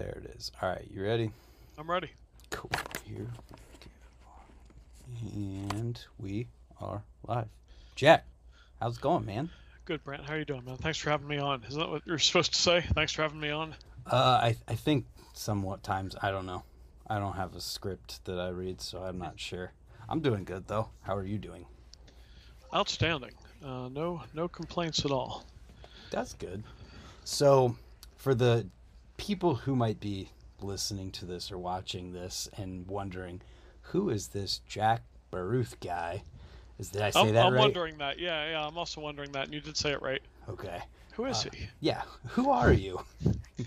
There it is. All right, you ready? I'm ready. Cool. Here. And we are live. Jack, how's it going, man? Good, Brant. How are you doing, man? Thanks for having me on. Isn't that what you're supposed to say? Thanks for having me on. Uh, I I think somewhat times I don't know. I don't have a script that I read, so I'm not sure. I'm doing good though. How are you doing? Outstanding. Uh, no, no complaints at all. That's good. So, for the people who might be listening to this or watching this and wondering, who is this Jack Baruth guy? Is did I say I'm, that I'm right? wondering that. Yeah, yeah. I'm also wondering that, and you did say it right. Okay. Who is Uh, he? Yeah. Who are you?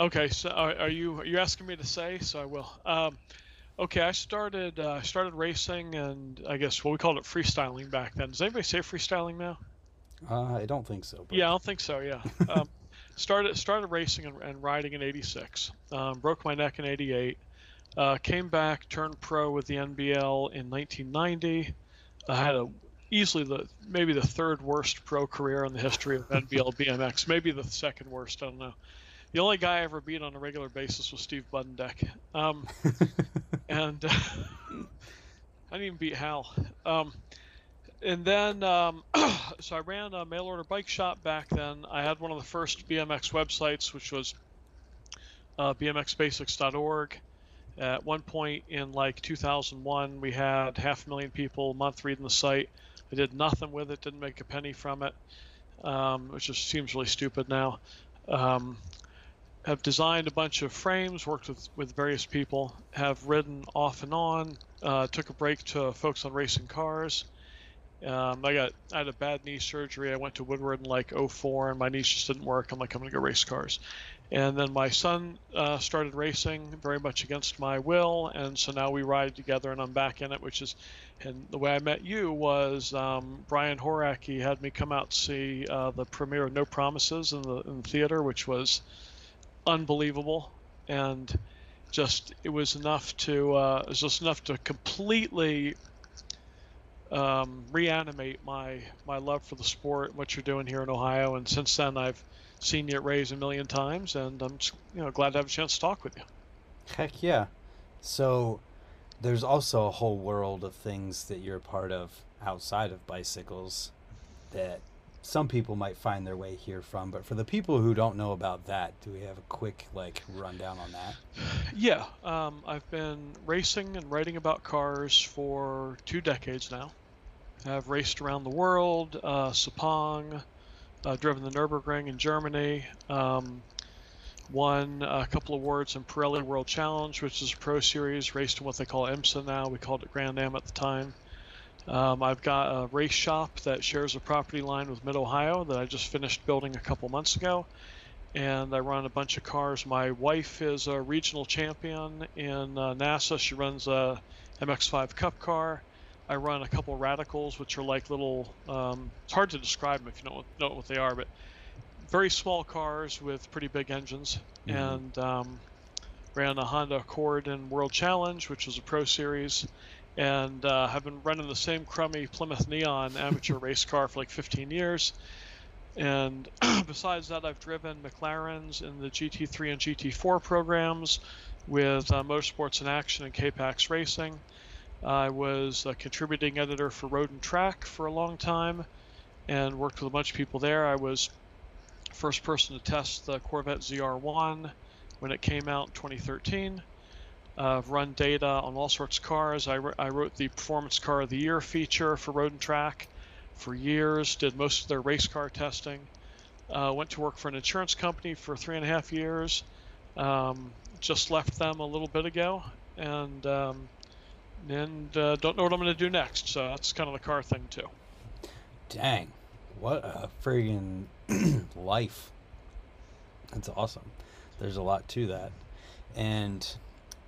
Okay, so are, are you are you asking me to say? So I will. Um, okay, I started uh, started racing, and I guess well we called it freestyling back then. Does anybody say freestyling now? Uh, I don't think so. But Yeah, I don't think so. Yeah. Um, started started racing and, and riding in '86. Um, broke my neck in '88. Uh, came back, turned pro with the NBL in 1990. I had a easily the maybe the third worst pro career in the history of NBL BMX. Maybe the second worst. I don't know. The only guy I ever beat on a regular basis was Steve Buddendeck. Um, and uh, I didn't even beat Hal. Um, and then, um, so I ran a mail order bike shop back then. I had one of the first BMX websites, which was uh, bmxbasics.org. At one point in like 2001, we had half a million people a month reading the site. I did nothing with it, didn't make a penny from it, um, which just seems really stupid now. Um, have designed a bunch of frames, worked with, with various people, have ridden off and on, uh, took a break to focus on racing cars. Um, I got I had a bad knee surgery. I went to Woodward in like 04 and my knees just didn't work. I'm like I'm gonna go race cars. And then my son uh, started racing very much against my will, and so now we ride together, and I'm back in it. Which is, and the way I met you was um, Brian Horak. He had me come out see uh, the premiere of No Promises in the in the theater, which was unbelievable, and just it was enough to uh, it was just enough to completely um, reanimate my my love for the sport, what you're doing here in Ohio, and since then I've seen you at Rays a million times, and I'm just, you know glad to have a chance to talk with you. Heck yeah. So, there's also a whole world of things that you're a part of outside of bicycles that some people might find their way here from. But for the people who don't know about that, do we have a quick like rundown on that? Yeah, um, I've been racing and writing about cars for two decades now. I've raced around the world, uh, Sepang, uh, driven the Nürburgring in Germany, um, won a couple awards in Pirelli World Challenge, which is a pro series, raced in what they call IMSA now. We called it Grand Am at the time. Um, I've got a race shop that shares a property line with Mid Ohio that I just finished building a couple months ago and I run a bunch of cars. My wife is a regional champion in uh, NASA. She runs a MX5 Cup car. I run a couple radicals, which are like little. Um, it's hard to describe them if you don't know what they are, but very small cars with pretty big engines. Mhm. And um, ran a Honda Accord in World Challenge, which was a pro series. And uh, have been running the same crummy Plymouth Neon amateur race car for like 15 years. And besides that, I've driven McLarens in the GT3 and GT4 programs with uh, Motorsports in Action and K-Pax Racing. I was a contributing editor for Road and Track for a long time and worked with a bunch of people there. I was first person to test the Corvette ZR1 when it came out in 2013. Uh, run data on all sorts of cars. I, I wrote the Performance Car of the Year feature for Road and Track for years, did most of their race car testing. Uh, went to work for an insurance company for three and a half years. Um, just left them a little bit ago, and um, and uh, don't know what I'm going to do next. So that's kind of the car thing too. Dang, what a friggin' life. That's awesome. There's a lot to that. And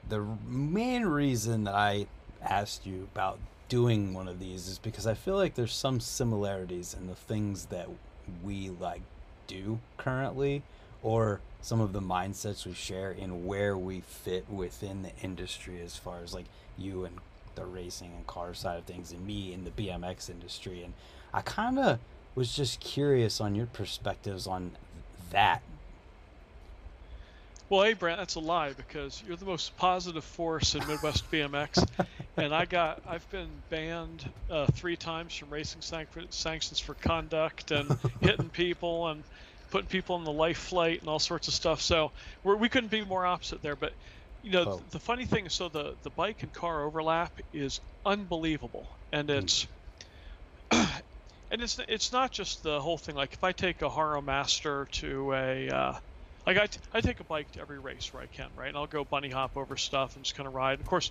the main reason that I asked you about doing one of these is because I feel like there's some similarities in the things that we like do currently or some of the mindsets we share in where we fit within the industry as far as like you and the racing and car side of things and me in the BMX industry. And I kind of was just curious on your perspectives on that Well, hey, Brant, that's a lie because you're the most positive force in Midwest BMX, and I got I've been banned uh, three times from racing sanc- sanctions for conduct and hitting people and putting people in the life flight and all sorts of stuff. So we're, we couldn't be more opposite there. But you know, Oh. the funny thing is, so the the bike and car overlap is unbelievable, and it's and it's it's not just the whole thing. Like if I take a Haro Master to a uh, like I, t- I take a bike to every race where I can, right? And I'll go bunny hop over stuff and just kind of ride. Of course,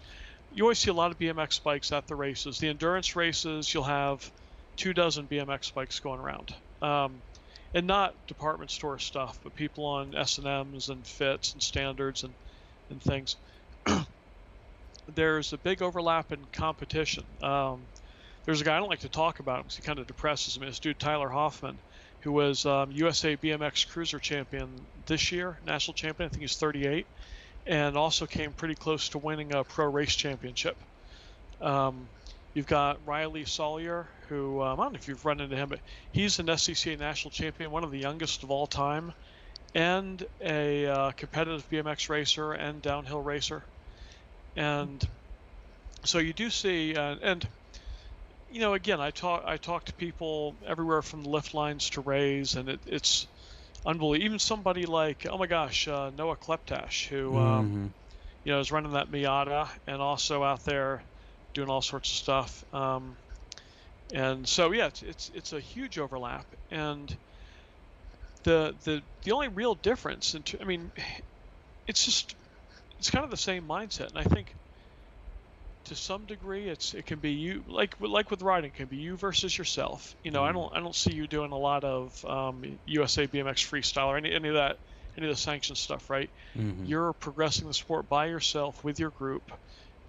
you always see a lot of BMX bikes at the races. The endurance races, you'll have two dozen BMX bikes going around, um, and not department store stuff, but people on S and M's and fits and standards and and things. There's a big overlap in competition. Um, there's a guy I don't like to talk about him because he kind of depresses me. This dude Tyler Hoffman, who was um, USA BMX Cruiser champion this year, national champion. I think he's 38, and also came pretty close to winning a pro race championship. Um, you've got Riley Sawyer, who um, I don't know if you've run into him, but he's an SCCA national champion, one of the youngest of all time, and a uh, competitive BMX racer and downhill racer. And so you do see, uh, and you know, again, I talk I talk to people everywhere from the lift lines to Rays, and it, it's unbelievable. Even somebody like, oh my gosh, uh, Noah Kleptash, who um, Mhm. you know is running that Miata and also out there doing all sorts of stuff. Um, and so yeah, it's, it's it's a huge overlap, and the the the only real difference, in t- I mean, it's just it's kind of the same mindset, and I think to some degree it's it can be you like like with riding it can be you versus yourself. You know i Mhm. don't i don't see you doing a lot of um, usa bmx freestyle or any, any of that any of the sanctioned stuff right? Mhm. you're progressing the sport by yourself with your group.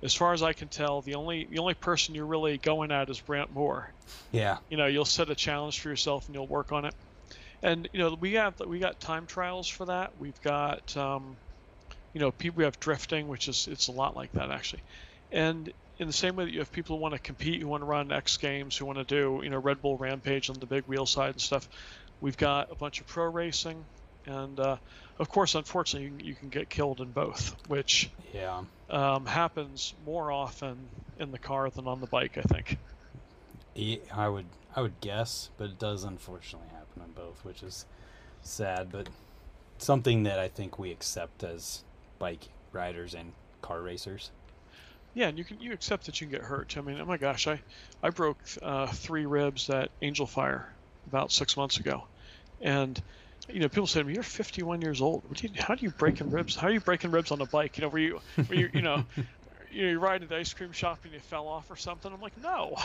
As far as i can tell the only the only person you're really going at is brant moore. Yeah. you know you'll set a challenge for yourself and you'll work on it. And you know we have we got time trials for that. We've got um, you know people we have drifting which is it's a lot like that actually and in the same way that you have people who want to compete who want to run x games who want to do you know red bull rampage on the big wheel side and stuff we've got a bunch of pro racing and uh, of course unfortunately you, can- you can get killed in both which Yeah. um, happens more often in the car than on the bike i think Yeah, I would I would guess, but it does unfortunately happen on both, which is sad, but something that I think we accept as bike riders and car racers. Yeah, and you can you accept that you can get hurt. I mean, oh my gosh, I I broke uh, three ribs at Angel Fire about six months ago, and you know people say to me, "You're 51 years old. What do you, how do you breaking ribs? How are you breaking ribs on a bike? You know, where you where you you know." You know, you're riding the ice cream shop and you fell off or something. I'm like, no.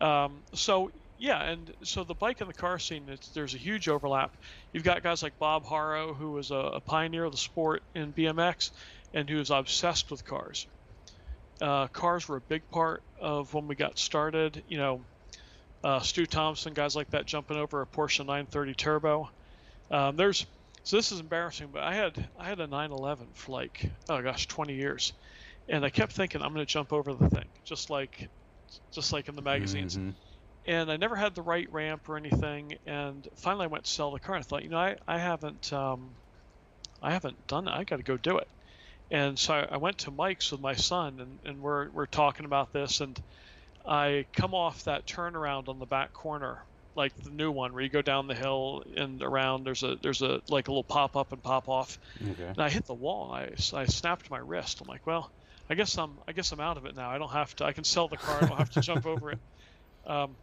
um, so yeah, and so the bike and the car scene, it's, there's a huge overlap. You've got guys like Bob Haro, who was a, a pioneer of the sport in BMX, and who is obsessed with cars. Uh, cars were a big part of when we got started. You know, uh, Stu Thompson, guys like that, jumping over a Porsche 930 Turbo. Um, there's so this is embarrassing, but I had I had a 911 for like oh gosh 20 years, and I kept thinking I'm going to jump over the thing, just like just like in the magazines Mhm. and I never had the right ramp or anything. And finally, I went to sell the car. And I thought, you know, I, I haven't um, I haven't done it. I got to go do it. And so I, went to Mike's with my son, and, and we're we're talking about this. And I come off that turnaround on the back corner, like the new one where you go down the hill and around. There's a there's a like a little pop up and pop off. Okay. And I hit the wall. I, I snapped my wrist. I'm like, well, I guess I'm I guess I'm out of it now. I don't have to. I can sell the car. I don't have to jump over it. Um,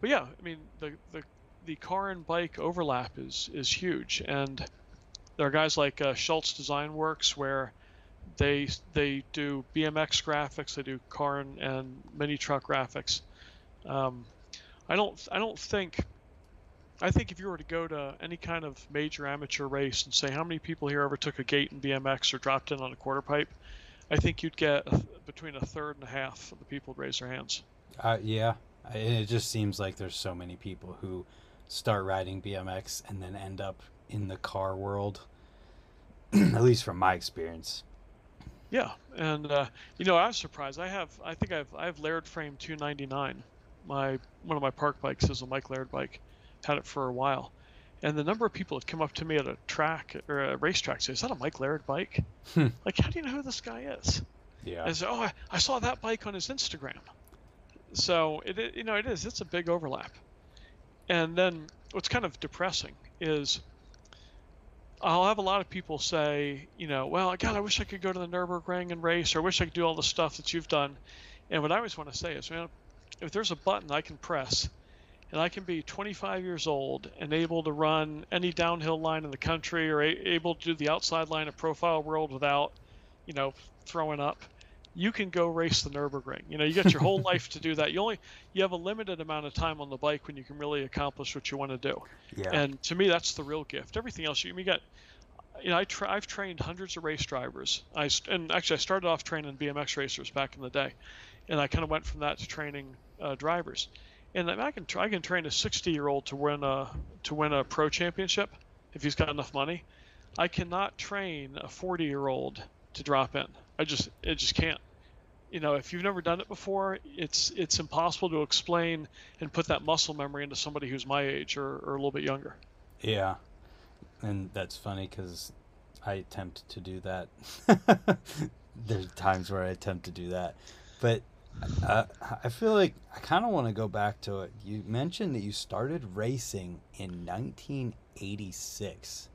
but yeah, I mean the, the the car and bike overlap is is huge, and there are guys like uh, Schultz Design Works where they they do BMX graphics, they do car and, and mini truck graphics. Um, I don't I don't think I think if you were to go to any kind of major amateur race and say how many people here ever took a gate in BMX or dropped in on a quarter pipe, I think you'd get between a third and a half of the people would raise their hands. Uh, yeah, it just seems like there's so many people who start riding BMX and then end up in the car world. At least from my experience. Yeah, and uh, you know I was surprised. I have I think I've I have Laird Frame 299. My one of my park bikes is a Mike Laird bike. Had it for a while, And the number of people that come up to me at a track or a racetrack say, "Is that a Mike Laird bike?" Hmm. Like, how do you know who this guy is? Yeah. And say, "Oh, I, I saw that bike on his Instagram." So it, it, you know, it is. It's a big overlap. And then what's kind of depressing is I'll have a lot of people say, you know, well, God, I wish I could go to the Nurburgring and race, or I wish I could do all the stuff that you've done. And what I always want to say is, man, if there's a button I can press, and I can be 25 years old and able to run any downhill line in the country, or a- able to do the outside line of Profile World without, you know, throwing up, you can go race the Nurburgring. You know, you got your whole life to do that. You only you have a limited amount of time on the bike when you can really accomplish what you want to do. Yeah. And to me, that's the real gift. Everything else, you, you got, you know, I tra- I've trained hundreds of race drivers. I and actually I started off training BMX racers back in the day, and I kind of went from that to training uh, drivers. And I can try, I can train a 60 year old to win a to win a pro championship if he's got enough money. I cannot train a 40 year old to drop in. I just it just can't. You know, if you've never done it before, it's it's impossible to explain and put that muscle memory into somebody who's my age or, or a little bit younger. Yeah, and that's funny because I attempt to do that. There's times where I attempt to do that, but uh, I feel like I kind of want to go back to it. You mentioned that you started racing in 1986.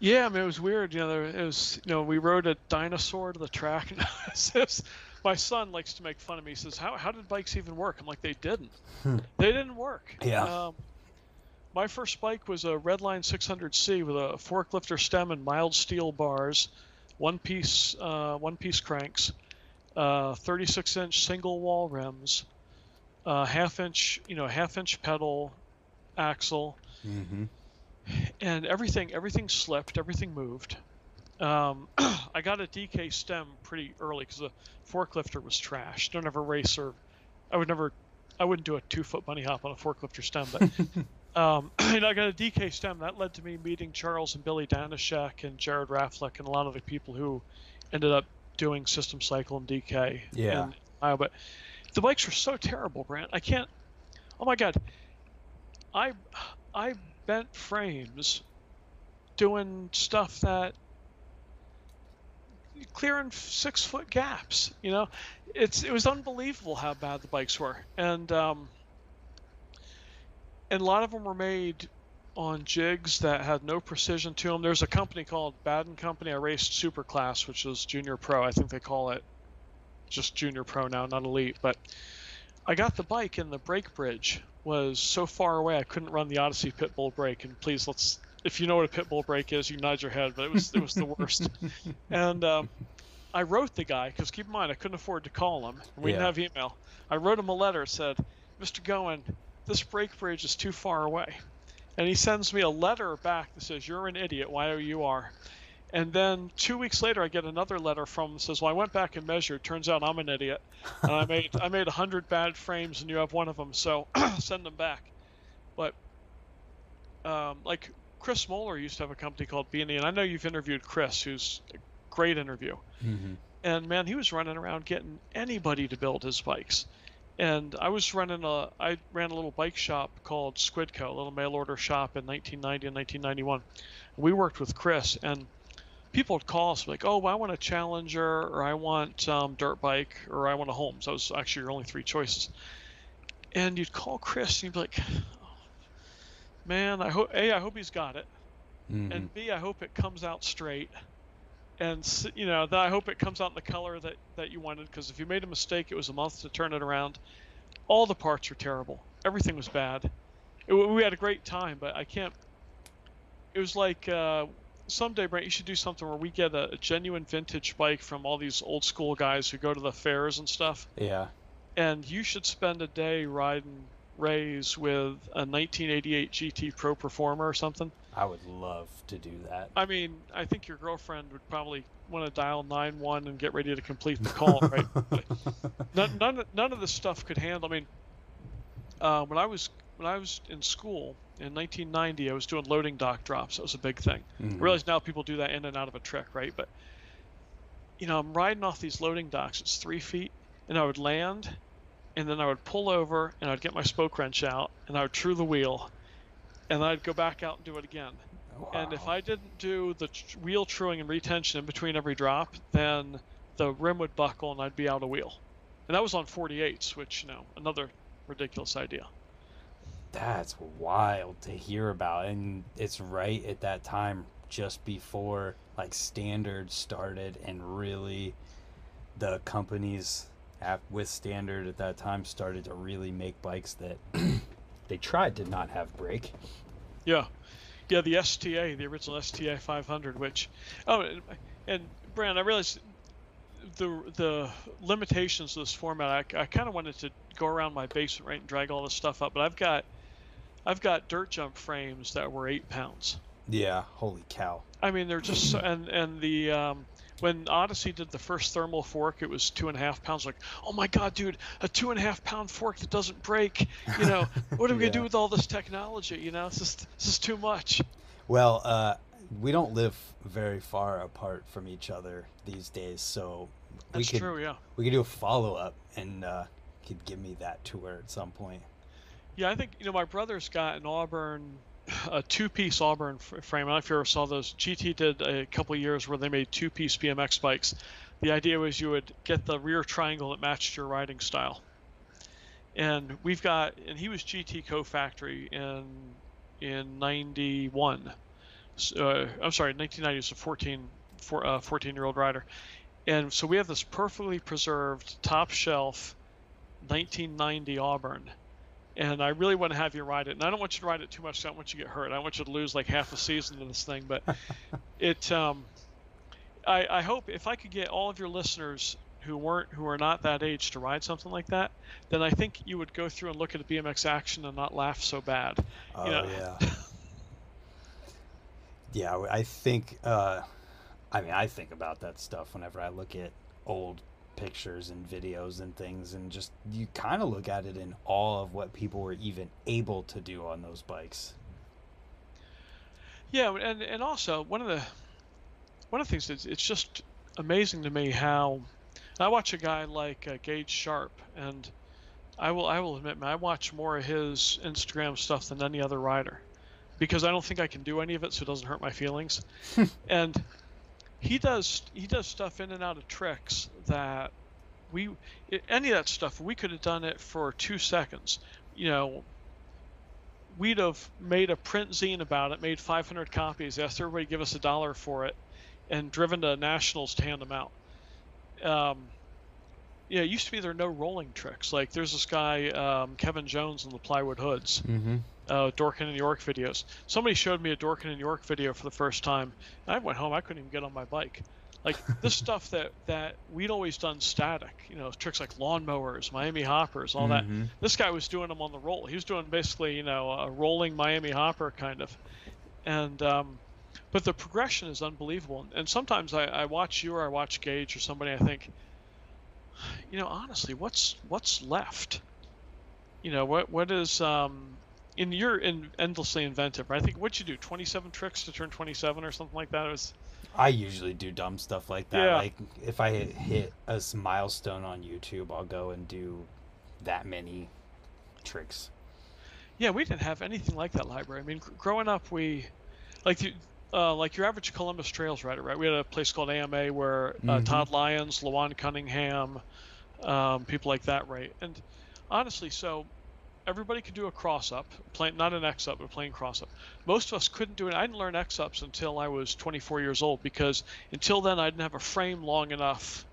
Yeah, I mean it was weird. You know, there, it was you know we rode a dinosaur to the track. And it was- my son likes to make fun of me. He says, "How how did bikes even work?" I'm like, "They didn't. Hmm. they didn't work." Yeah. Um, my first bike was a Redline 600C with a forklifter stem and mild steel bars, one piece uh, one piece cranks, uh, 36 inch single wall rims, uh, half inch you know half inch pedal axle Mm-hmm. and everything everything slipped everything moved um, i got a dk stem pretty early because the forklifter was trash. Don't ever race or i would never i wouldn't do a two foot bunny hop on a forklifter stem but um, and i got a dk stem. That led to me meeting charles and billy danishek and jared rafflick and a lot of the people who ended up doing system cycle and dk Yeah. Iowa. but the bikes were so terrible brant i can't oh my god. I i bent frames doing stuff that clearing six foot gaps you know? It's it was unbelievable how bad the bikes were. And um and a lot of them were made on jigs that had no precision to them there's a company called Baden Company. I raced Superclass which is junior pro. I think they call it just junior pro now not elite. But I got the bike and the brake bridge was so far away I couldn't run the Odyssey Pitbull brake. And please, let's if you know what a pit bull brake is, you nod your head. But it was it was the worst. and um, I wrote the guy because keep in mind I couldn't afford to call him. We Yeah. didn't have email. I wrote him a letter said, "Mr. Goen, this brake bridge is too far away." And he sends me a letter back that says, "You're an idiot. Why are you are?" And then two weeks later, I get another letter from him that says, "Well, I went back and measured. Turns out I'm an idiot, and I made I made a hundred bad frames, and you have one of them. So send them back." But um, like Chris Moeller used to have a company called B&E, and I know you've interviewed Chris, who's a great interview. Mm-hmm. And man, he was running around getting anybody to build his bikes. And I was running a, I ran a little bike shop called Squidco, a little mail order shop in 1990 and 1991. We worked with Chris, and people would call us like, "Oh, I want a Challenger, or I want um, dirt bike, or I want a Holmes." That was actually your only three choices. And you'd call Chris, and you'd be like, "Man, I hope a, I hope he's got it, Mm-hmm. and b, I hope it comes out straight." and s- you know that I hope it comes out in the color that that you wanted because if you made a mistake, it was a month to turn it around. All the parts were terrible. Everything was bad. It, we had a great time, but I can't. It was like uh, someday, Brant, you should do something where we get a, a genuine vintage bike from all these old school guys who go to the fairs and stuff, yeah. and you should spend a day riding rays with a 1988 GT Pro Performer or something. I would love to do that. I mean, I think your girlfriend would probably want to dial 9-1 and get ready to complete the call, right? none, none, of- none of this stuff could handle. I mean, uh, when I was when I was in school in 1990, I was doing loading dock drops. That was a big thing. Mhm. I realize now people do that in and out of a trick, right? But you know, I'm riding off these loading docks. It's three feet, and I would land, and then I would pull over, and I'd get my spoke wrench out, and I would true the wheel, and I'd go back out and do it again. And if I didn't do the tr- wheel truing and retention in between every drop, then the rim would buckle and I'd be out of wheel. And that was on 48s, which you know another ridiculous idea. That's wild to hear about, and it's right at that time, just before like standards started, and really, the companies at, with standard at that time started to really make bikes that they tried to not have brake. Yeah, yeah. The STA, the original STA 500, which oh, and, and Brant, I realized the the limitations of this format. I, I kind of wanted to go around my basement right and drag all this stuff up, but I've got I've got dirt jump frames that were eight pounds. Yeah, holy cow. I mean, they're just and and the um, when Odyssey did the first thermal fork, it was two and a half pounds. Like, oh my god, dude, a two and a half pound fork that doesn't break. You know, what are we gonna do with all this technology? You know, it's just this is too much. Well, uh, we don't live very far apart from each other these days, so we That's could true, yeah. we could do a follow up, and uh, could give me that tour at some point. Yeah, I think you know my brother's got an Auburn, a two-piece Auburn frame. I don't know if you ever saw those. GT did a couple years where they made two-piece BMX bikes. The idea was you would get the rear triangle that matched your riding style. And we've got, and he was GT co-factory in in '91. So, uh, I'm sorry, 1990 was a 14 four, uh, 14 year old rider. And so we have this perfectly preserved top shelf 1990 Auburn and I really want to have you ride it. And I don't want you to ride it too much. I don't want you to get hurt. I don't want you to lose like half a season of this thing. But it, um, I, I hope if I could get all of your listeners who weren't who are not that age to ride something like that, then I think you would go through and look at a BMX action and not laugh so bad. Oh You know- yeah. yeah, I think. Uh, I mean, I think about that stuff whenever I look at old pictures and videos and things, and just you kind of look at it in awe of what people were even able to do on those bikes. Yeah, and and also one of the one of the things that's it's just amazing to me how I watch a guy like uh, Gage Sharp, and I will I will admit, man, I watch more of his Instagram stuff than any other rider because I don't think I can do any of it, so it doesn't hurt my feelings. and he does he does stuff in and out of tricks that we any of that stuff we could have done it for two seconds. You know, we'd have made a print zine about it, made 500 copies, asked everybody to give us a dollar for it, and driven to nationals to hand them out. Um, yeah, it used to be there were no rolling tricks. Like there's this guy um, Kevin Jones in the Plywood Hoods, Mm-hmm. Uh, Dorkin' in York videos. Somebody showed me a Dorkin' in York video for the first time. And I went home, I couldn't even get on my bike. Like this stuff that that we'd always done static, you know, tricks like lawnmowers, Miami hoppers, all that Mhm. this guy was doing them on the roll. He was doing basically, you know, a rolling Miami hopper kind of, and um, but the progression is unbelievable. And sometimes I, I watch you or I watch Gage or somebody, I think, you know, honestly, what's what's left? You know, what what is um, in you're in endlessly inventive. Right? I think what you do, 27 tricks to turn 27 or something like that. It was I usually do dumb stuff like that. Yeah. Like if I hit, a milestone on YouTube, I'll go and do that many tricks. Yeah, we didn't have anything like that library. I mean, growing up, we like the uh, like your average Columbus Trails rider, right? We had a place called AMA where uh, Mhm. Todd Lyons, Lawan Cunningham, um, people like that, right? And honestly, so everybody could do a cross up, plain, not an X up, but a plain cross up. Most of us couldn't do it. I didn't learn X ups until I was 24 years old because until then I didn't have a frame long enough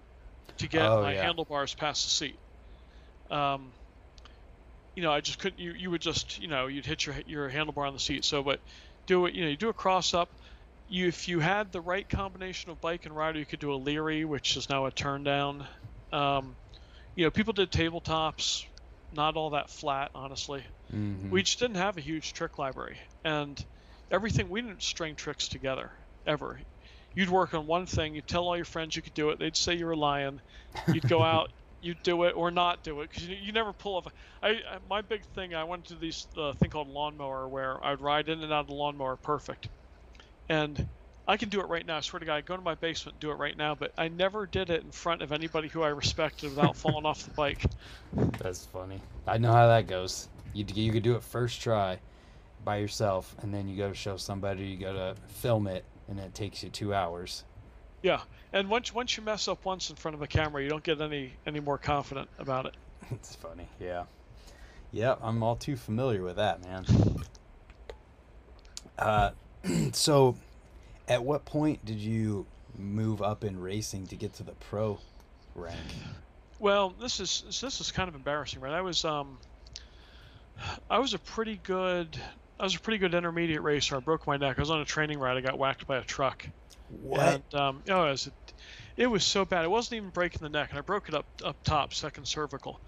to get Oh, my yeah. handlebars past the seat. Um, you know, I just couldn't. You, you would just, you know, you'd hit your your handlebar on the seat. So, but do it. You know, you do a cross up. You, if you had the right combination of bike and rider, you could do a Leary, which is now a turn down. Um, you know, people did tabletops, not all that flat, honestly. Mm-hmm. We just didn't have a huge trick library, and everything we didn't string tricks together ever. You'd work on one thing, you'd tell all your friends you could do it. They'd say you were lying. You'd go out, you'd do it or not do it because you, you never pull off. I, I my big thing I went to this uh, thing called lawnmower where I'd ride in and out of the lawnmower perfect, and I can do it right now. I swear to God, go to my basement and do it right now. But I never did it in front of anybody who I respected without falling off the bike. That's funny. I know how that goes. You you could do it first try, by yourself, and then you go to show somebody, you go to film it, and it takes you two hours. Yeah, and once once you mess up once in front of a camera, you don't get any any more confident about it. it's funny, yeah. Yeah, I'm all too familiar with that, man. Uh, so, at what point did you move up in racing to get to the pro rank? Well, this is this is kind of embarrassing, right? I was um, I was a pretty good I was a pretty good intermediate racer. I broke my neck. I was on a training ride. I got whacked by a truck. What? And, um, oh, it was, it was so bad. It wasn't even breaking the neck, and I broke it up up top, second cervical.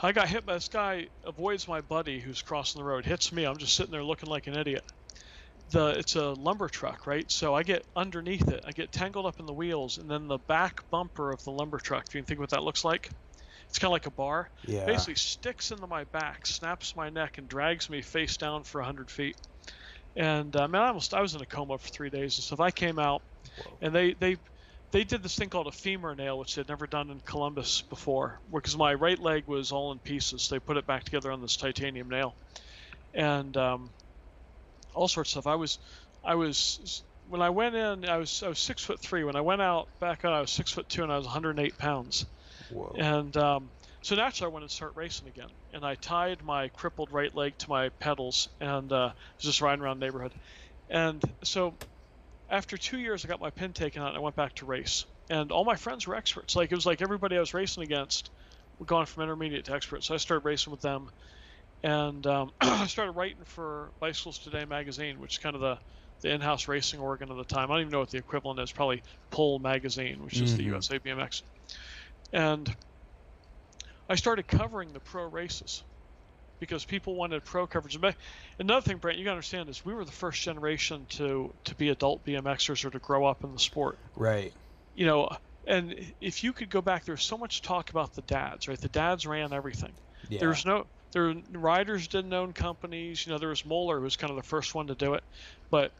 I got hit by this guy. Avoids my buddy who's crossing the road. Hits me. I'm just sitting there looking like an idiot. The it's a lumber truck, right? So I get underneath it. I get tangled up in the wheels, and then the back bumper of the lumber truck. Do you think what that looks like? It's kind of like a bar. yeah. Basically sticks into my back, snaps my neck, and drags me face down for 100 feet. And uh, man, I almost I was in a coma for three days and stuff. I came out, Whoa. and they they they did this thing called a femur nail, which they'd never done in Columbus before, because my right leg was all in pieces. They put it back together on this titanium nail, and um, all sorts of stuff. I was I was when I went in, I was I was six foot three. When I went out back out, I was six foot two, and I was 108 pounds. Whoa. And um, so naturally, I wanted to start racing again. And I tied my crippled right leg to my pedals and uh, was just riding around the neighborhood. And so after two years, I got my pin taken out and I went back to race. And all my friends were experts. Like it was like everybody I was racing against were gone from intermediate to expert. So I started racing with them. And um, I started writing for Bicycles Today magazine, which is kind of the, the in-house racing organ of the time. I don't even know what the equivalent is. Probably Pull magazine, which is the Mhm. USA BMX and I started covering the pro races because people wanted pro coverage. And Another thing, Brant, you got to understand is we were the first generation to to be adult BMXers or to grow up in the sport. right. You know, and if you could go back, there's so much talk about the dads, right? The dads ran everything. Yeah. There's no there riders didn't own companies. You know, there was Moeller who was kind of the first one to do it, but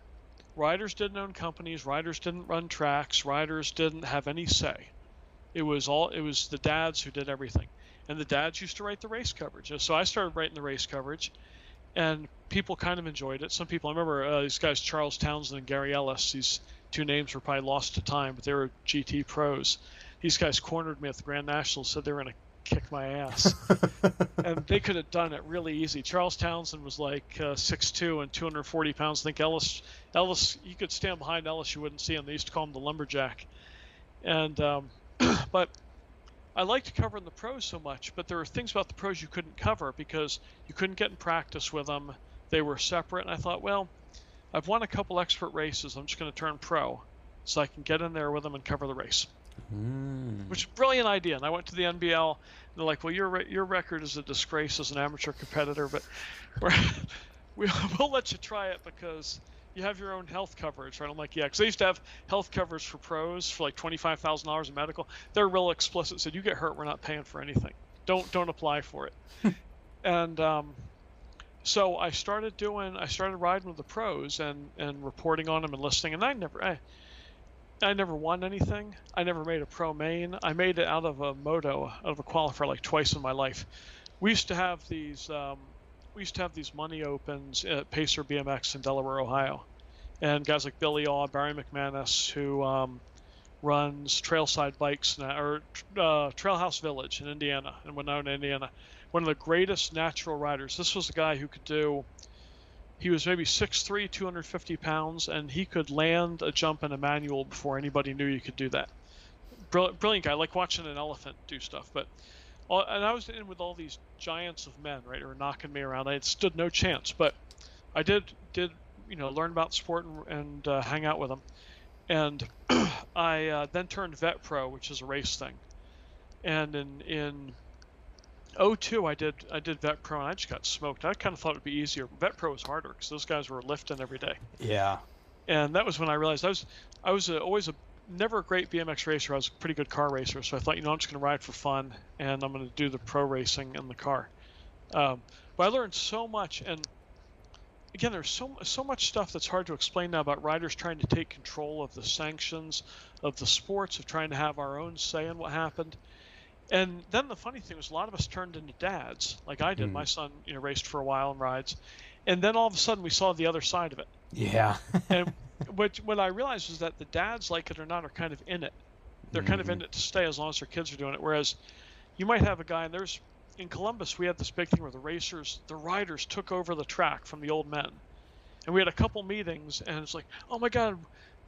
riders didn't own companies. Riders didn't run tracks. Riders didn't have any say. It was all it was the dads who did everything, and the dads used to write the race coverage. So I started writing the race coverage, and people kind of enjoyed it. Some people I remember uh, these guys Charles Townsend and Gary Ellis. These two names were probably lost to time, but they were GT pros. These guys cornered me at the Grand National, said they were going to kick my ass and they could have done it really easy. Charles Townsend was like uh, 6'2 and 240 pounds. I think Ellis, Ellis, you could stand behind Ellis, you wouldn't see him. They used to call him the lumberjack. And um, but I liked covering the pros so much, but there were things about the pros you couldn't cover because you couldn't get in practice with them. They were separate, and I thought, well, I've won a couple expert races. I'm just going to turn pro, so I can get in there with them and cover the race Mm. which is a brilliant idea. And I went to the NBL. And they're like, "Well, your re- your record is a disgrace as an amateur competitor, but we're, we, we'll let you try it because you have your own health coverage." Right? I'm like, "Yeah," because they used to have health coverage for pros for like twenty five thousand dollars in medical. They're real explicit. Said, "You get hurt, we're not paying for anything. Don't don't apply for it." and um, so I started doing. I started riding with the pros and and reporting on them and listening. And I never. I, I never won anything. I never made a pro main. I made it out of a moto, out of a qualifier, like twice in my life. We used to have these. Um, we used to have these money opens at Pacer BMX in Delaware, Ohio, and guys like Billy Aw, Barry McManus, who um, runs Trailside Bikes now, or uh, Trailhouse Village in Indiana, in Winona, Indiana. One of the greatest natural riders. This was a guy who could do he was maybe 6'3", 250 pounds, and he could land a jump in a manual before anybody knew you could do that. Brilliant, guy. like watching an elephant do stuff. But and I was in with all these giants of men, right, who were knocking me around. I had stood no chance, but I did did you know learn about sport and, and uh, hang out with them. And I uh, then turned vet pro, which is a race thing. And in in 02 I did I did vet pro and I just got smoked. I kind of thought it'd be easier. Vet pro was harder because those guys were lifting every day. Yeah. And that was when I realized I was I was a, always a never a great BMX racer. I was a pretty good car racer, so I thought you know I'm just going to ride for fun and I'm going to do the pro racing in the car. Um, but I learned so much and again there's so so much stuff that's hard to explain now about riders trying to take control of the sanctions of the sports of trying to have our own say in what happened and then the funny thing was a lot of us turned into dads like i did Mm. my son you know raced for a while and rides and then all of a sudden we saw the other side of it. Yeah. and what what I realized was that the dads, like it or not, are kind of in it. They're kind of in Mhm. it to stay as long as their kids are doing it. Whereas you might have a guy, and there's in Columbus we had this big thing where the racers, the riders took over the track from the old men, and we had a couple meetings, and it's like, oh my god,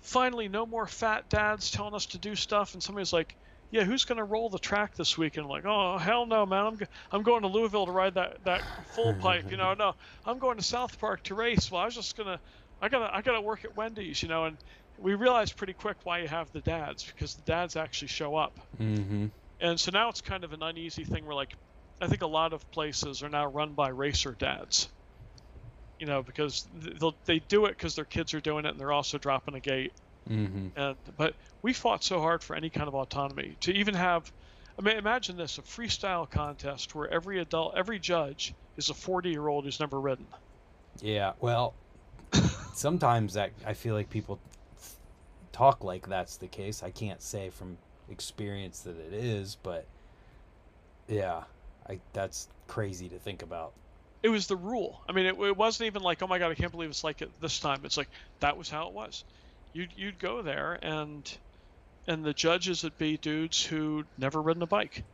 finally no more fat dads telling us to do stuff, and somebody's like. Yeah, who's going to roll the track this week? And I'm like, oh hell no, man! I'm go- I'm going to Louisville to ride that that full pipe. You know, no, I'm going to South Park to race. Well, I was just gonna, I gotta I gotta work at Wendy's. You know, and we realized pretty quick why you have the dads because the dads actually show up. mm-hmm. And so now it's kind of an uneasy thing where like I think a lot of places are now run by racer dads. You know, because they'll, they do it because their kids are doing it and they're also dropping a gate. Mm-hmm. And but we fought so hard for any kind of autonomy to even have. I mean, imagine this: a freestyle contest where every adult, every judge is a 40-year-old who's never ridden. Yeah. Well, sometimes that I feel like people talk like that's the case. I can't say from experience that it is, but yeah, I that's crazy to think about. It was the rule. I mean, it, it wasn't even like, oh my god, I can't believe it's like it this time. It's like that was how it was. You'd you'd go there and and the judges would be dudes who never ridden a bike,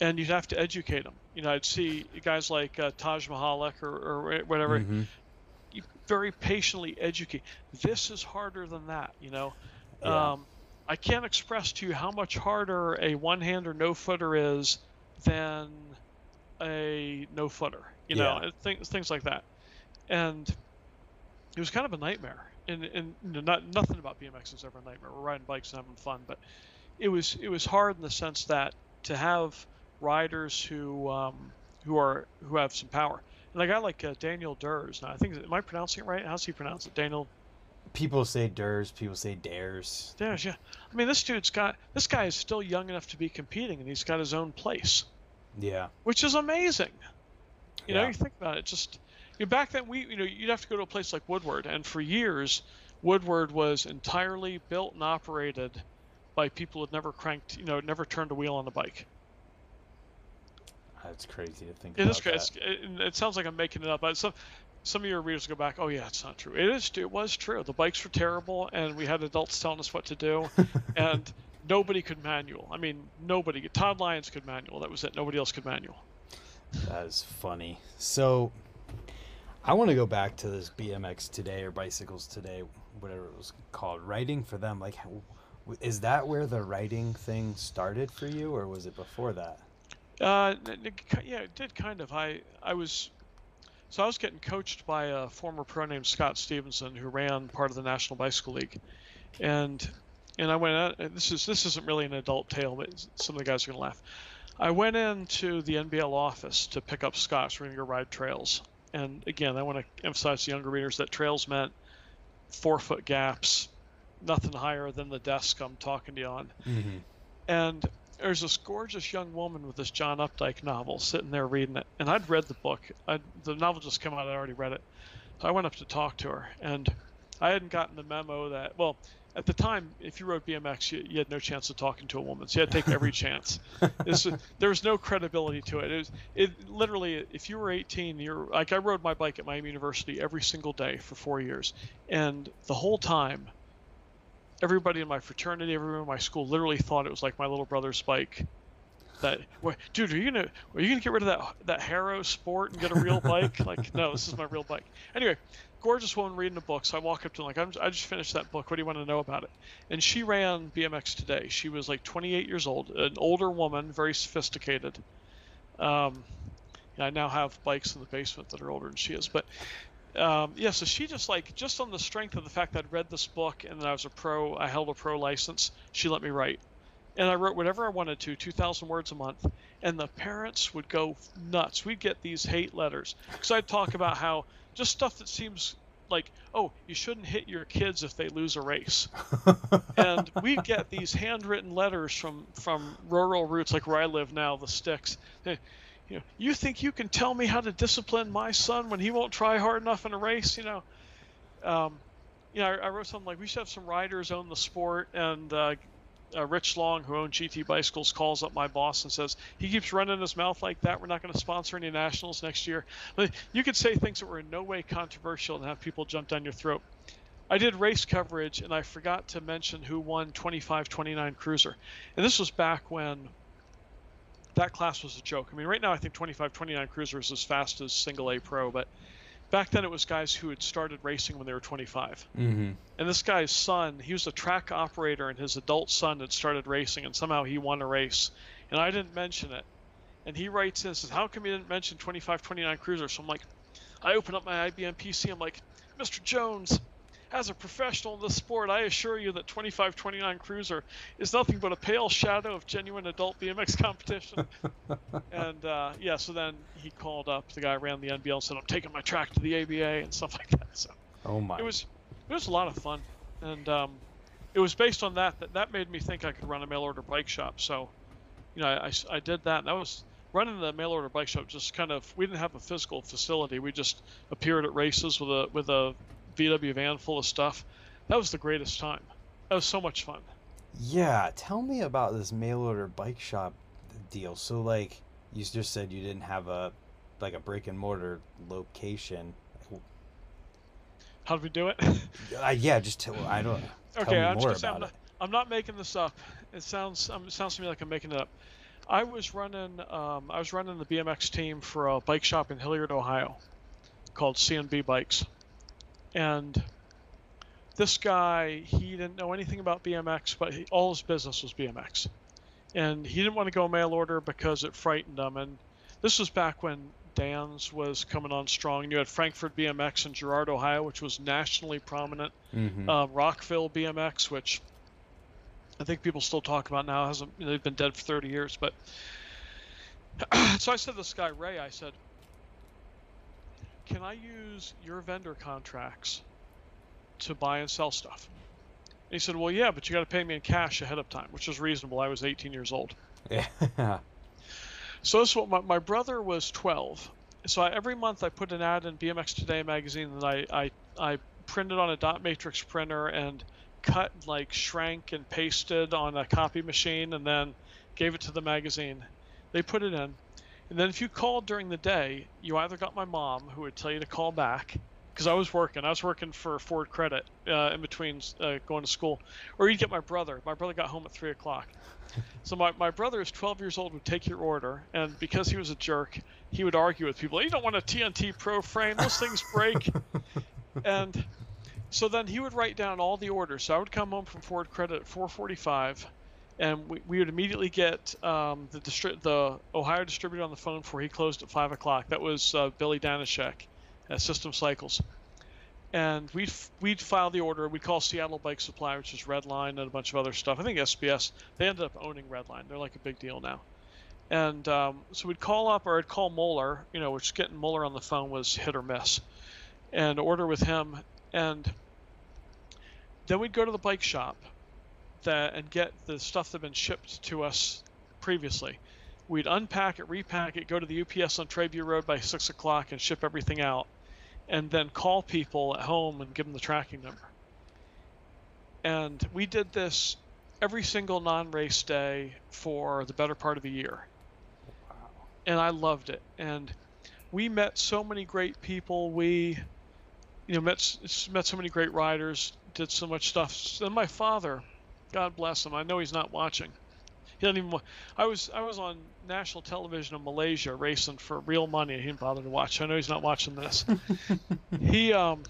and you'd have to educate them. You know, I'd see guys like uh, Taj Mihelich or, or whatever. Mhm. You very patiently educate. This is harder than that. You know. Yeah. Um, I can't express to you how much harder a one-hander no footer is than a no footer. You know, Yeah. and things things like that. And it was kind of a nightmare. And and not nothing about BMX is ever a nightmare. We're riding bikes and having fun, but it was it was hard in the sense that to have riders who um, who are who have some power. And a guy like uh, Daniel Dhers. Now I think am I pronouncing it right? How's he pronounce it? Daniel People say Durs, people say Dares. Dares, yeah. I mean, this dude's got this guy is still young enough to be competing, and he's got his own place, Yeah. which is amazing. You know, you think about it. Just you know, back then, we you know you'd have to go to a place like Woodward, and for years, Woodward was entirely built and operated by people who'd never cranked, you know, never turned a wheel on a bike. That's crazy to think It about. is crazy. It, it sounds like I'm making it up, but some some of your readers go back, oh yeah, it's not true. It is. It was true. The bikes were terrible, and we had adults telling us what to do, and nobody could manual. I mean, nobody. Todd Lyons could manual. That was it. Nobody else could manual. That is funny. So, I want to go back to this BMX today or bicycles today, whatever it was called. Writing for them, like, is that where the writing thing started for you, or was it before that? Uh, yeah, it did kind of. I I was. So I was getting coached by a former pro named Scott Stevenson, who ran part of the National Bicycle League, and and I went out. And this is this isn't really an adult tale, but some of the guys are gonna laugh. I went into the NBL office to pick up Scott. So we're gonna go ride trails. And again, I want to emphasize to younger readers that trails meant four foot gaps, nothing higher than the desk I'm talking to you on Mm-hmm. and there's this gorgeous young woman with this John Updike novel sitting there reading it, and I'd read the book. i the novel just came out. I'd already read it. So I went up to talk to her, and I hadn't gotten the memo that well. At the time, if you rode BMX, you, you had no chance of talking to a woman, so you had to take every chance. This, there was no credibility to it. It was it literally if you were 18, you're like I rode my bike at Miami University every single day for four years, and the whole time everybody in my fraternity, everyone in my school literally thought it was like my little brother's bike. That, "Wait, dude, are you gonna are you gonna get rid of that that Haro Sport and get a real bike? like, no, this is my real bike. Anyway, gorgeous woman reading a book. So I walk up to her like, I'm, I just finished that book. What do you want to know about it? And she ran BMX today. She was like 28 years old, an older woman, very sophisticated. Um, I now have bikes in the basement that are older than she is, but um, yeah, so she just like just on the strength of the fact that I'd read this book and that I was a pro, I held a pro license. She let me write, and I wrote whatever I wanted to, two thousand words a month, and the parents would go nuts. We'd get these hate letters because I'd talk about how just stuff that seems like oh you shouldn't hit your kids if they lose a race and we'd get these handwritten letters from from rural roots like where I live now, the sticks. They, you know, you think you can tell me how to discipline my son when he won't try hard enough in a race? You know, um, you know, I, I wrote something like we should have some riders own the sport, and uh, uh, Rich Long, who owned GT Bicycles, calls up my boss and says he keeps running his mouth like that. We're not going to sponsor any nationals next year. You could say things that were in no way controversial and have people jump down your throat. I did race coverage and I forgot to mention who won 25-29 Cruiser, and this was back when that class was a joke. I mean, right now I think 25-29 Cruiser is as fast as single A Pro, but back then it was guys who had started racing when they were 25. Mm-hmm. And this guy's son, he was a track operator, and his adult son had started racing, and somehow he won a race, and I didn't mention it. And he writes in and says, "How come you didn't mention 25-29 Cruiser?" So I'm like, I open up my IBM PC. I'm like, Mr. Jones, as a professional in this sport, I assure you that 2529 Cruiser is nothing but a pale shadow of genuine adult BMX competition. and uh, yeah, so then he called up the guy who ran the NBL and said, "I'm taking my track to the ABA and stuff like that." So Oh my. it was it was a lot of fun, and um, it was based on that that that made me think I could run a mail order bike shop. So you know, I, I, I did that. And that was running the mail order bike shop. Just kind of we didn't have a physical facility. We just appeared at races with a with a VW van full of stuff. That was the greatest time. That was so much fun. Yeah, tell me about this mail order bike shop deal. So like you just said you didn't have a like a brick and mortar location. How did we do it? Uh, yeah, just tell I don't tell okay, I'm just I'm not, I'm not making this up. It sounds um, it sounds to me like I'm making it up. I was running um, I was running the BMX team for a bike shop in Hilliard, Ohio, called CNB Bikes, and this guy he didn't know anything about BMX, but he, all his business was BMX, and he didn't want to go mail order because it frightened him. And this was back when Dan's was coming on strong. You had Frankfurt BMX in Girard, Ohio, which was nationally prominent Mhm. um, Rockville BMX, which I think people still talk about now. Hasn't they've been dead for 30 years, but so I said to this guy Ray, I said, "Can I use your vendor contracts to buy and sell stuff?" And he said, "Well, yeah, but you got to pay me in cash ahead of time, which was reasonable. I was 18 years old." yeah. So this is what my, my brother was 12. So I, every month I put an ad in BMX Today magazine that I, I, I printed on a dot matrix printer and cut like shrank and pasted on a copy machine and then gave it to the magazine. They put it in. And then if you called during the day, you either got my mom who would tell you to call back because I was working. I was working for Ford Credit uh, in between uh, going to school, or you'd get my brother. My brother got home at three o'clock. So my, my brother is 12 years old would take your order, and because he was a jerk, he would argue with people. You don't want a TNT Pro frame; those things break. and so then he would write down all the orders. So I would come home from Ford Credit at 4:45, and we, we would immediately get um, the distri- the Ohio distributor on the phone before he closed at five o'clock. That was uh, Billy Danishek at System Cycles. And we'd f- we'd file the order. We'd call Seattle Bike Supply, which is Redline and a bunch of other stuff. I think SBS. They ended up owning Redline. They're like a big deal now. And um, so we'd call up, or I'd call Moeller, you know, which getting Moeller on the phone was hit or miss, and order with him. And then we'd go to the bike shop that and get the stuff that had been shipped to us previously. We'd unpack it, repack it, go to the UPS on Trabue Road by six o'clock, and ship everything out, and then call people at home and give them the tracking number. And we did this every single non-race day for the better part of a year and I loved it. And we met so many great people. We, you know, met met so many great riders. Did so much stuff. And my father, God bless him. I know he's not watching. He doesn't even. wa- I was I was on national television in Malaysia racing for real money. He didn't bother to watch. I know he's not watching this. he um.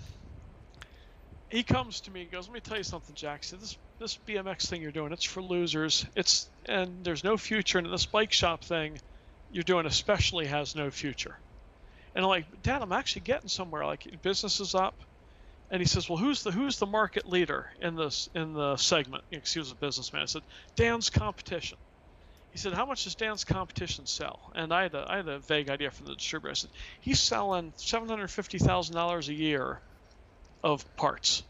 He comes to me and goes, "Let me tell you something, Jackson. This this BMX thing you're doing, it's for losers. It's and there's no future in it. This bike shop thing you're doing especially has no future. And I'm like, Dad, I'm actually getting somewhere. Like business is up. And he says, Well, who's the who's the market leader in this in the segment? Excuse the businessman. I said, Dan's competition. He said, How much does Dan's competition sell? And I had a I had a vague idea from the distributor. I said, He's selling seven hundred fifty thousand dollars a year of parts.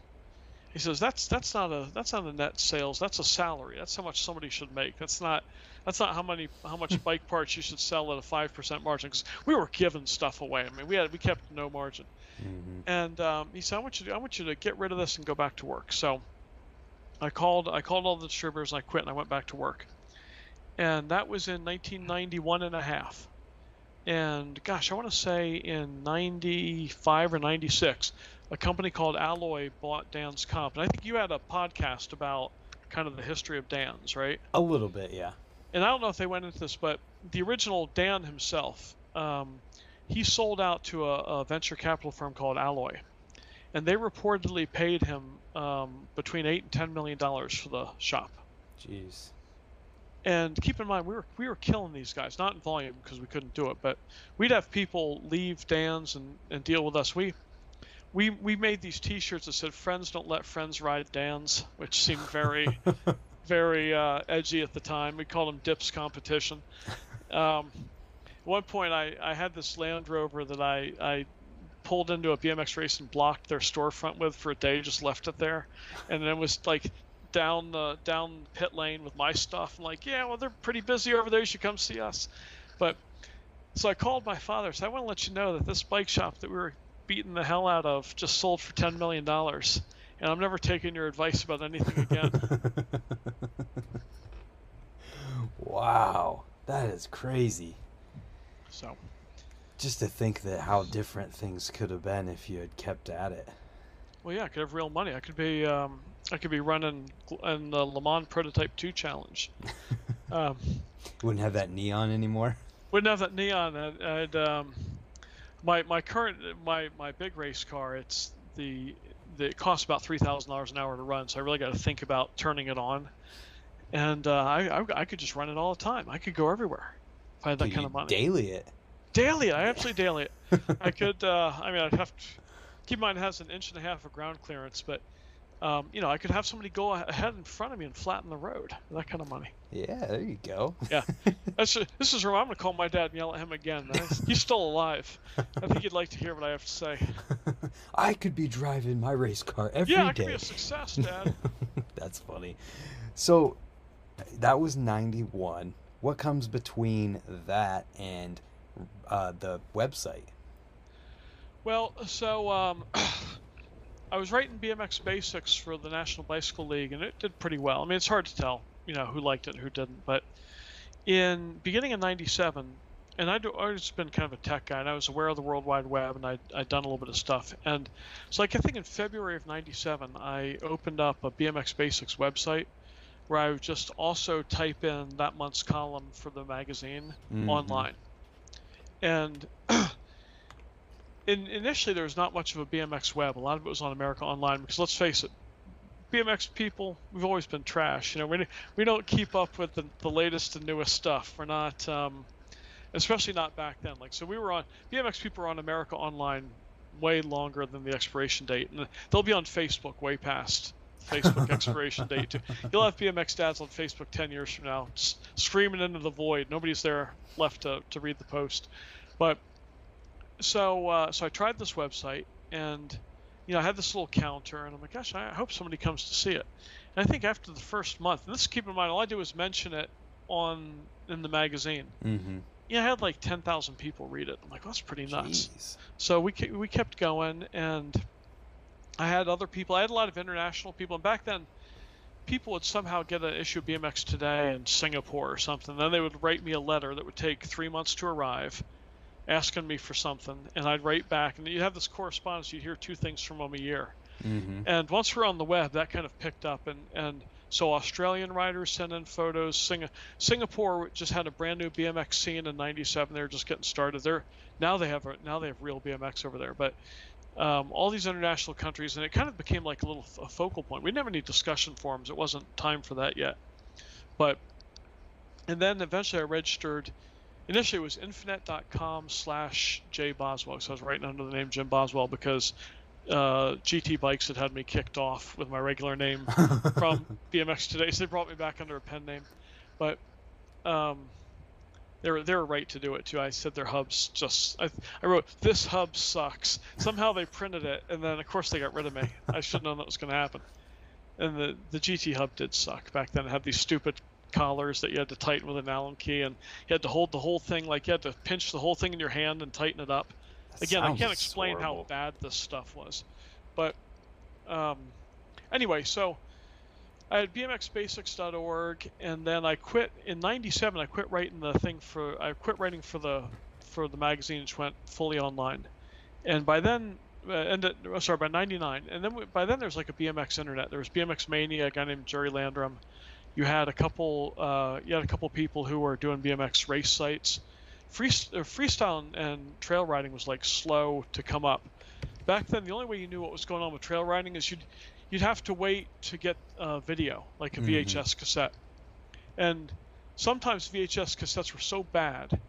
He says that's that's not a that's not a net sales. That's a salary. That's how much somebody should make. That's not that's not how many how much hmm. bike parts you should sell at a five percent margin. Because we were giving stuff away. I mean, we had we kept no margin. Mhm. And um, he said, I want you to I want you to get rid of this and go back to work. So I called I called all the distributors and I quit and I went back to work. And that was in 1991 and a half. And gosh, I want to say in 95 or 96, a company called Alloy bought Dan's Comp. And I think you had a podcast about kind of the history of Dan's, right? A little bit, yeah. And I don't know if they went into this, but the original Dan himself, um, he sold out to a, a, venture capital firm called Alloy, and they reportedly paid him um, between eight and ten million dollars for the shop. Jeez. And keep in mind, we were we were killing these guys, not in volume because we couldn't do it, but we'd have people leave Dan's and, and deal with us. We we we made these T-shirts that said "Friends don't let friends ride Dan's," which seemed very very uh, edgy at the time. We called them Dips competition. Um, one point, I, I had this Land Rover that I, I pulled into a BMX race and blocked their storefront with for a day, just left it there, and then was like down the down pit lane with my stuff. I'm like, yeah, well, they're pretty busy over there. You should come see us. But so I called my father. So I want to let you know that this bike shop that we were beating the hell out of just sold for ten million dollars, and I'm never taking your advice about anything again. wow, that is crazy. So, just to think that how different things could have been if you had kept at it. Well, yeah, I could have real money. I could be, um, I could be running in the Le Mans Prototype Two Challenge. um, wouldn't have that neon anymore. Wouldn't have that neon. I'd, I'd um, my my current my my big race car. It's the, the it costs about three thousand dollars an hour to run. So I really got to think about turning it on. And uh, I, I I could just run it all the time. I could go everywhere I had that Could kind of money. Daily it. Daily, I absolutely daily it. I could. Uh, I mean, I'd have to keep in mind it has an inch and a half of ground clearance, but um, you know, I could have somebody go ahead in front of me and flatten the road. That kind of money. Yeah, there you go. yeah, that's this is where I'm gonna call my dad and yell at him again. He's still alive. I think he'd like to hear what I have to say. I could be driving my race car every yeah, day. Could be a success, Dad. that's funny. So, that was '91 what comes between that and uh, the website? Well, so um, I was writing BMX Basics for the National Bicycle League, and it did pretty well. I mean, it's hard to tell, you know, who liked it who didn't. But in beginning of '97, and I'd always been kind of a tech guy, and I was aware of the World Wide Web, and I'd, I'd done a little bit of stuff. And so, like, I think in February of '97, I opened up a BMX Basics website where I would just also type in that month's column for the magazine mm-hmm. online. And in, initially, there was not much of a BMX web. A lot of it was on America Online because let's face it, BMX people, we've always been trash. You know, we we don't keep up with the, the latest and newest stuff. We're not, um, especially not back then. Like, so we were on BMX people were on America Online way longer than the expiration date, and they'll be on Facebook way past Facebook expiration date. Too. You'll have BMX dads on Facebook 10 years from now, screaming into the void. Nobody's there left to, to read the post. But so uh, so I tried this website, and you know I had this little counter, and I'm like, gosh, I hope somebody comes to see it. And I think after the first month, and this keep in mind, all I did was mention it on in the magazine. Mm-hmm. Yeah, I had like 10,000 people read it. I'm like, well, that's pretty nuts. Jeez. So we we kept going, and I had other people. I had a lot of international people, and back then, people would somehow get an issue of BMX Today in Singapore or something. Then they would write me a letter that would take three months to arrive, asking me for something, and I'd write back. And you'd have this correspondence. You'd hear two things from them a year. Mm-hmm. And once we're on the web, that kind of picked up, and and so Australian riders send in photos. Sing- Singapore just had a brand new BMX scene in '97. They're just getting started. They're now they have a, now they have real BMX over there, but um, all these international countries, and it kind of became like a little a focal point. We never need discussion forums; it wasn't time for that yet. But and then eventually I registered. Initially, it was infinet.com slash J Boswell. So I was writing under the name Jim Boswell because uh, GT Bikes had had me kicked off with my regular name from BMX Today, so they brought me back under a pen name. But um, they were they were right to do it too. I said their hubs just I, I wrote this hub sucks. Somehow they printed it and then of course they got rid of me. I should have known that was going to happen. And the the GT hub did suck back then. It had these stupid collars that you had to tighten with an Allen key and you had to hold the whole thing like you had to pinch the whole thing in your hand and tighten it up. That Again, I can't explain horrible. how bad this stuff was. But um, anyway, so I had bmxbasics.org, and then I quit in '97. I quit writing the thing for I quit writing for the for the magazine, which went fully online. And by then, uh, and uh, oh, sorry, by '99, and then we, by then there's like a BMX internet. There was BMX Mania, a guy named Jerry Landrum. You had a couple, uh, you had a couple people who were doing BMX race sites. Free, uh, freestyle and trail riding was like slow to come up. Back then, the only way you knew what was going on with trail riding is you'd you'd have to wait to get a video, like a VHS mm-hmm. cassette. And sometimes VHS cassettes were so bad,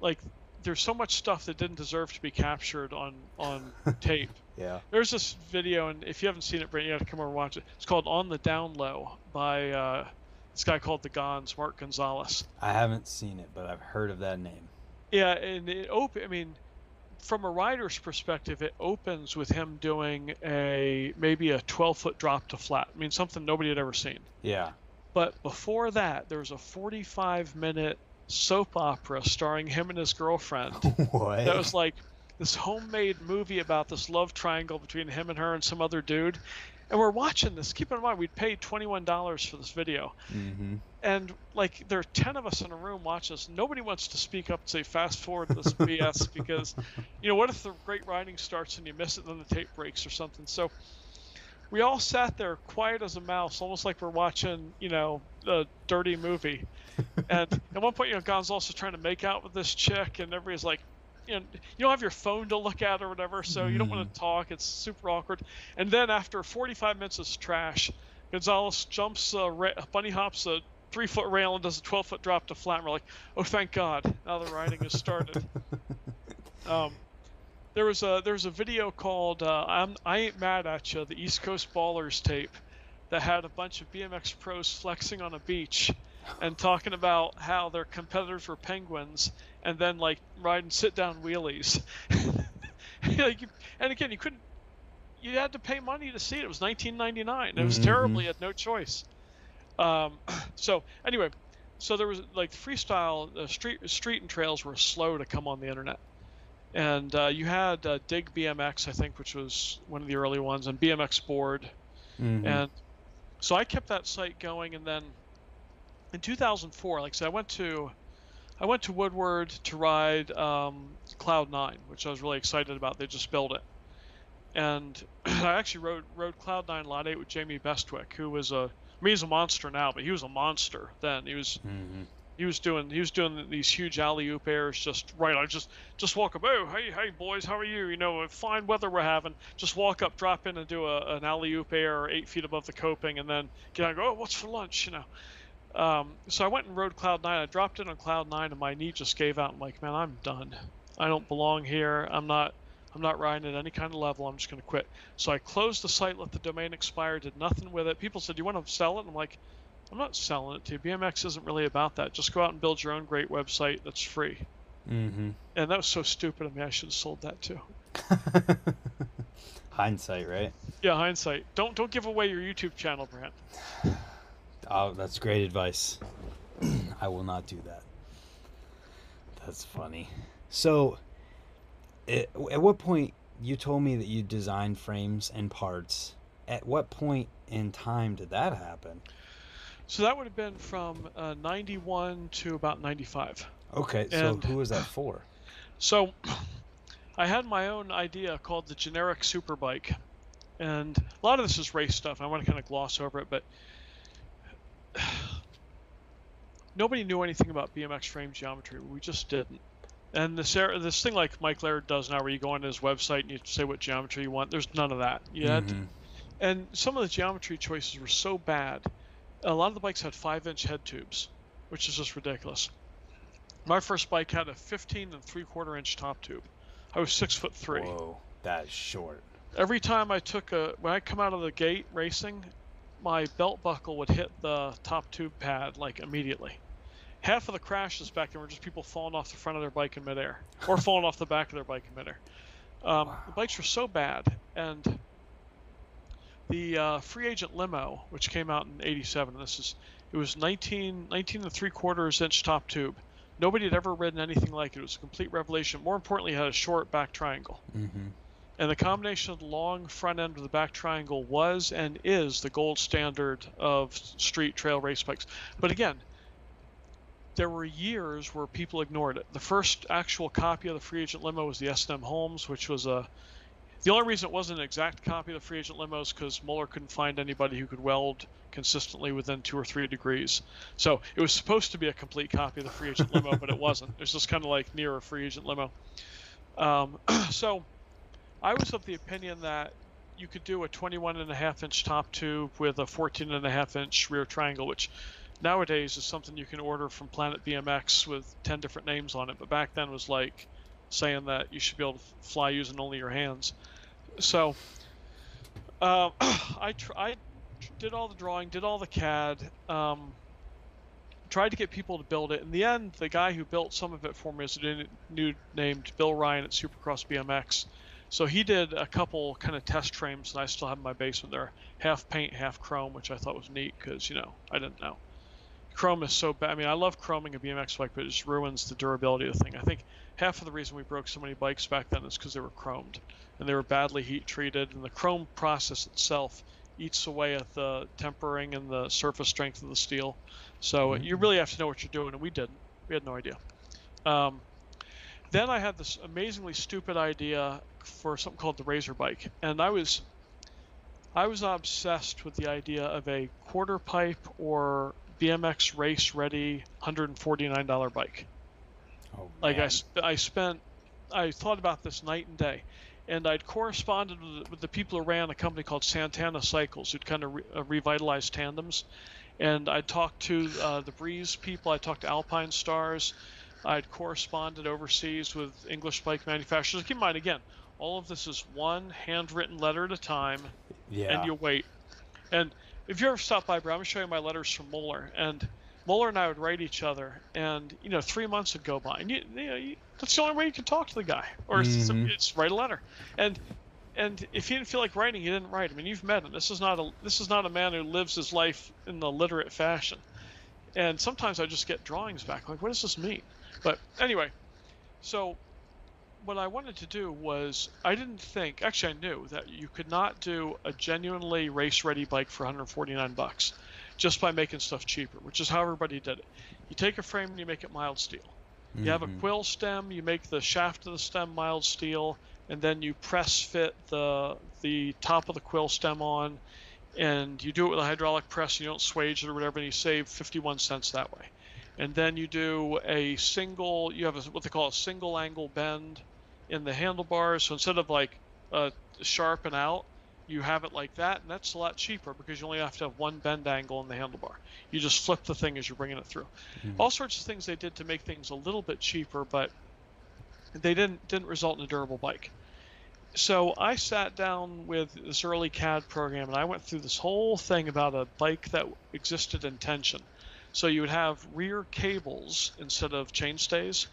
like there's so much stuff that didn't deserve to be captured on on tape. Yeah. There's this video, and if you haven't seen it, Brant, you have to come over and watch it. It's called "On the Down Low" by uh, this guy called the Gons, Mark Gonzalez. I haven't seen it, but I've heard of that name. Yeah, and it open. I mean, from a rider's perspective, it opens with him doing a maybe a 12 foot drop to flat. I mean, something nobody had ever seen. Yeah. But before that, there was a 45 minute soap opera starring him and his girlfriend. what? That was like this homemade movie about this love triangle between him and her and some other dude and we're watching this. Keep in mind, we'd paid twenty-one dollars for this video, mm-hmm. and like there are ten of us in a room watching this. Nobody wants to speak up and say fast forward this BS because, you know, what if the great writing starts and you miss it, and then the tape breaks or something? So we all sat there quiet as a mouse, almost like we're watching, you know, a dirty movie. and at one point, you know, Gonzalez trying to make out with this chick, and everybody's like, you know, you don't have your phone to look at or whatever, so mm. you don't want to mm. talk. It's super awkward. And then after 45 minutes of trash, Gonzalez jumps, uh, ra- bunny hops a three foot rail and does a 12 foot drop to flat. And we're like, oh, thank God, now the riding has started. um, there was a there was a video called uh, I'm, I ain't mad at you, the East Coast Ballers tape, that had a bunch of BMX pros flexing on a beach and talking about how their competitors were penguins and then like riding sit down wheelies. like, and again, you couldn't. You had to pay money to see it. It was 1999. It was mm-hmm. terrible. You had no choice. Um, so anyway, so there was like freestyle uh, street street and trails were slow to come on the internet, and uh, you had uh, Dig BMX, I think, which was one of the early ones, and BMX Board, mm-hmm. and so I kept that site going, and then in 2004, like I said, I went to I went to Woodward to ride um, Cloud Nine, which I was really excited about. They just built it, and I actually rode rode Cloud Nine Lot Eight with Jamie Bestwick, who was a I mean he's a monster now, but he was a monster then. He was mm-hmm. he was doing he was doing these huge alley oop airs just right. I just just walk up. Oh hey hey boys, how are you? You know, fine weather we're having. Just walk up, drop in, and do a, an alley oop air eight feet above the coping, and then get out and go. Oh, what's for lunch? You know. Um, so I went and rode Cloud Nine. I dropped in on Cloud Nine, and my knee just gave out. I'm like, man, I'm done. I don't belong here. I'm not. I'm not riding at any kind of level. I'm just going to quit. So I closed the site, let the domain expire, did nothing with it. People said, "Do you want to sell it?" I'm like, "I'm not selling it to you. BMX isn't really about that. Just go out and build your own great website that's free." Mm-hmm. And that was so stupid of me. I should have sold that too. hindsight, right? Yeah, hindsight. Don't don't give away your YouTube channel, Brant. Oh, that's great advice. I will not do that. That's funny. So, it, at what point you told me that you designed frames and parts? At what point in time did that happen? So that would have been from uh, 91 to about 95. Okay, so who was that for? So I had my own idea called the generic superbike. And a lot of this is race stuff. I want to kind of gloss over it, but nobody knew anything about BMX frame geometry. We just didn't. And this this thing like Mike Laird does now, where you go on his website and you say what geometry you want. There's none of that. yet. mm-hmm. and some of the geometry choices were so bad. A lot of the bikes had five-inch head tubes, which is just ridiculous. My first bike had a 15 and three-quarter inch top tube. I was six foot three. Whoa, that's short. Every time I took a when I come out of the gate racing, my belt buckle would hit the top tube pad like immediately. Half of the crashes back then were just people falling off the front of their bike in midair or falling off the back of their bike in midair. Um, wow. The bikes were so bad, and the uh, free agent limo, which came out in '87, this is it was 19, 19 and three quarters inch top tube. Nobody had ever ridden anything like it. It was a complete revelation. More importantly, it had a short back triangle. Mm-hmm. And the combination of the long front end of the back triangle was and is the gold standard of street trail race bikes. But again, there were years where people ignored it. The first actual copy of the free agent limo was the S&M Holmes, which was a the only reason it wasn't an exact copy of the free agent limo is because Moeller couldn't find anybody who could weld consistently within two or three degrees. So it was supposed to be a complete copy of the free agent limo, but it wasn't. It was just kind of like near a free agent limo. Um, so I was of the opinion that you could do a 21 and a half inch top tube with a 14 and a half inch rear triangle, which nowadays is something you can order from Planet BMX with 10 different names on it. But back then was like saying that you should be able to fly using only your hands. So uh, I, tr- I did all the drawing, did all the CAD, um, tried to get people to build it. In the end, the guy who built some of it for me is a dude named Bill Ryan at Supercross BMX. So he did a couple kind of test frames that I still have in my basement. They're half paint, half chrome, which I thought was neat because you know I didn't know. Chrome is so bad. I mean, I love chroming a BMX bike, but it just ruins the durability of the thing. I think half of the reason we broke so many bikes back then is because they were chromed and they were badly heat treated, and the chrome process itself eats away at the tempering and the surface strength of the steel. So mm-hmm. you really have to know what you're doing, and we didn't. We had no idea. Um, then I had this amazingly stupid idea for something called the Razor bike, and I was I was obsessed with the idea of a quarter pipe or BMX race ready $149 bike. Oh, like I, I spent I thought about this night and day and I'd corresponded with, with, the people who ran a company called Santana Cycles, who'd kind of re, uh, revitalized tandems. And I'd talked to uh, the Breeze people, I talked to Alpine Stars, I'd corresponded overseas with English bike manufacturers. Keep in mind, again, all of this is one handwritten letter at a time, yeah. and you wait. And if you ever stop by, bro, I'm gonna show you my letters from Moeller, and Moeller and I would write each other, and you know, three months would go by, and you, you know, you, that's the only way you can talk to the guy, or mm-hmm. it's, it's write a letter. And and if he didn't feel like writing, he didn't write. I mean, you've met him. This is not a this is not a man who lives his life in the literate fashion. And sometimes I just get drawings back, like, what does this mean? But anyway, so what I wanted to do was I didn't think actually I knew that you could not do a genuinely race ready bike for 149 bucks just by making stuff cheaper, which is how everybody did it. You take a frame and you make it mild steel. You mm-hmm. have a mm-hmm. quill stem, you make the shaft of the stem mild steel, and then you press fit the the top of the quill stem on, and you do it with a hydraulic press. You don't swage it or whatever, and you save 51 cents that way. And then you do a single. You have a, what they call a single angle bend in the handlebars. So instead of like uh, sharp and out, you have it like that, and that's a lot cheaper because you only have to have one bend angle in the handlebar. You just flip the thing as you're bringing it through. Mm-hmm. All sorts of things they did to make things a little bit cheaper, but they didn't didn't result in a durable bike. So I sat down with this early CAD program and I went through this whole thing about a bike that existed in tension. So you would have rear cables instead of chainstays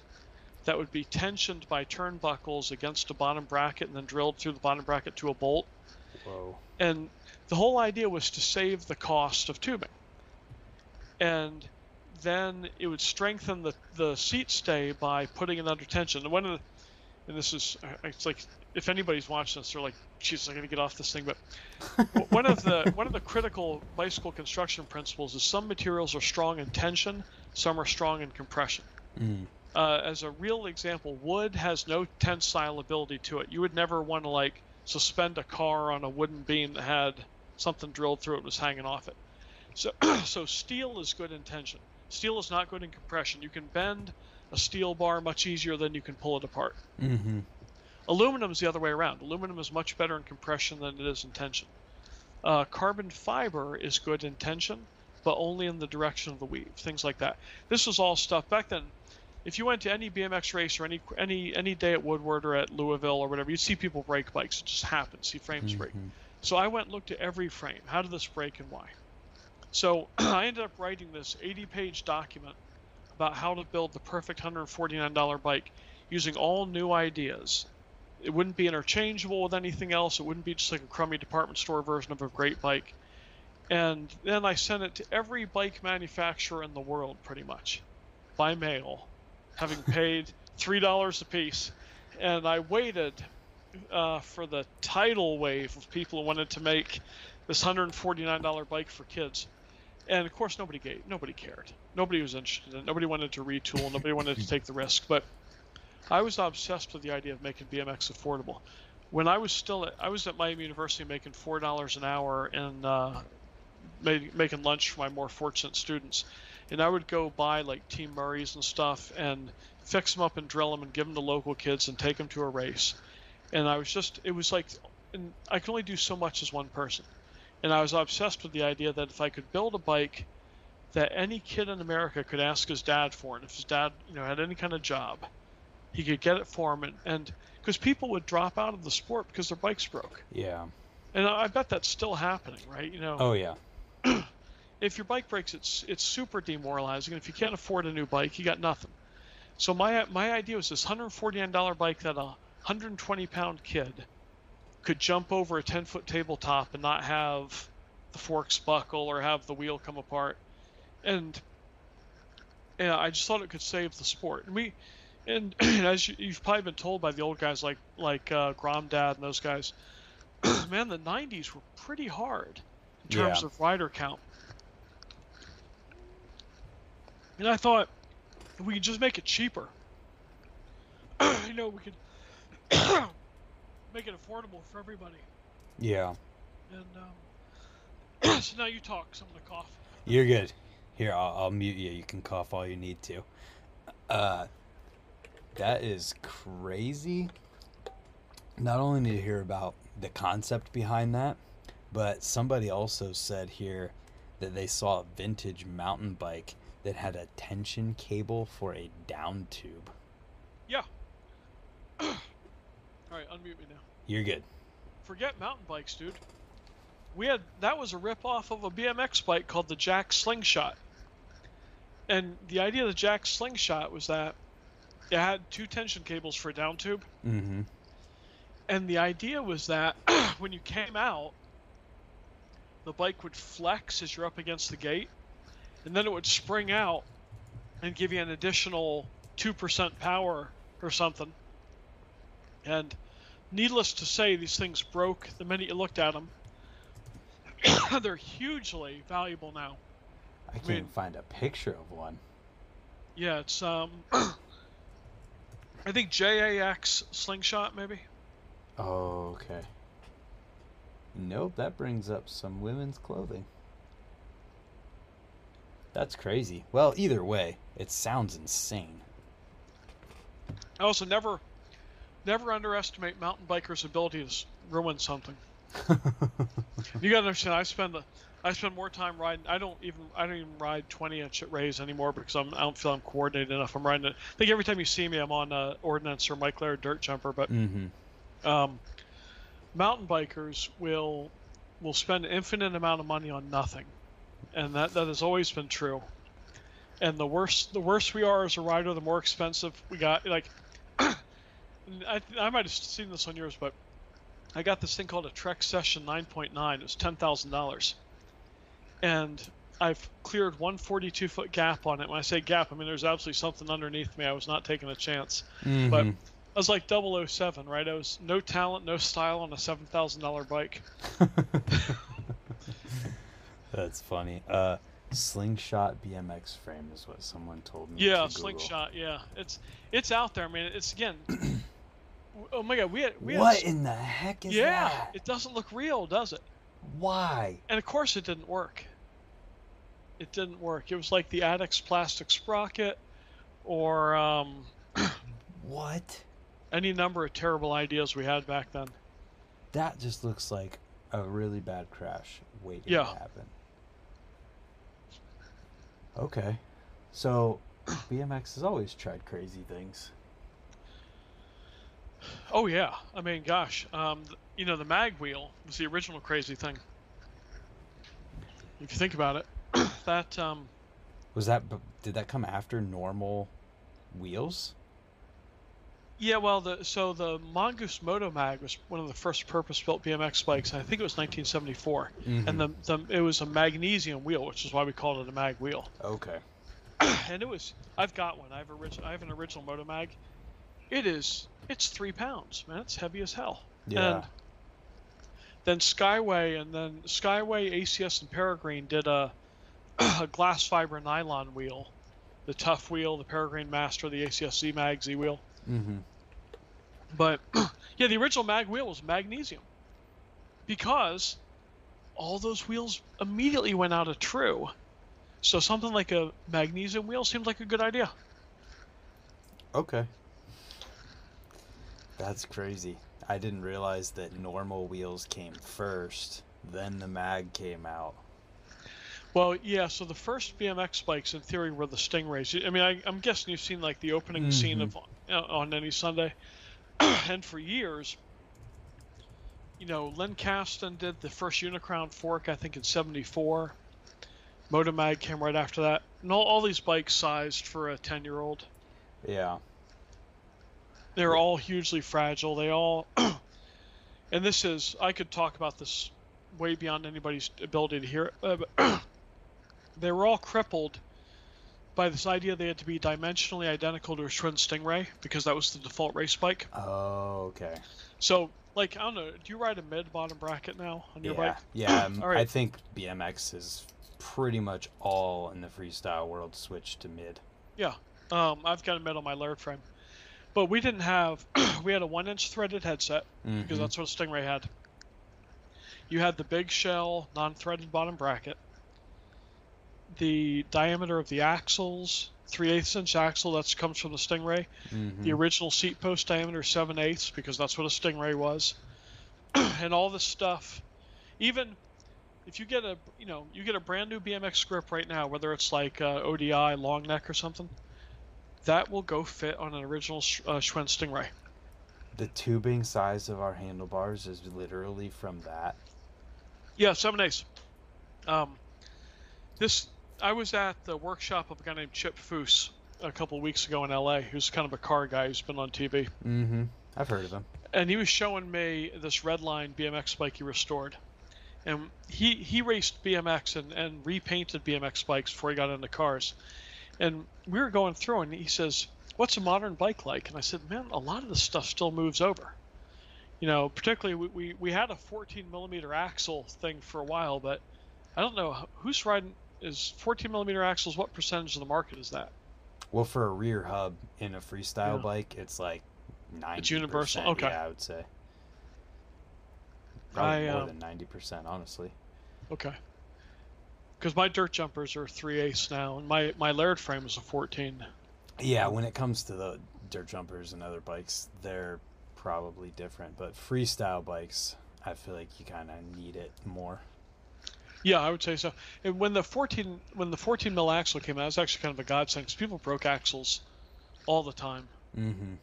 that would be tensioned by turnbuckles against a bottom bracket and then drilled through the bottom bracket to a bolt Whoa. And the whole idea was to save the cost of tubing. And then it would strengthen the, the seat stay by putting it under tension. And one of the, and this is, uh, it's like, if anybody's watching this, they're like, Jesus, I'm gonna get off this thing. But one of the one of the critical bicycle construction principles is some materials are strong in tension, some are strong in compression. Mm. Uh, as a real example, wood has no tensile ability to it. You would never want to like suspend a car on a wooden beam that had something drilled through it was hanging off it. So, so steel is good in tension. Steel is not good in compression. You can bend a steel bar much easier than you can pull it apart. Mm-hmm. Aluminum is the other way around. Aluminum is much better in compression than it is in tension. Uh, carbon fiber is good in tension, but only in the direction of the weave. Things like that. This was all stuff back then if you went to any BMX race or any any any day at Woodward or at Louisville or whatever, you'd see people break bikes. It just happens. See frames mm-hmm. break. So I went and looked at every frame. How did this break and why? So I ended up writing this 80-page document about how to build the perfect $149 bike using all new ideas. It wouldn't be interchangeable with anything else. It wouldn't be just like a crummy department store version of a great bike. And then I sent it to every bike manufacturer in the world, pretty much, by mail having paid three dollars a piece, and I waited uh, for the tidal wave of people who wanted to make this $149 bike for kids. And of course, nobody gave, nobody cared. Nobody was interested in it. Nobody wanted to retool. Nobody wanted to take the risk. But I was obsessed with the idea of making BMX affordable. When I was still at, I was at Miami University making four dollars an hour and uh, made, making lunch for my more fortunate students, and I would go buy like Team Murray's and stuff and fix them up and drill them and give them to local kids and take them to a race. And I was just, it was like, and I can only do so much as one person. And I was obsessed with the idea that if I could build a bike that any kid in America could ask his dad for, and if his dad, you know, had any kind of job, he could get it for him, and because people would drop out of the sport because their bikes broke. Yeah. And I bet that's still happening, right? You know. Oh yeah. if your bike breaks, it's it's super demoralizing. And if you can't afford a new bike, you got nothing. So my my idea was this $149 bike that a 120 pound kid could jump over a 10 foot tabletop and not have the forks buckle or have the wheel come apart. And and I just thought it could save the sport. And we and, as you, have probably been told by the old guys like like uh, Gromdad and those guys, man, the 90s were pretty hard in terms Yeah. of rider count. And I thought we could just make it cheaper. you know, we could make it affordable for everybody. Yeah. And um, so now you talk. 'cause I'm gonna cough. You're good. Here, I'll, I'll mute you. You can cough all you need to. Uh, that is crazy. Not only to hear about the concept behind that, but somebody also said here that they saw a vintage mountain bike that had a tension cable for a down tube. Yeah. All right, unmute me now. You're good. Forget mountain bikes, dude. We had that was a rip-off of a BMX bike called the Jack Slingshot. And the idea of the Jack Slingshot was that it had two tension cables for a down tube, Mm-hmm. and the idea was that when you came out, the bike would flex as you're up against the gate, and then it would spring out and give you an additional 2% power or something. And needless to say, these things broke the minute you looked at them. They're hugely valuable now. I can't mean- find a picture of one. Yeah, it's um, I think JAX slingshot maybe. Oh, okay. Nope, that brings up some women's clothing. That's crazy. Well, either way, it sounds insane. I also never, never underestimate mountain bikers' ability to ruin something. You gotta understand. I spend, a, I spend more time riding. I don't even, I don't even ride 20 inch at Rays anymore because I'm, I don't feel I'm coordinated enough. I'm riding it. I think every time you see me, I'm on uh, Ordnance or Mike Laird dirt jumper. But mm-hmm. um, mountain bikers will, will spend an infinite amount of money on nothing, and that that has always been true. And the worse, the worse we are as a rider, the more expensive we got. Like, I, I might have seen this on yours, but I got this thing called a Trek Session 9.9. It was ten thousand dollars, and I've cleared one 42 foot gap on it. When I say gap, I mean there's absolutely something underneath me. I was not taking a chance. But I was like 007, right? I was no talent, no style on a seven thousand dollar bike. That's funny. Uh, slingshot BMX frame is what someone told me. to Yeah, Google. slingshot. Yeah, it's it's out there, man. It's again. oh my god, we had we What had. in the heck is yeah, that? it doesn't look real, does it? Why? And of course, it didn't work. It didn't work. It was like the Addix plastic sprocket, or um, What? any number of terrible ideas we had back then. That just looks like a really bad crash waiting Yeah. to happen. Okay. So BMX has always tried crazy things. Oh yeah, I mean, gosh, um, you know, the mag wheel was the original crazy thing. If you think about it, that um, Was that did that come after normal wheels? yeah, well, the so the Mongoose Moto Mag was one of the first purpose-built BMX bikes. I think it was 1974, Mhm. and the, the it was a magnesium wheel, which is why we called it a mag wheel. Okay. and it was I've got one. I have original I have an original Moto Mag, it is it's three pounds, man. It's heavy as hell. Yeah. And then Skyway and then Skyway, ACS, and Peregrine did a, a glass fiber nylon wheel, the Tuff Wheel, the Peregrine Master, the ACS Z Mag Z wheel. mm-hmm. But yeah, the original mag wheel was magnesium because all those wheels immediately went out of true. So something like a magnesium wheel seemed like a good idea. Okay. That's crazy. I didn't realize that normal wheels came first, then the mag came out. Well, yeah. So the first BMX bikes, in theory, were the Stingrays. I mean, I, I'm guessing you've seen like the opening scene of uh, on any Sunday, and for years, you know, Linn Kastan did the first Unicrown fork, I think in '74. Motomag came right after that, and all, all these bikes sized for a 10-year-old. Yeah. They're all hugely fragile. They all, and this is I could talk about this way beyond anybody's ability to hear it. Uh, but they were all crippled by this idea they had to be dimensionally identical to a Schwinn Stingray because that was the default race bike. Oh, okay. So, like, I don't know, do you ride a mid bottom bracket now on your yeah. bike? Yeah. um, All right. I think BMX is pretty much all in the freestyle world switched to mid. Yeah. Um, I've got a mid on my Laird frame, but we didn't have. we had a one-inch threaded headset because Mhm. that's what a Stingray had. You had the big shell, non-threaded bottom bracket. The diameter of the axles, 3 8 inch axle, that comes from the Stingray. Mhm. The original seat post diameter, 7 8 because that's what a Stingray was. and all this stuff, even if you get a, you know, you get a brand new BMX grip right now, whether it's like uh, ODI, long neck or something, that will go fit on an original uh, Schwinn Stingray. The tubing size of our handlebars is literally from that. Yeah, seven eighths. Um, this I was at the workshop of a guy named Chip Foose a couple weeks ago in L.A. Who's kind of a car guy who's been on TV, Mm-hmm. I've heard of him. and he was showing me this Redline BMX bike he restored, and he he raced BMX and and repainted BMX bikes before he got into cars, and we were going through and he says, "What's a modern bike like?" And I said, "Man, a lot of this stuff still moves over." You know, particularly we, we, we had a 14 millimeter axle thing for a while, but I don't know who's riding is 14 millimeter axles. What percentage of the market is that? Well, for a rear hub in a freestyle Yeah. bike, it's like 90 it's universal? Okay. Yeah, I would say. Probably I, more um, than ninety percent, honestly. Okay. Because my dirt jumpers are 3 eighths now, and my my Laird frame is a 14. Yeah, when it comes to the dirt jumpers and other bikes, they're probably different. But freestyle bikes, I feel like you kind of need it more. Yeah, I would say so. And when the 14 when the 14 mil axle came out, it was actually kind of a godsend because people broke axles all the time. Mm-hmm.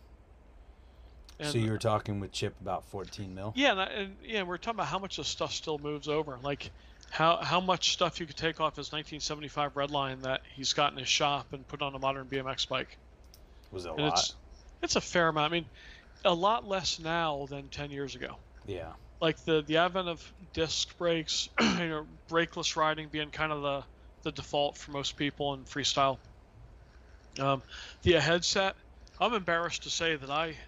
And, so you were talking with Chip about fourteen mil. Yeah, and, I- and yeah, we're talking about how much the stuff still moves over. Like how how much stuff you could take off his 1975 Redline that he's got in his shop and put on a modern BMX bike. Was it a and lot? it's it's a fair amount. I mean, a lot less now than 10 years ago. Yeah. Like the the advent of disc brakes, you know, brakeless riding being kind of the the default for most people in freestyle. Um, the headset, I'm embarrassed to say that I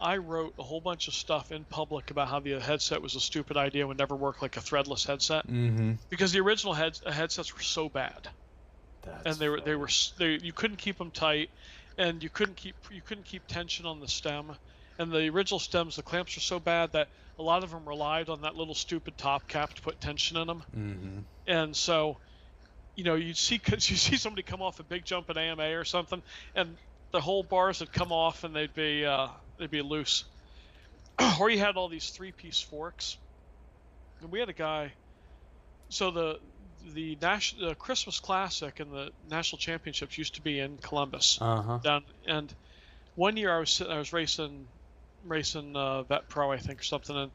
I wrote a whole bunch of stuff in public about how the headset was a stupid idea, and would never work like a threadless headset Mm-hmm. because the original head, headsets were so bad That's and they were they were they you couldn't keep them tight, and you couldn't keep you couldn't keep tension on the stem, and the original stems the clamps were so bad that a lot of them relied on that little stupid top cap to put tension in them, Mm-hmm. and so, you know, you'd see you see somebody come off a big jump at AMA or something, and the whole bars would come off and they'd be uh, they'd be loose, or you had all these three piece forks, and we had a guy, so the the national the Christmas Classic and the national championships used to be in Columbus Uh huh. down and one year I was sitting, I was racing racing uh, Vet Pro I think or something and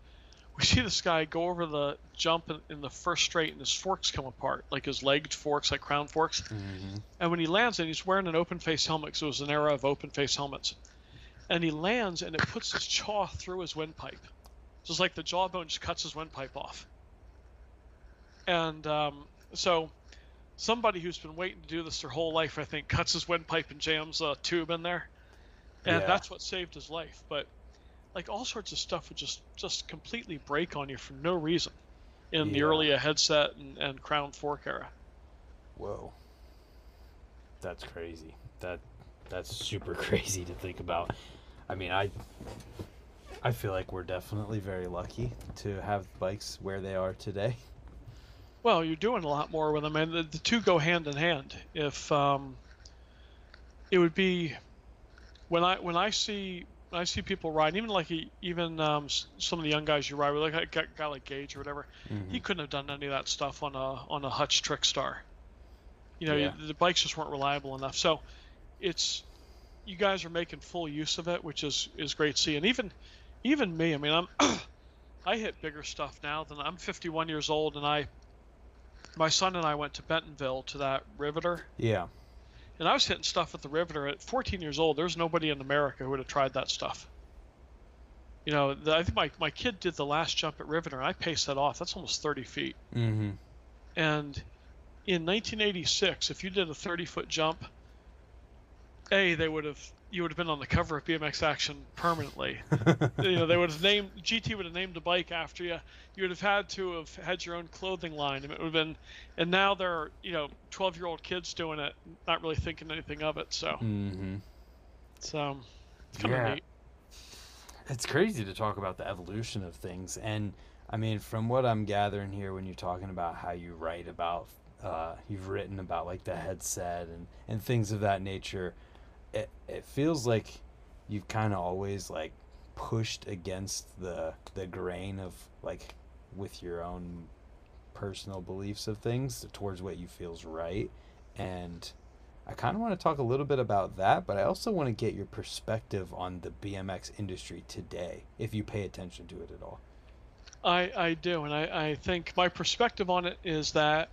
we see this guy go over the jump in, in the first straight and his forks come apart like his legged forks like crown forks Mm-hmm. and when he lands and he's wearing an open face helmet because it was an era of open face helmets and he lands and it puts his jaw through his windpipe so it's like the jawbone just cuts his windpipe off and um, so somebody who's been waiting to do this their whole life i think cuts his windpipe and jams a tube in there and Yeah. that's what saved his life. But like all sorts of stuff would just just completely break on you for no reason in the Yeah. earlier headset and, and Crown Fork era. Whoa. That's crazy. That that's super crazy to think about. I mean, I I feel like we're definitely very lucky to have bikes where they are today. Well, you're doing a lot more with them, and the, the two go hand in hand. If um, it would be when I when I see I see people riding, even like he, even um, some of the young guys you ride with, like a guy, like Gage or whatever, he couldn't have done any of that stuff on a on a Hutch Trickstar. You know, Yeah. the bikes just weren't reliable enough. So, it's you guys are making full use of it, which is is great to see. And even even me, I mean, I'm I hit bigger stuff now than I'm 51 years old, and I my son and I went to Bentonville to that Riveter, Yeah. And I was hitting stuff at the Riveter at 14 years old. There's nobody in America who would have tried that stuff. You know, the, I think my, my kid did the last jump at Riveter, and I paced that off. That's almost 30 feet. Mm-hmm. And in 1986, if you did a 30 foot jump, a they would have you would have been on the cover of BMX Action permanently. you know, they would have named GT would have named the bike after you. You would have had to have had your own clothing line, and it would have been. And now there are you know 12 year old kids doing it, not really thinking anything of it. So mm-hmm. it's um, kind of Yeah. neat. It's crazy to talk about the evolution of things, and I mean, from what I'm gathering here, when you're talking about how you write about, uh, you've written about like the headset and and things of that nature, it it feels like you've kind of always like pushed against the the grain of like with your own personal beliefs of things towards what you feels right and I kind of want to talk a little bit about that, but I also want to get your perspective on the BMX industry today, if you pay attention to it at all. I, I do, and I, I think my perspective on it is that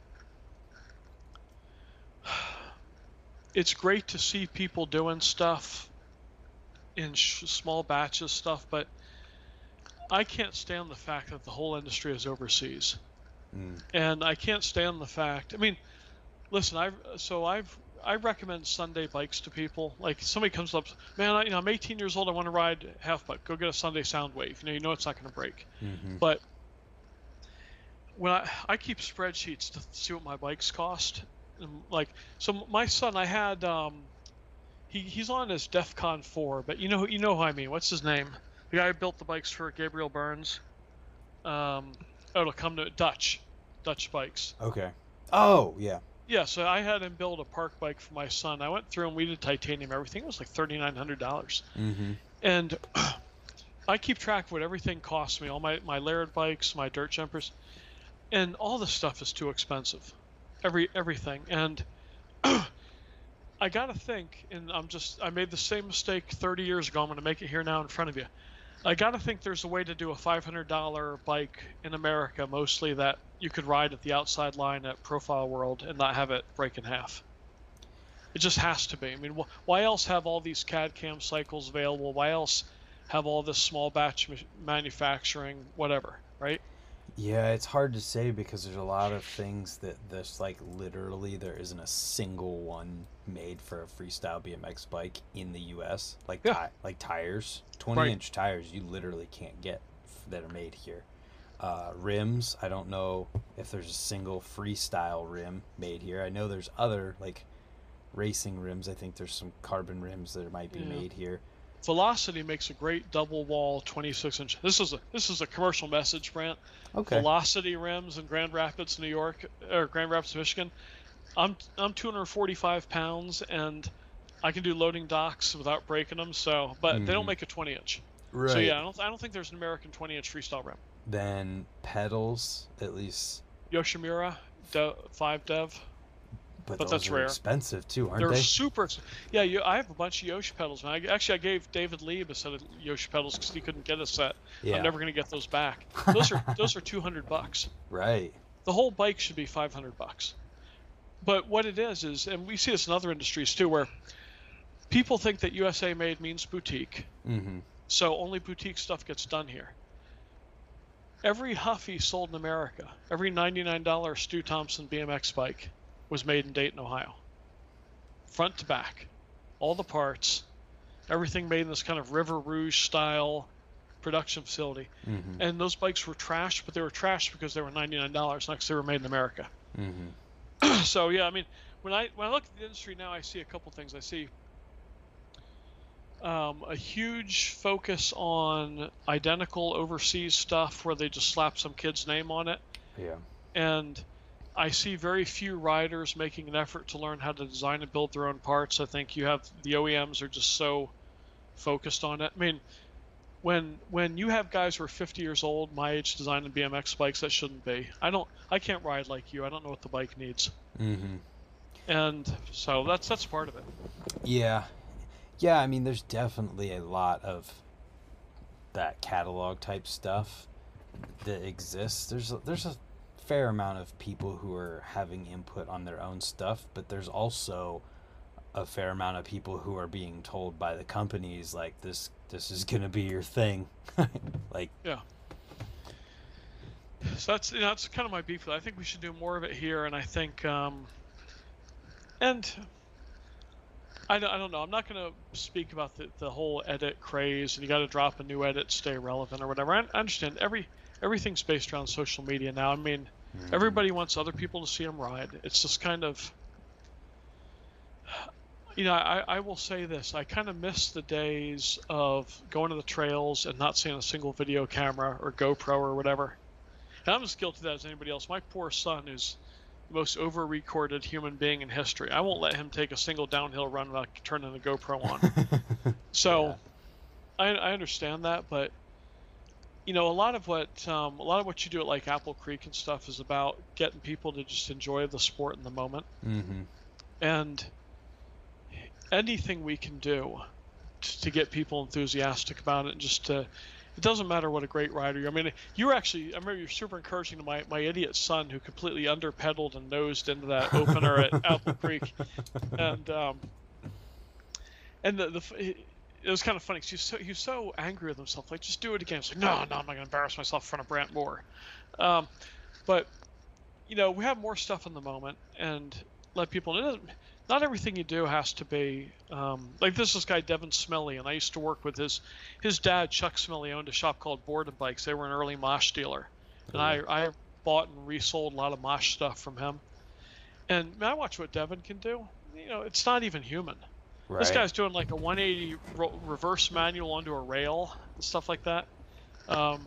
it's great to see people doing stuff in sh- small batches stuff, but I can't stand the fact that the whole industry is overseas, Mm. and I can't stand the fact. I mean, listen, I've so I've I recommend Sunday bikes to people. Like somebody comes up, man, I, you know, I'm 18 years old. I want to ride half bike. Go get a Sunday Soundwave. You know, you know it's not going to break. hmm But when I, I keep spreadsheets to see what my bikes cost, like so my son, I had um, he he's on his DefCon four, but you know you know who I mean. What's his name? The guy who built the bikes for Gabriel Burns. Um, oh, it'll come to Dutch, Dutch bikes. Okay. Oh, yeah. Yeah, so I had him build a park bike for my son. I went through and we did titanium everything. It was like thirty nine hundred dollars Mm-hmm. and I keep track of what everything costs me. All my my Laird bikes, my dirt jumpers, and all this stuff is too expensive. Every everything, and I gotta think. And I'm just I made the same mistake 30 years ago. I'm gonna make it here now in front of you. I gotta think there's a way to do a $500 bike in America, mostly that you could ride at the outside line at Profile World and not have it break in half. It just has to be. I mean, wh- why else have all these CAD CAM cycles available? Why else have all this small batch ma- manufacturing, whatever, right? Yeah, it's hard to say because there's a lot of things that there's like literally there isn't a single one made for a freestyle BMX bike in the U.S. Like Yeah. ti- like tires, 20 Right. inch tires, you literally can't get f- that are made here. Uh, rims, I don't know if there's a single freestyle rim made here. I know there's other like racing rims. I think there's some carbon rims that might be Yeah. made here. Velocity makes a great double wall 26 inch. This is a this is a commercial message, Brant. Okay. Velocity rims in Grand Rapids, New York, or Grand Rapids, Michigan. I'm I'm 245 pounds and I can do loading docks without breaking them. So, but they don't Mhm. make a 20 inch. Right. So yeah, I don't I don't think there's an American 20 inch freestyle rim. Then pedals, at least, Yoshimura, De- five Dev. But, But those that's are rare. expensive too, aren't They're they? super. ex- Yeah, you, I have a bunch of Yoshi pedals, man. I, actually, I gave David Lee a set of Yoshi pedals because he couldn't get a set. Yeah. I'm never gonna get those back. Those are those are 200 bucks. Right. The whole bike should be 500 bucks. But what it is is, and we see this in other industries too, where people think that USA made means boutique, Mm-hmm. so only boutique stuff gets done here. Every Huffy sold in America, every $99 Stu Thompson BMX bike was made in Dayton, Ohio. Front to back. All the parts. everything made in this kind of River Rouge style production facility. Mm-hmm. And those bikes were trashed, but they were trashed because they were $99, not because they were made in America. Mm-hmm. so yeah, I mean, when I when I look at the industry now, I see a couple things. I see um, a huge focus on identical overseas stuff where they just slap some kid's name on it, Yeah. and I see very few riders making an effort to learn how to design and build their own parts. I think you have the OEMs are just so focused on it. I mean, when when you have guys who are 50 years old, my age, designing BMX bikes, that shouldn't be. I don't. I can't ride like you. I don't know what the bike needs, Mm-hmm. and so that's that's part of it. Yeah. Yeah, I mean there's definitely a lot of that catalog type stuff that exists. There's a, there's a fair amount of people who are having input on their own stuff, but there's also a fair amount of people who are being told by the companies like this this is going to be your thing. like Yeah. So that's you know, that's kind of my beef. with it. I think we should do more of it here, and I think, um, and I don't, I don't know. I'm not going to speak about the, the whole edit craze, and you got to drop a new edit, to stay relevant, or whatever. I, I understand every everything's based around social media now. I mean, mhm. everybody wants other people to see them ride. It's just kind of, you know, I, I will say this. I kind of miss the days of going to the trails and not seeing a single video camera or GoPro or whatever. And I'm as guilty of that as anybody else. My poor son is the most over-recorded human being in history. I won't let him take a single downhill run without turning the GoPro on. So Yeah. I, I understand that, but you know, a lot of what um, a lot of what you do at like Apple Creek and stuff is about getting people to just enjoy the sport in the moment, Mhm. and anything we can do to get people enthusiastic about it, and just to it doesn't matter what a great rider you're. I mean, you were actually I remember you're super encouraging to my my idiot son who completely under underpedaled and nosed into that opener at Apple Creek, and um, and the the it was kind of funny 'cause he was so he was so angry with himself. Like, just do it again. It's like, no, no, I'm not gonna embarrass myself in front of Brant Moore. Um, but you know, we have more stuff in the moment, and let people. It doesn't, everything you do has to be um, like this. This guy Devin Smillie, and I used to work with his his dad Chuck Smillie owned a shop called Board and Bikes. They were an early Mosh dealer, and I I bought and resold a lot of Mosh stuff from him. And man, I watch what Devin can do. You know, it's not even human. Right. This guy's doing like a 180 ro- reverse manual onto a rail and stuff like that. Um,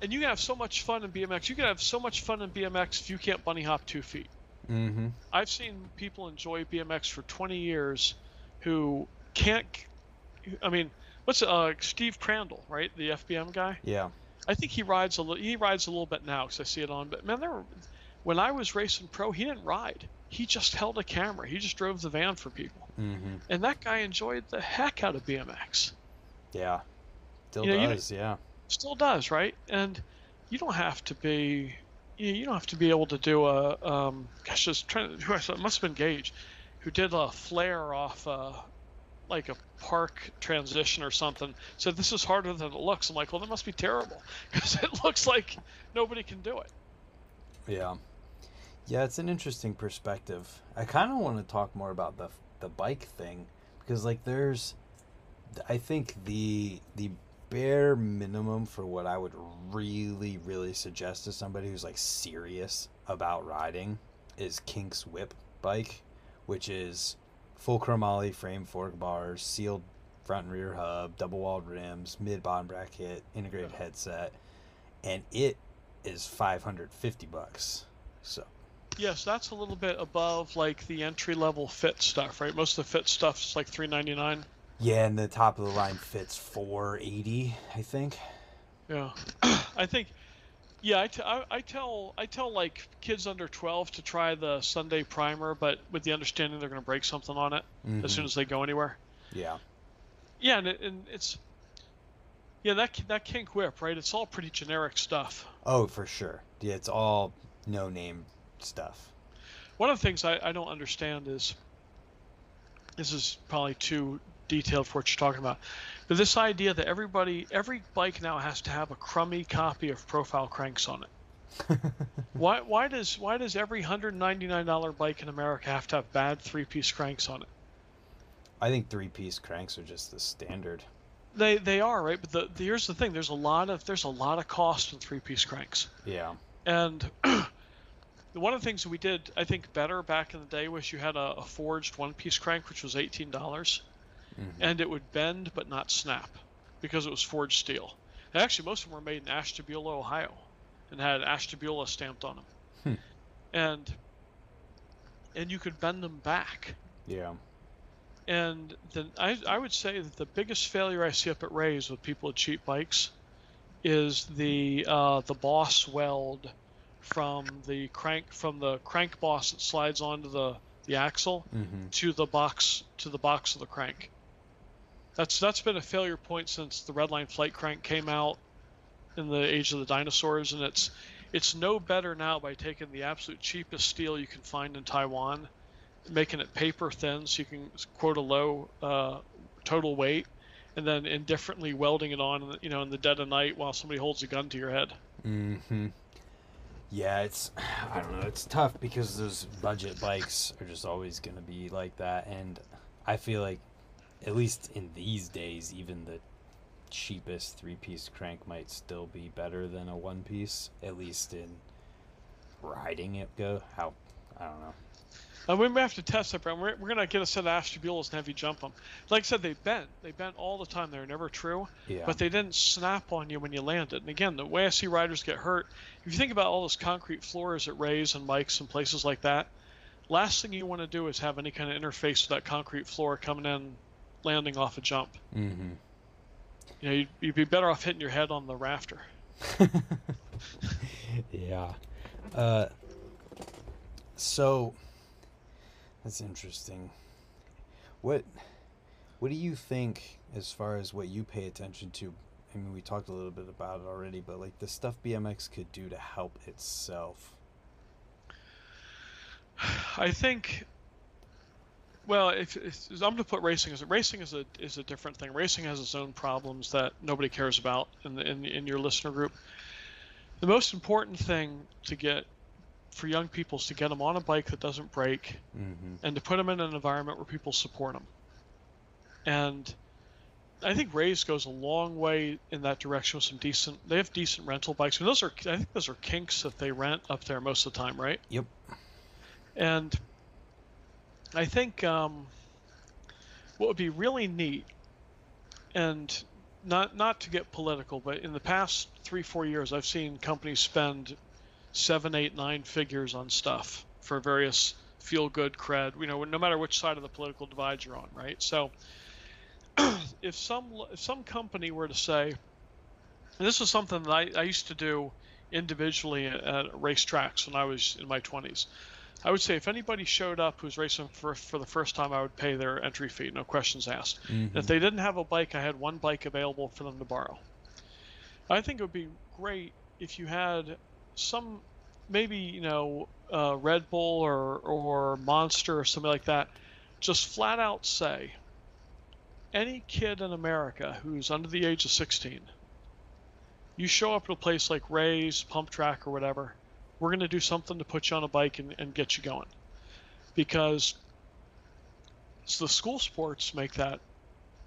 and you can have so much fun in BMX. You can have so much fun in BMX if you can't bunny hop two feet. Mm-hmm. I've seen people enjoy BMX for 20 years who can't. I mean, what's uh, Steve Crandall, right? The FBM guy. Yeah. I think he rides a little. He rides a little bit now because I see it on. But man, there. Were, when I was racing pro, he didn't ride. He just held a camera. He just drove the van for people, Mm-hmm. and that guy enjoyed the heck out of BMX. Yeah. Still You know, does. yeah. Still does, right? And you don't have to be. You you don't have to be able to do a. Um, gosh, just trying. to- Who I saw, it must have been Gage, who did a flare off. Uh, like a park transition or something said this is harder than it looks i'm like well that must be terrible because it looks like nobody can do it Yeah. Yeah, it's an interesting perspective. I kind of want to talk more about the the bike thing because like there's I think the the bare minimum for what I would really really suggest to somebody who's like serious about riding is Kink's Whip bike, which is full chromoly frame fork bars, sealed front and rear hub, double walled rims, mid bottom bracket, integrated headset, and it is 550 bucks. So, Yes, that's a little bit above like the entry level fit stuff, right? Most of the fit stuff is like three ninety nine. yeah, and the top of the line fits 480, I think. Yeah, I think. Yeah, I, t- I, I tell I tell like kids under twelve to try the Sunday primer, but with the understanding they're going to break something on it as soon Mhm. as they go anywhere. Yeah. Yeah, and, it, and it's yeah that that kink whip, right? It's all pretty generic stuff. Oh, for sure. Yeah, it's all no name stuff. One of the things I, I don't understand is this is probably too detailed for what you're talking about. But this idea that everybody every bike now has to have a crummy copy of profile cranks on it. Why why does why does every hundred ninety nine dollar bike in America have to have bad three piece cranks on it? I think three piece cranks are just the standard. They they are right, but the, the here's the thing: there's a lot of there's a lot of cost in three piece cranks, Yeah. and one of the things that we did I think better back in the day was you had a, a forged one piece crank which was eighteen dollars, Mhm. and it would bend but not snap because it was forged steel. And actually, most of them were made in Ashtabula, Ohio, and had Ashtabula stamped on them, Hmm. and and you could bend them back. Yeah. And then I, I would say that the biggest failure I see up at Ray's with people with cheap bikes is the uh, the boss weld from the crank from the crank boss that slides onto the, the axle Mm-hmm. to the box to the box of the crank. That's that's been a failure point since the Redline flight crank came out in the age of the dinosaurs, and it's it's no better now by taking the absolute cheapest steel you can find in Taiwan, making it paper thin so you can quote a low uh, total weight, and then indifferently welding it on, you know, in the dead of night while somebody holds a gun to your head. Mm-hmm. Yeah, it's I don't know, it's tough because those budget bikes are just always gonna be like that and I feel like at least in these days even the cheapest three piece crank might still be better than a one piece, at least in riding it go how I don't know. Uh, we may have to test that, Brant. We're, we're gonna get a set of Ashtabulas and have you jump them. Like I said, they bent. They bent all the time. They're never true. Yeah. but they didn't snap on you when you landed. And again, the way I see riders get hurt, if you think about all those concrete floors at Rays and Mike's and places like that, last thing you want to do is have any kind of interface with that concrete floor coming in, landing off a jump. mm-hmm. You know, you'd, you'd be better off hitting your head on the rafter. yeah. Uh, so that's interesting. What what do you think as far as what you pay attention to? I mean, we talked a little bit about it already, but like the stuff BMX could do to help itself. I think. Well, if, if I'm going to put racing as a racing is a is a different thing. Racing has its own problems that nobody cares about in the, in in your listener group. The most important thing to get for young people is to get them on a bike that doesn't break Mm-hmm. and to put them in an environment where people support them. And I think Rays goes a long way in that direction with some decent. They have decent rental bikes. I mean, those are I think those are kinks that they rent up there most of the time, right? Yep. And I think um, what would be really neat, and not not to get political, but in the past three four years, I've seen companies spend seven, eight, nine figures on stuff for various feel good cred. You know, no matter which side of the political divide you're on, right? So if some if some company were to say, and this was something that I, I used to do individually at, at racetracks when I was in my 20s. I would say if anybody showed up who's racing for for the first time, I would pay their entry fee, no questions asked. Mm-hmm. If they didn't have a bike, I had one bike available for them to borrow. I think it would be great if you had some, maybe you know, uh, Red Bull or or Monster or something like that, just flat out say, any kid in America who's under the age of 16, you show up at a place like Ray's, Pump Track, or whatever, we're going to do something to put you on a bike and, and get you going. Because the school sports make that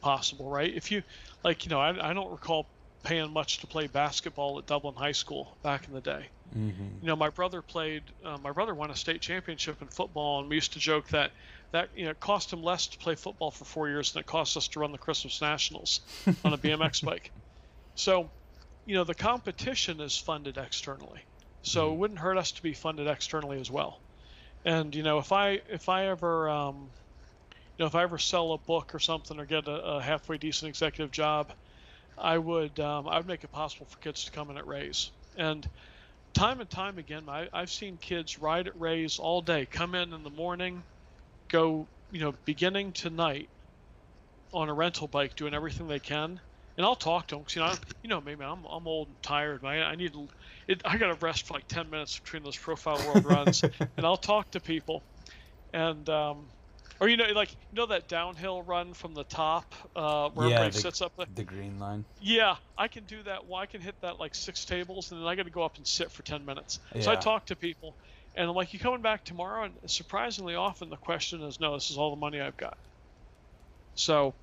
possible, right? If you, like, you know, I, I don't recall paying much to play basketball at Dublin High School back in the day. Mm-hmm. You know, my brother played. Uh, my brother won a state championship in football, and we used to joke that that you know it cost him less to play football for four years than it cost us to run the Christmas Nationals on a BMX bike. So, you know, the competition is funded externally, so it wouldn't hurt us to be funded externally as well. And you know, if I if I ever um, you know if I ever sell a book or something or get a, a halfway decent executive job, I would um, I would make it possible for kids to come in at Rays and time and time again, I, I've seen kids ride at Rays all day, come in in the morning, go, you know, beginning tonight on a rental bike, doing everything they can. And I'll talk to them because you know, I, you know, maybe I'm, I'm old and tired. I, I need, it, I got to rest for like 10 minutes between those profile world runs, and I'll talk to people, and um, or you know, like you know that downhill run from the top uh, where Yeah, everybody the- sits up there. The green line. Yeah, I can do that. Well, I can hit that like six tables, and then I got to go up and sit for ten minutes. So I talk to people, and I'm like, "You coming back tomorrow?" And surprisingly often, the question is, "No, this is all the money I've got." So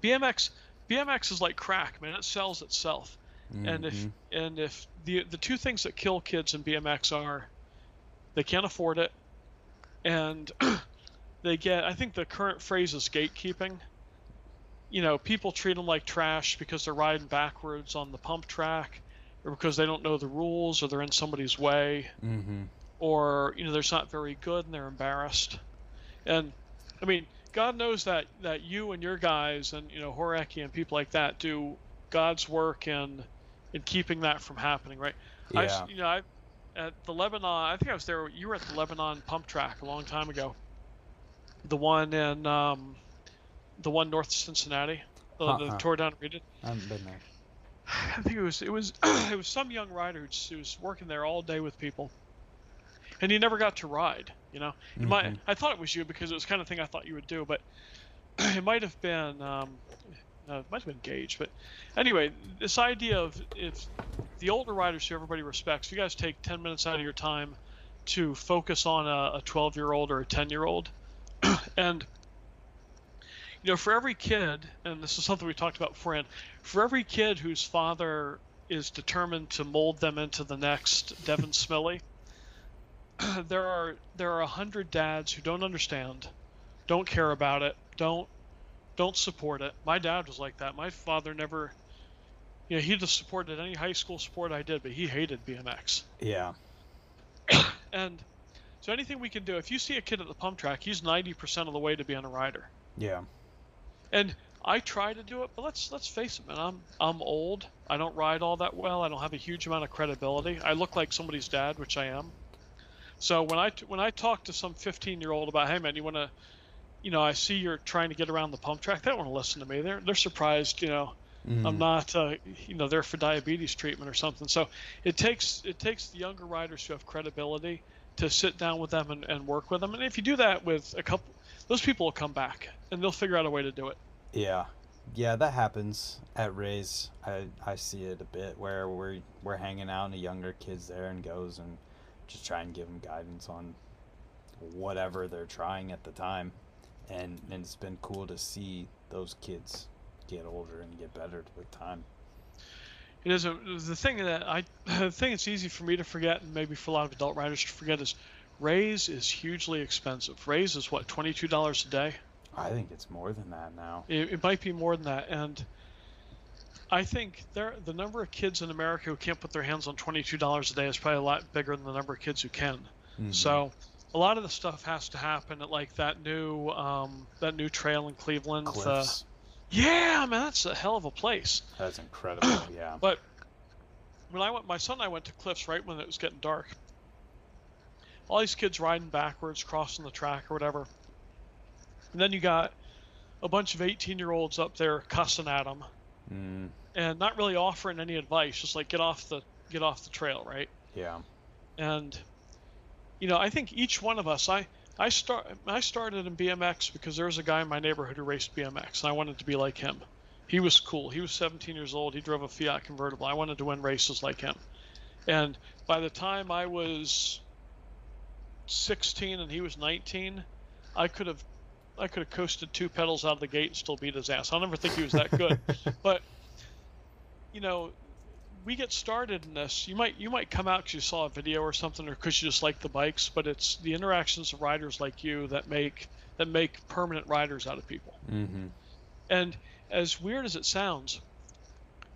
BMX BMX is like crack, man. It sells itself. And if Mhm. and if the the two things that kill kids in BMX are they can't afford it and they get I think the current phrase is gatekeeping. You know, people treat them like trash because they're riding backwards on the pump track or because they don't know the rules or they're in somebody's way Mhm. or you know they're not very good and they're embarrassed. And I mean, God knows that that you and your guys and you know Horeki and people like that do God's work in in keeping that from happening, right? I, Yeah. you know, I at the Lebanon. I think I was there. You were at the Lebanon pump track a long time ago. The one in um, the one north of Cincinnati, the, the Uh-uh. tore down redid. I haven't been there. I think it was it was it was some young rider who was working there all day with people, and he never got to ride. You know, it might. I thought it was you because it was the kind of thing I thought you would do, but it might have been um, uh, it might have been Gage. But anyway, this idea of if the older riders who everybody respects, you guys take ten minutes out of your time to focus on a 12 year old or a 10 year old, and you know, for every kid, and this is something we talked about beforehand, for every kid whose father is determined to mold them into the next Devin Smillie, there are there are a hundred dads who don't understand, don't care about it, don't don't support it. My dad was like that. My father never, you know, he just supported any high school sport I did, but he hated BMX. Yeah. And so anything we can do, if you see a kid at the pump track, he's 90% of the way to being a rider. Yeah. And I try to do it, but let's let's face it, man. I'm I'm old. I don't ride all that well. I don't have a huge amount of credibility. I look like somebody's dad, which I am. So when I when I talk to some 15 year old about, hey man, you want to, you know, I see you're trying to get around the pump track. They don't want to listen to me. They're they're surprised, you know. I'm Mhm. not, uh, you know, there for diabetes treatment or something. So it takes it takes the younger riders who have credibility to sit down with them and, and work with them. And if you do that with a couple, those people will come back and they'll figure out a way to do it. Yeah, yeah, that happens at Rays. I I see it a bit where we're we're hanging out and a younger kid's there and goes and just try and give them guidance on whatever they're trying at the time, and and it's been cool to see those kids get older and get better with time. It is a, the thing that I the thing that's easy for me to forget and maybe for a lot of adult writers to forget is Rays is hugely expensive. Rays is what twenty two dollars a day. I think it's more than that now. It, it might be more than that, and I think there the number of kids in America who can't put their hands on twenty two dollars a day is probably a lot bigger than the number of kids who can. Mhm. So a lot of the stuff has to happen at like that new um, that new trail in Cleveland. uh, Cliffs, yeah, man, that's a hell of a place. that's incredible. Yeah. But when I went, my son and I went to Cliffs right when it was getting dark. All these kids riding backwards, crossing the track or whatever. And then you got a bunch of 18 year olds up there cussing at them Mm, and not really offering any advice, just like get off the get off the trail, right? yeah. And you know, I think each one of us, I I start I started in BMX because there was a guy in my neighborhood who raced BMX, and I wanted to be like him. He was cool. He was 17 years old. He drove a Fiat convertible. I wanted to win races like him. And by the time I was 16 and he was 19, I could have I could have coasted two pedals out of the gate and still beat his ass. I'll never think he was that good. but you know, we get started in this. You might you might come out because you saw a video or something, or because you just like the bikes. But it's the interactions of riders like you that make that make permanent riders out of people. Mm-hmm. And as weird as it sounds,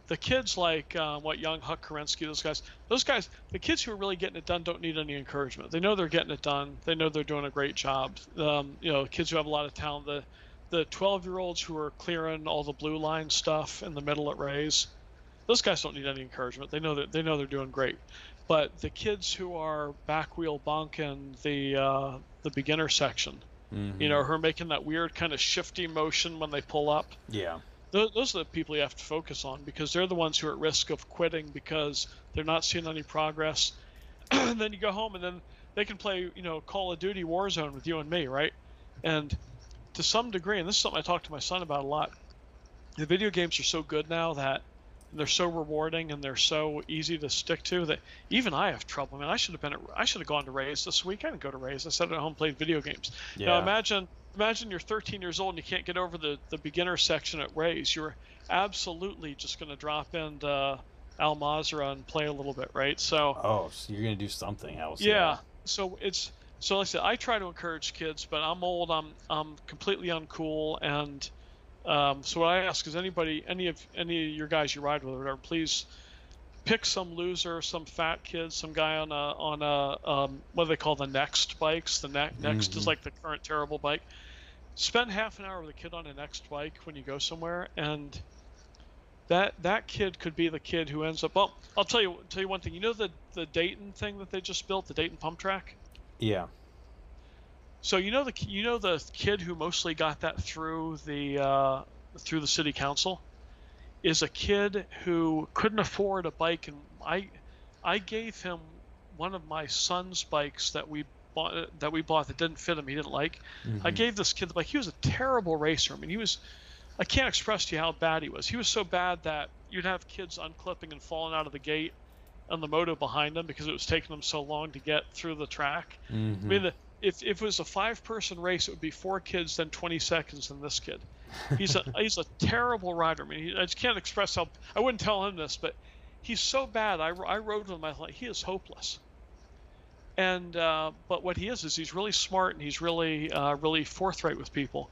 the kids like uh, what young Huck Kerensky, those guys, those guys, the kids who are really getting it done don't need any encouragement. They know they're getting it done. They know they're doing a great job. Um, you know, kids who have a lot of talent. The the 12 year olds who are clearing all the blue line stuff in the middle at Rays, those guys don't need any encouragement. They know that they know they're doing great. But the kids who are back wheel bunking the uh, the beginner section, Mm-hmm. you know, who are making that weird kind of shifty motion when they pull up Yeah. those, those are the people you have to focus on because they're the ones who are at risk of quitting because they're not seeing any progress. and then you go home and then they can play, you know, Call of Duty Warzone with you and me, right? And to some degree, and this is something I talk to my son about a lot, the video games are so good now that they're so rewarding and they're so easy to stick to that even I have trouble. I mean, I should have been at, I should have gone to Rays this week. I didn't go to Rays. I sat at home and played video games. Yeah. Now imagine imagine you're 13 years old and you can't get over the the beginner section at Ray's. You're absolutely just going to drop into Al Mazrah and play a little bit, right? So. Oh, so you're gonna do something else. Yeah. So it's so like I said, I try to encourage kids, but I'm old. I'm I'm completely uncool, and um, so what I ask is anybody, any of any of your guys you ride with, or whatever, please pick some loser, some fat kid, some guy on a on a um, what do they call the next bikes? The ne- next Mhm. is like the current terrible bike. Spend half an hour with a kid on a next bike when you go somewhere, and that that kid could be the kid who ends up. Well, I'll tell you tell you one thing. You know the the Dayton thing that they just built, the Dayton pump track. Yeah. So you know the you know the kid who mostly got that through the uh, through the city council is a kid who couldn't afford a bike, and I I gave him one of my son's bikes that we bought that we bought that didn't fit him. He didn't like. I Mhm. gave this kid the bike. He was a terrible racer. I mean, he was. I can't express to you how bad he was. He was so bad that you'd have kids unclipping and falling out of the gate on the moto behind them because it was taking them so long to get through the track. Mhm. I mean, the, if, if it was a five person race, it would be four kids, then 20 seconds, than this kid. He's a he's a terrible rider. I mean, he, I just can't express how I wouldn't tell him this, but he's so bad. I, I rode with him. I thought he is hopeless. And uh, but what he is is he's really smart and he's really uh, really forthright with people.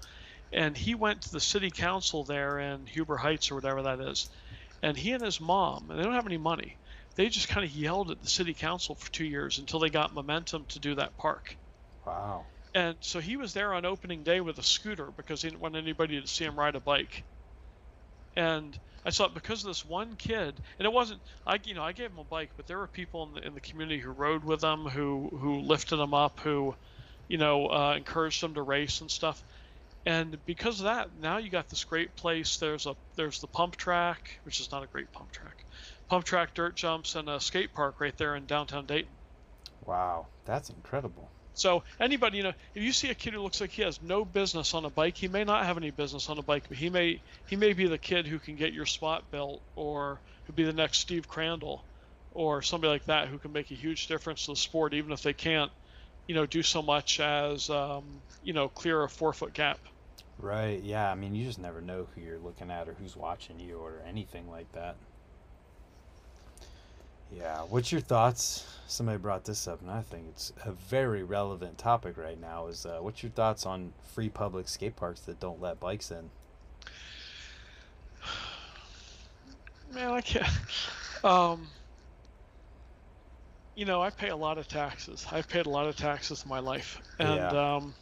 And he went to the city council there in Huber Heights or whatever that is, and he and his mom, and they don't have any money. They just kind of yelled at the city council for two years until they got momentum to do that park. Wow. And so he was there on opening day with a scooter because he didn't want anybody to see him ride a bike. And I thought because of this one kid, and it wasn't I you know I gave him a bike, but there were people in the in the community who rode with him, who who lifted him up, who, you know, uh, encouraged him to race and stuff. And because of that, now you got this great place. There's a there's the pump track, which is not a great pump track, pump track, dirt jumps, and a skate park right there in downtown Dayton. Wow. That's incredible. So anybody, you know, if you see a kid who looks like he has no business on a bike, he may not have any business on a bike, but he may he may be the kid who can get your spot built, or who be the next Steve Crandall, or somebody like that who can make a huge difference to the sport, even if they can't, you know, do so much as um, you know clear a four foot gap. Right. Yeah. I mean, you just never know who you're looking at or who's watching you or anything like that. Yeah. What's your thoughts? Somebody brought this up, and I think it's a very relevant topic right now. Is uh, what's your thoughts on free public skate parks that don't let bikes in? Man, I can't. Um, you know, I pay a lot of taxes. I've paid a lot of taxes in my life, and Yeah. um,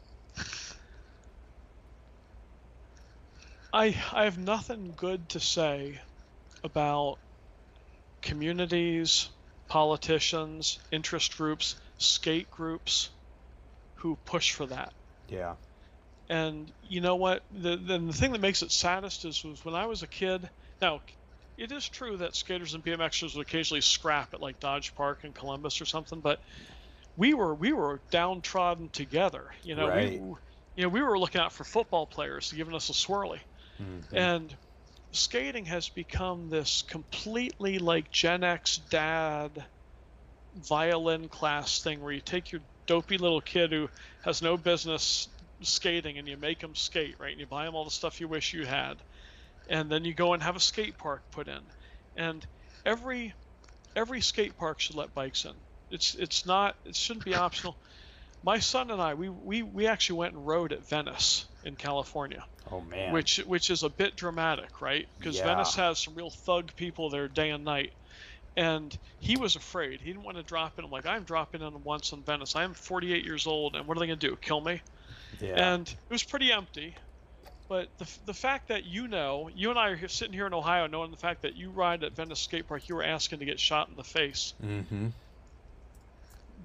I I have nothing good to say about communities, politicians, interest groups, skate groups who push for that. Yeah. And you know what? The, the the thing that makes it saddest is was when I was a kid. Now, it is true that skaters and BMXers would occasionally scrap at like Dodge Park in Columbus or something, but we were we were downtrodden together. You know, Right. we you know we were looking out for football players giving us a swirly, Mhm. and skating has become this completely like Gen X dad violin class thing where you take your dopey little kid who has no business skating and you make him skate, right? And you buy him all the stuff you wish you had. And then you go and have a skate park put in. And every every skate park should let bikes in. It's it's not it shouldn't be optional. My son and I we we, we actually went and rode at Venice in California oh man. which which is a bit dramatic, right? Because Yeah. Venice has some real thug people there day and night, and he was afraid. He didn't want to drop in. I'm like, I'm dropping in once in Venice. I'm 48 years old, and what are they gonna do? Kill me? Yeah. And it was pretty empty. But the, the fact that you know, you and I are here, sitting here in Ohio, knowing the fact that you ride at Venice Skate Park, you were asking to get shot in the face. mm-hmm.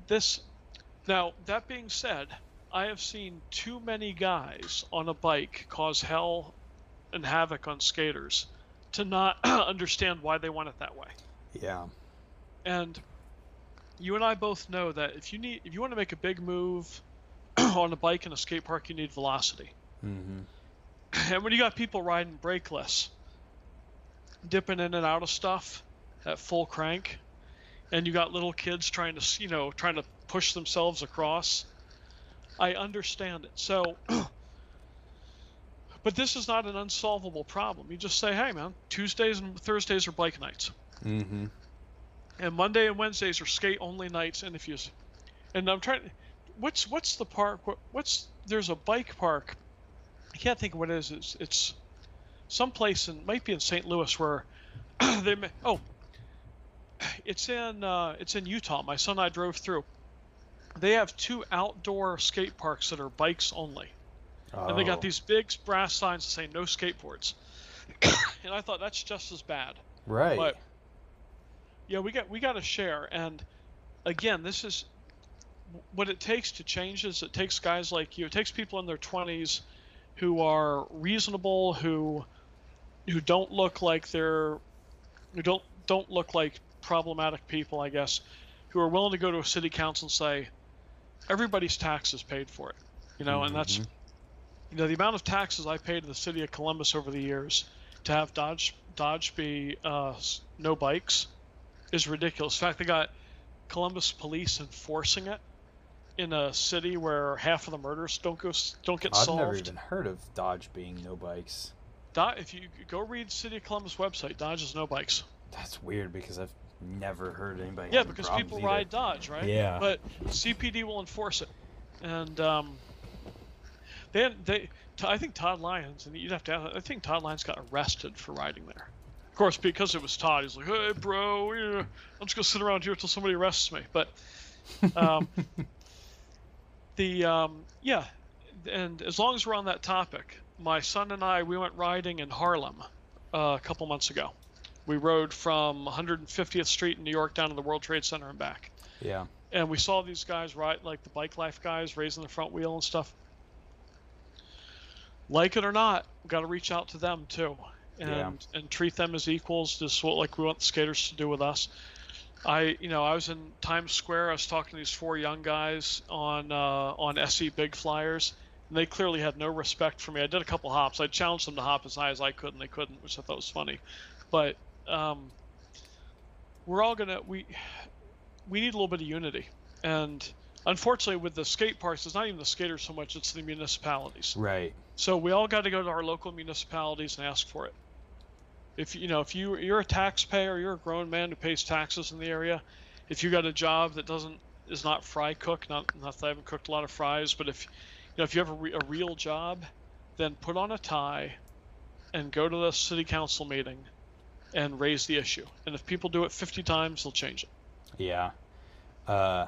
This, now that being said, I have seen too many guys on a bike cause hell and havoc on skaters to not understand why they want it that way. Yeah. And you and I both know that if you need if you want to make a big move on a bike in a skate park, you need velocity. Mm-hmm. And when you got people riding brakeless, dipping in and out of stuff at full crank, and you got little kids trying to, you know, trying to push themselves across, I understand it. So but this is not an unsolvable problem. You just say, hey man, Tuesdays and Thursdays are bike nights, Mm-hmm. and Monday and Wednesdays are skate only nights. And if you, and I'm trying, what's what's the park? What, what's there's a bike park. I can't think of what it is. It's it's someplace in might be in St. Louis where they may, oh it's in uh, it's in Utah. My son and I drove through. They have two outdoor skate parks that are bikes only, and they Oh. got these big brass signs that say no skateboards. and I thought that's just as bad. right. But yeah, we got we got to share. And again, this is what it takes to change. Is it takes guys like you. It takes people in their twenties who are reasonable, who who don't look like they're who don't don't look like problematic people, I guess, who are willing to go to a city council and say, everybody's taxes paid for it, you know, and that's Mhm. you know the amount of taxes I paid to the city of Columbus over the years to have Dodge Dodge be uh, no bikes is ridiculous. In fact, they got Columbus police enforcing it in a city where half of the murders don't go don't get solved. I've never even heard of Dodge being no bikes. Do- if you go read City of Columbus website, Dodge is no bikes. That's weird because I've never heard anybody. Yeah, because people either. ride Dodge, right? Yeah. But CPD will enforce it, and um, they they I think Todd Lyons, and you'd have to. Ask, I think Todd Lyons got arrested for riding there. Of course, because it was Todd, he's like, "Hey, bro, I'm just gonna sit around here until somebody arrests me." But um, the um, yeah, and as long as we're on that topic, my son and I we went riding in Harlem uh, a couple months ago. We rode from 150th Street in New York down to the World Trade Center and back. yeah. And we saw these guys ride like the bike life guys raising the front wheel and stuff. Like it or not, got to reach out to them too, and Yeah. and treat them as equals, just what like we want the skaters to do with us. I, you know, I was in Times Square. I was talking to these four young guys on uh, on SE Big Flyers, and they clearly had no respect for me. I did a couple hops. I challenged them to hop as high as I could, and they couldn't, which I thought was funny. But um, we're all gonna we we need a little bit of unity, and unfortunately, with the skate parks, it's not even the skaters so much; it's the municipalities. Right. So we all got to go to our local municipalities and ask for it. If you know, if you you're a taxpayer, you're a grown man who pays taxes in the area. If you got a job that doesn't is not fry cook, not not that I haven't cooked a lot of fries, but if you know if you have a, re, a real job, then put on a tie and go to the city council meeting and raise the issue. And if people do it 50 times, they'll change it. Yeah. Uh,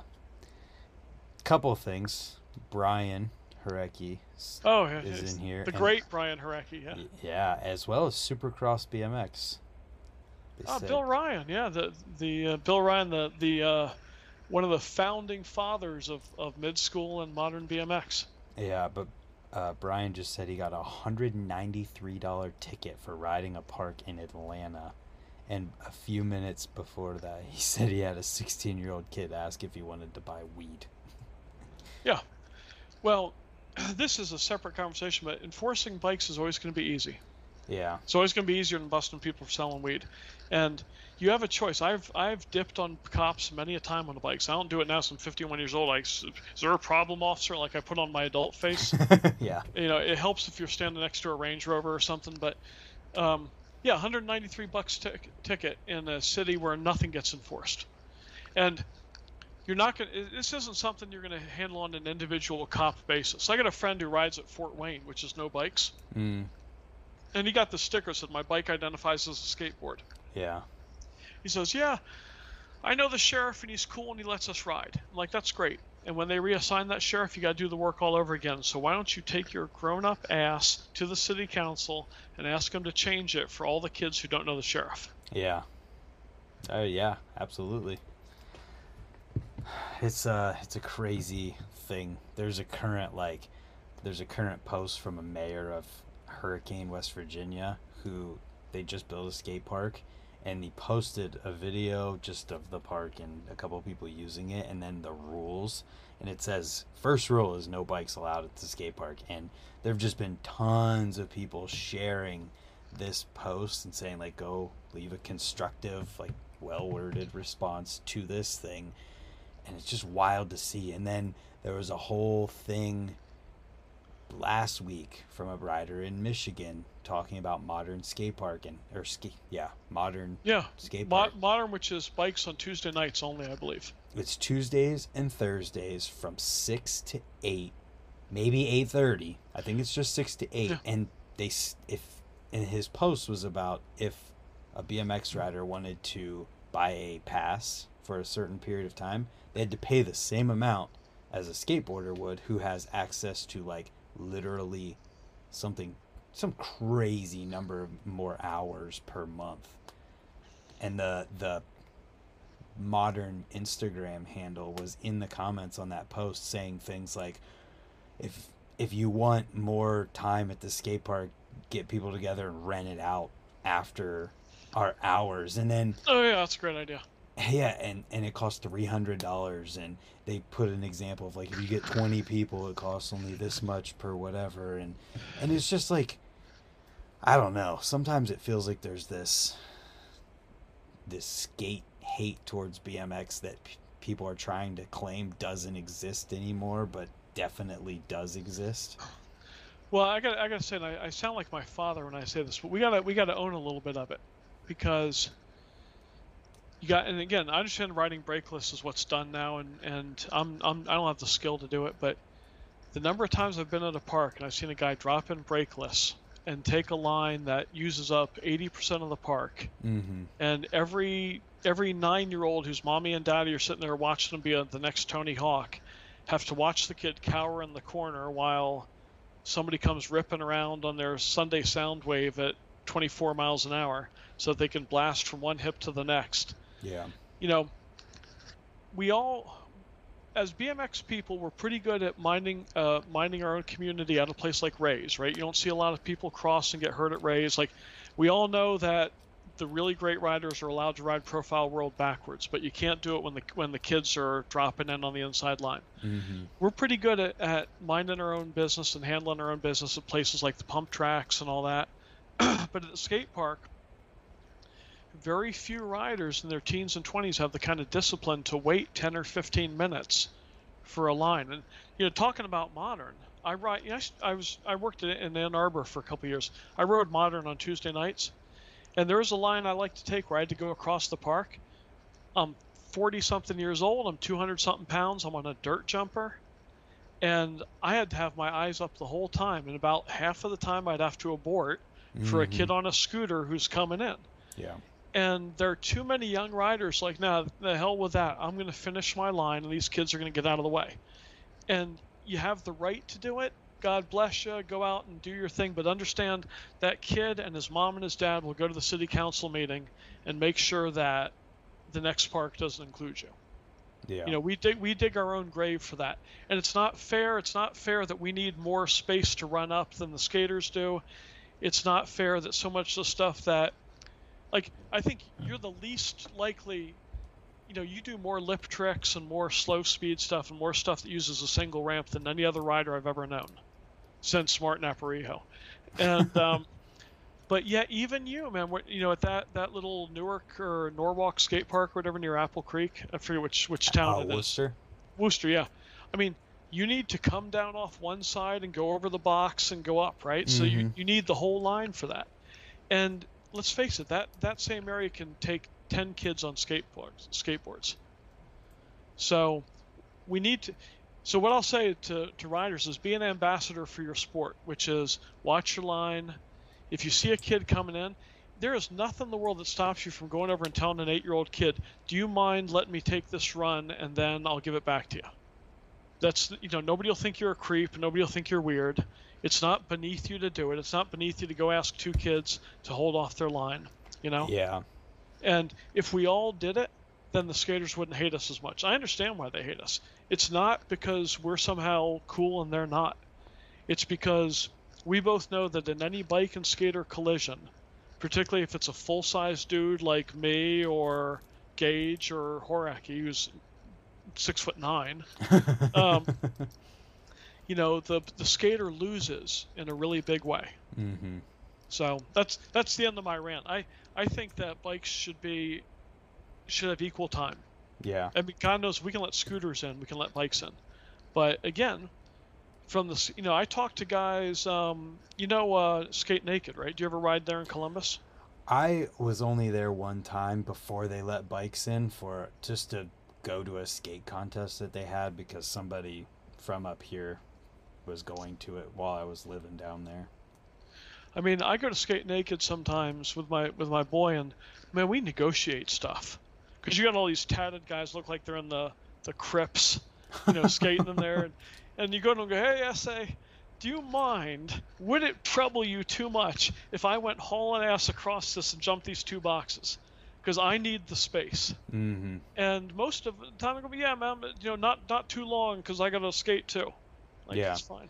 couple of things. Brian Harecki s- Oh, yeah, is in here. the and- great Brian Harecki, yeah. Yeah, as well as Supercross BMX. Oh, said- Bill Ryan, yeah, the the uh, Bill Ryan, the the uh, one of the founding fathers of, of mid school and modern BMX. Yeah, but uh, Brian just said he got a hundred ninety three dollar ticket for riding a park in Atlanta, and a few minutes before that, he said he had a sixteen year old kid ask if he wanted to buy weed. Yeah. Well, this is a separate conversation, but enforcing bikes is always going to be easy. Yeah, It's always going to be easier than busting people for selling weed, and you have a choice. I've I've dipped on cops many a time on the bikes. I don't do it now. since I'm 51 years old. Like, is there a problem, officer? Like I put on my adult face. yeah, you know, it helps if you're standing next to a Range Rover or something. But um, yeah, 193 bucks tic- ticket in a city where nothing gets enforced, and you're not going. to This isn't something you're going to handle on an individual cop basis. I got a friend who rides at Fort Wayne, which is no bikes, mm, and he got the sticker that said my bike identifies as a skateboard. yeah, He says, "Yeah, I know the sheriff, and he's cool, and he lets us ride." I'm like, "That's great." And when they reassign that sheriff, you got to do the work all over again. So why don't you take your grown-up ass to the city council and ask them to change it for all the kids who don't know the sheriff? yeah. Oh yeah, absolutely. It's uh it's a crazy thing. There's a current like there's a current post from a mayor of Hurricane, West Virginia, who they just built a skate park and he posted a video just of the park and a couple people using it and then the rules and it says first rule is no bikes allowed at the skate park and there've just been tons of people sharing this post and saying like go leave a constructive like well worded response to this thing and it's just wild to see. And then there was a whole thing last week from a rider in Michigan talking about modern skate parking or ski yeah modern Yeah, skate Mo- modern, which is bikes on Tuesday nights only, I believe. It's Tuesdays and Thursdays from six to eight, maybe eight thirty. I think it's just six to eight. Yeah. And they if and his post was about if a BMX rider wanted to buy a pass for a certain period of time, they had to pay the same amount as a skateboarder would, who has access to like literally something some crazy number of more hours per month. And the the modern Instagram handle was in the comments on that post saying things like if if you want more time at the skate park, get people together and rent it out after our hours and then Oh yeah, that's a great idea. Yeah and and it costs $300 and they put an example of like if you get 20 people it costs only this much per whatever and and it's just like i don't know. Sometimes it feels like there's this this skate hate towards bmx that p- people are trying to claim doesn't exist anymore but definitely does exist. Well, I gotta I got to say, I, I sound like my father when I say this, but we gotta we gotta own a little bit of it because you got. And again, I understand riding brakeless is what's done now, and and I'm, I'm I don't have the skill to do it, but the number of times I've been at a park and I've seen a guy drop in brakeless and take a line that uses up 80% of the park, mm-hmm and every every nine year old whose mommy and daddy are sitting there watching him be a, the next Tony Hawk have to watch the kid cower in the corner while somebody comes ripping around on their Sunday sound wave at 24 miles an hour so that they can blast from one hip to the next. Yeah You know, we all, as BMX people, we're pretty good at minding uh, minding our own community at a place like Ray's, right? You don't see a lot of people cross and get hurt at Ray's. Like, we all know that the really great riders are allowed to ride Profile World backwards, but you can't do it when the when the kids are dropping in on the inside line mm-hmm we're pretty good at, at minding our own business and handling our own business at places like the pump tracks and all that. but at the skate park, very few riders in their teens and 20s have the kind of discipline to wait 10 or 15 minutes for a line. And you know, talking about modern, I ride. You know, I was I worked in in Ann Arbor for a couple years. I rode modern on Tuesday nights, and there was a line I like to take where I had to go across the park. I'm 40 something years old. I'm 200 something pounds. I'm on a dirt jumper and I had to have my eyes up the whole time. And about half of the time, I'd have to abort for a Mhm. kid on a scooter who's coming in. yeah And there are too many young riders like, nah, the hell with that. I'm going to finish my line, and these kids are going to get out of the way. And you have the right to do it. God bless you. Go out and do your thing, but understand that kid and his mom and his dad will go to the city council meeting and make sure that the next park doesn't include you. yeah You know, we dig we dig our own grave for that, and it's not fair. It's not fair that we need more space to run up than the skaters do. It's not fair that so much of the stuff that, like, I think you're the least likely. You know, you do more lip tricks and more slow speed stuff and more stuff that uses a single ramp than any other rider I've ever known, since Martin Aparijo, and. Um, But yet, even you, man, you know, at that, that little Newark or Norwalk skate park, or whatever, near Apple Creek, I forget which which town uh, it is. wooster Wooster, yeah. I mean, you need to come down off one side and go over the box and go up, right? So you, Mhm. you need the whole line for that. And let's face it, that, that same area can take 10 kids on skateboards. skateboards. So we need to. So what I'll say to, to riders is be an ambassador for your sport, which is watch your line. If you see a kid coming in, there is nothing in the world that stops you from going over and telling an eight-year-old kid, "Do you mind letting me take this run and then I'll give it back to you?" That's you know nobody will think you're a creep. Nobody will think you're weird. It's not beneath you to do it. It's not beneath you to go ask two kids to hold off their line. You know. yeah And if we all did it, then the skaters wouldn't hate us as much. I understand why they hate us. It's not because we're somehow cool and they're not. It's because we both know that in any bike and skater collision, particularly if it's a full size dude like me or Gage or Horaki, who's six foot nine, um, you know, the the skater loses in a really big way. mm-hmm So that's that's the end of my rant. I I think that bikes should be should have equal time. yeah I mean, God knows we can let scooters in, we can let bikes in, but again, from the you know I talk to guys. Um, you know, uh, Skate Naked, right? Do you ever ride there in Columbus? I was only there one time before they let bikes in for just to go to a skate contest that they had because somebody from up here was going to it while I was living down there. I mean, I go to Skate Naked sometimes with my with my boy, and man, we negotiate stuff because you got all these tatted guys look like they're in the the Crips, you know, skating in there, and, and you go to them and go, hey, essay, do you mind? Would it trouble you too much if I went hauling ass across this and jumped these two boxes? Because I need the space. Mm-hmm. And most of the time, I go, yeah, man, but, you know, not not too long because I got to skate too. Like, Yeah. it's fine.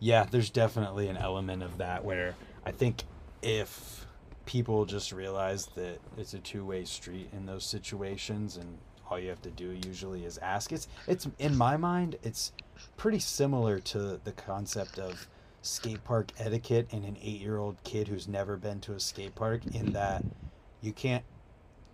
Yeah, there's definitely an element of that where I think if people just realize that it's a two-way street in those situations and all you have to do usually is ask it's it's in my mind it's pretty similar to the concept of skate park etiquette and an 8-year-old kid who's never been to a skate park in that you can't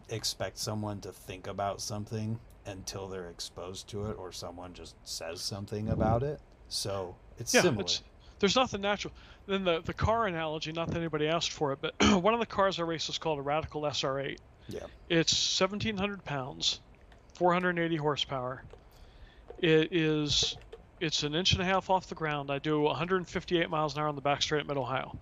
expect someone to think about something until they're exposed to it or someone just says something about it so it's yeah, similar It's, there's nothing natural. Then the the car analogy, not that anybody asked for it, but one of the cars I race is called a Radical SR8. Yeah. It's 1,700 pounds, 480 horsepower. It is it's an inch and a half off the ground. I do 158 miles an hour on the back straight at Mid Ohio.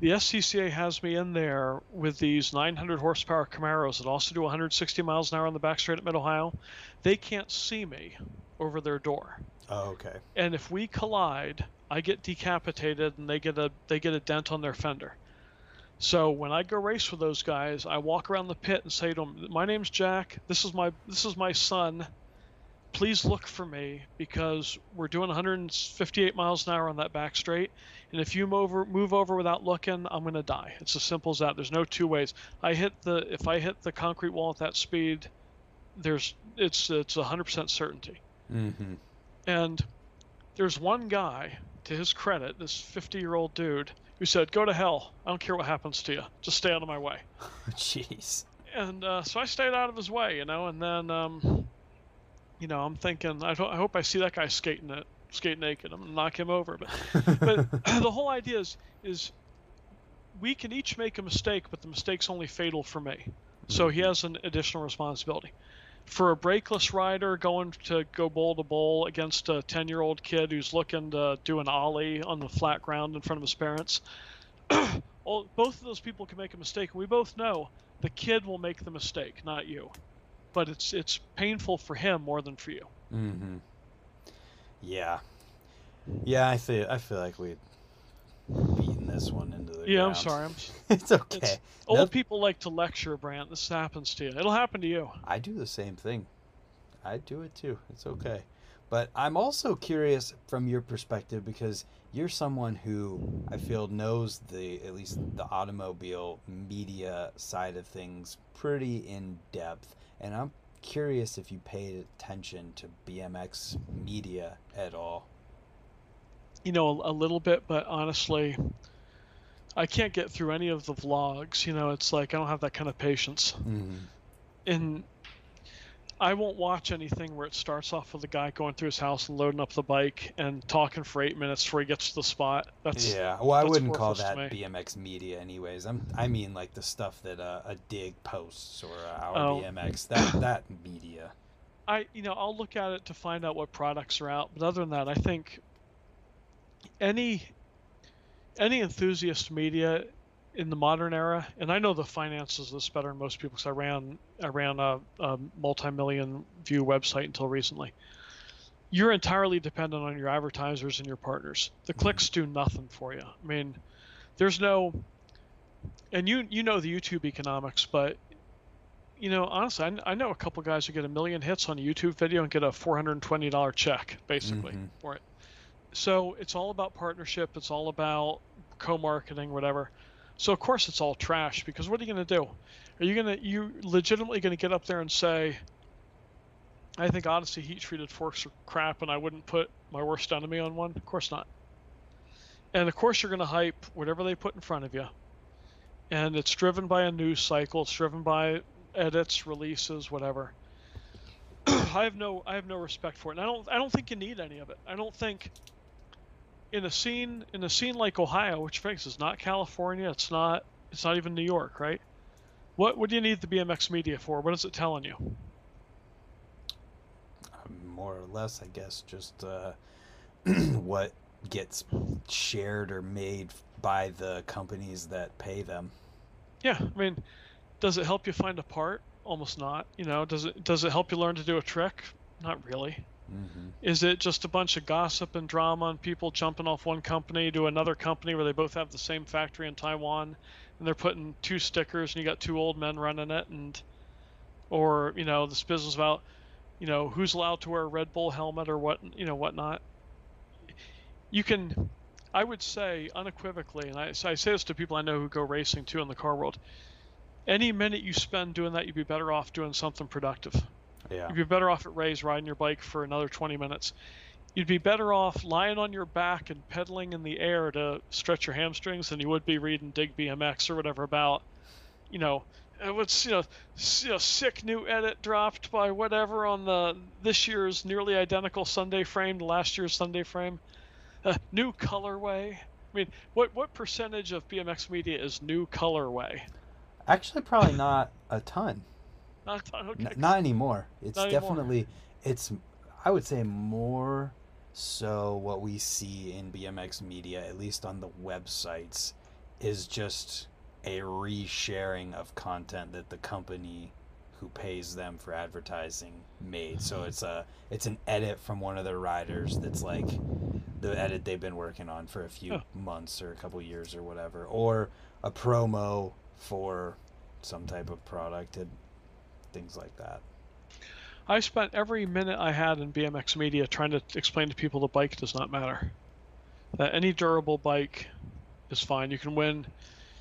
The SCCA has me in there with these 900 horsepower Camaros that also do 160 miles an hour on the back straight at Mid Ohio. They can't see me over their door Oh, okay. and if we collide, I get decapitated and they get a they get a dent on their fender. So when I go race with those guys, I walk around the pit and say to them, "My name's Jack. This is my this is my son. Please look for me because we're doing 158 miles an hour on that back straight, and if you move over move over without looking, I'm gonna die. It's as simple as that. There's no two ways. I hit the if I hit the concrete wall at that speed, there's it's it's 100% certainty. Mm-hmm. And there's one guy, to his credit, this 50 year old dude, who said, Go to hell. I don't care what happens to you. Just stay out of my way. Jeez. And uh, so I stayed out of his way, you know, and then, um, you know, I'm thinking, I, don't, I hope I see that guy skating it, skate naked. I'm going to knock him over. But, but the whole idea is, is we can each make a mistake, but the mistake's only fatal for me. So he mm-hmm. has an additional responsibility. For a brakeless rider going to go bowl to bowl against a 10 year old kid who's looking to do an ollie on the flat ground in front of his parents, all, both of those people can make a mistake. We both know the kid will make the mistake, not you. But it's it's painful for him more than for you. mm-hmm. Yeah. Yeah, I feel I feel like we beaten this one into the Yeah, I'm sorry. I'm, it's okay. it's, old people like to lecture, Brant. This happens to you. It'll happen to you. I do the same thing. I do it too. It's okay. But I'm also curious from your perspective because you're someone who I feel knows the at least the automobile media side of things pretty in depth and I'm curious if you paid attention to BMX media at all. you know a, a little bit but honestly i can't get through any of the vlogs you know it's like i don't have that kind of patience Mm-hmm. and i won't watch anything where it starts off with a guy going through his house and loading up the bike and talking for eight minutes before he gets to the spot that's Yeah, well, I wouldn't call that me. BMX media, anyways. I'm, I mean, like the stuff that uh, a dig posts or uh, our Oh. BMX, that that media. I you know I'll look at it to find out what products are out, but other than that, I think any any enthusiast media in the modern era, and I know the finances of this better than most people because I ran I ran a, a multi-million view website until recently. You're entirely dependent on your advertisers and your partners. The clicks do nothing for you. I mean, there's no, and you you know the YouTube economics, but you know, honestly, I, I know a couple guys who get a million hits on a YouTube video and get a $420 check, basically, Mhm. for it. So it's all about partnership. It's all about co-marketing, whatever. So of course it's all trash because what are you going to do? Are you going to you legitimately going to get up there and say, I think Odyssey heat treated forks are crap and I wouldn't put my worst enemy on one? Of course not. And of course you're going to hype whatever they put in front of you. And it's driven by a news cycle. It's driven by edits, releases, whatever. I have no I have no respect for it. And I don't I don't think you need any of it. I don't think in a scene in a scene like Ohio, which frankly is not California, it's not it's not even New York, right? What what do you need the BMX media for? What is it telling you? More or less, I guess, just uh, what gets shared or made by the companies that pay them. Yeah, I mean, does it help you find a part? Almost not. You know, does it does it help you learn to do a trick? Not really. Mm-hmm. Is it just a bunch of gossip and drama and people jumping off one company to another company where they both have the same factory in Taiwan and they're putting two stickers and you got two old men running it and or you know this business about you know who's allowed to wear a Red Bull helmet or what you know whatnot. You can, I would say unequivocally, and I, I say this to people I know who go racing too in the car world. Any minute you spend doing that, you'd be better off doing something productive. Yeah. You'd be better off at Ray's riding your bike for another 20 minutes. You'd be better off lying on your back and pedaling in the air to stretch your hamstrings than you would be reading Dig BMX or whatever about, you know, uh, what's you know, you know, sick new edit dropped by whatever on the this year's nearly identical Sunday frame to last year's Sunday frame, uh, new colorway. I mean, what what percentage of BMX media is new colorway? Actually, probably not a ton. Not okay. N- not anymore. It's Not anymore. definitely it's I would say more so what we see in BMX media, at least on the websites, is just a resharing of content that the company who pays them for advertising made. So mm-hmm. it's a it's an edit from one of their riders that's like the edit they've been working on for a few Huh. months or a couple years or whatever, or a promo for some type of product and things like that. I spent every minute I had in BMX media trying to explain to people the bike does not matter. That any durable bike is fine. You can win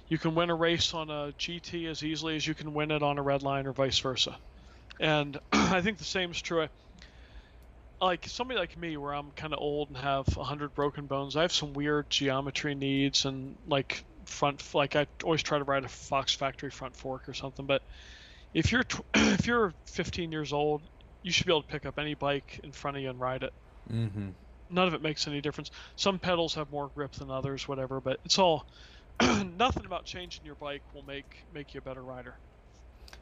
you can win a race on a GT as easily as you can win it on a Redline or vice versa. And I think the same is true. Like somebody like me where I'm kind of old and have 100 broken bones, I have some weird geometry needs and like front like I always try to ride a Fox factory front fork or something, but if you're tw- if you're 15 years old, you should be able to pick up any bike in front of you and ride it. Mm-hmm. None of it makes any difference. Some pedals have more grip than others, whatever. But it's all nothing about changing your bike will make make you a better rider.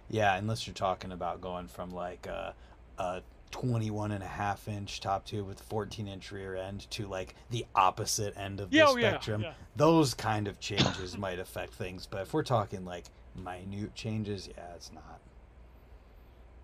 Yeah, unless you're talking about going from like a, a 21 and a half inch top tube with 14 inch rear end to like the opposite end of the Yeah, oh, yeah, spectrum. yeah. Those kind of changes might affect things, but if we're talking like minute changes, yeah, it's not.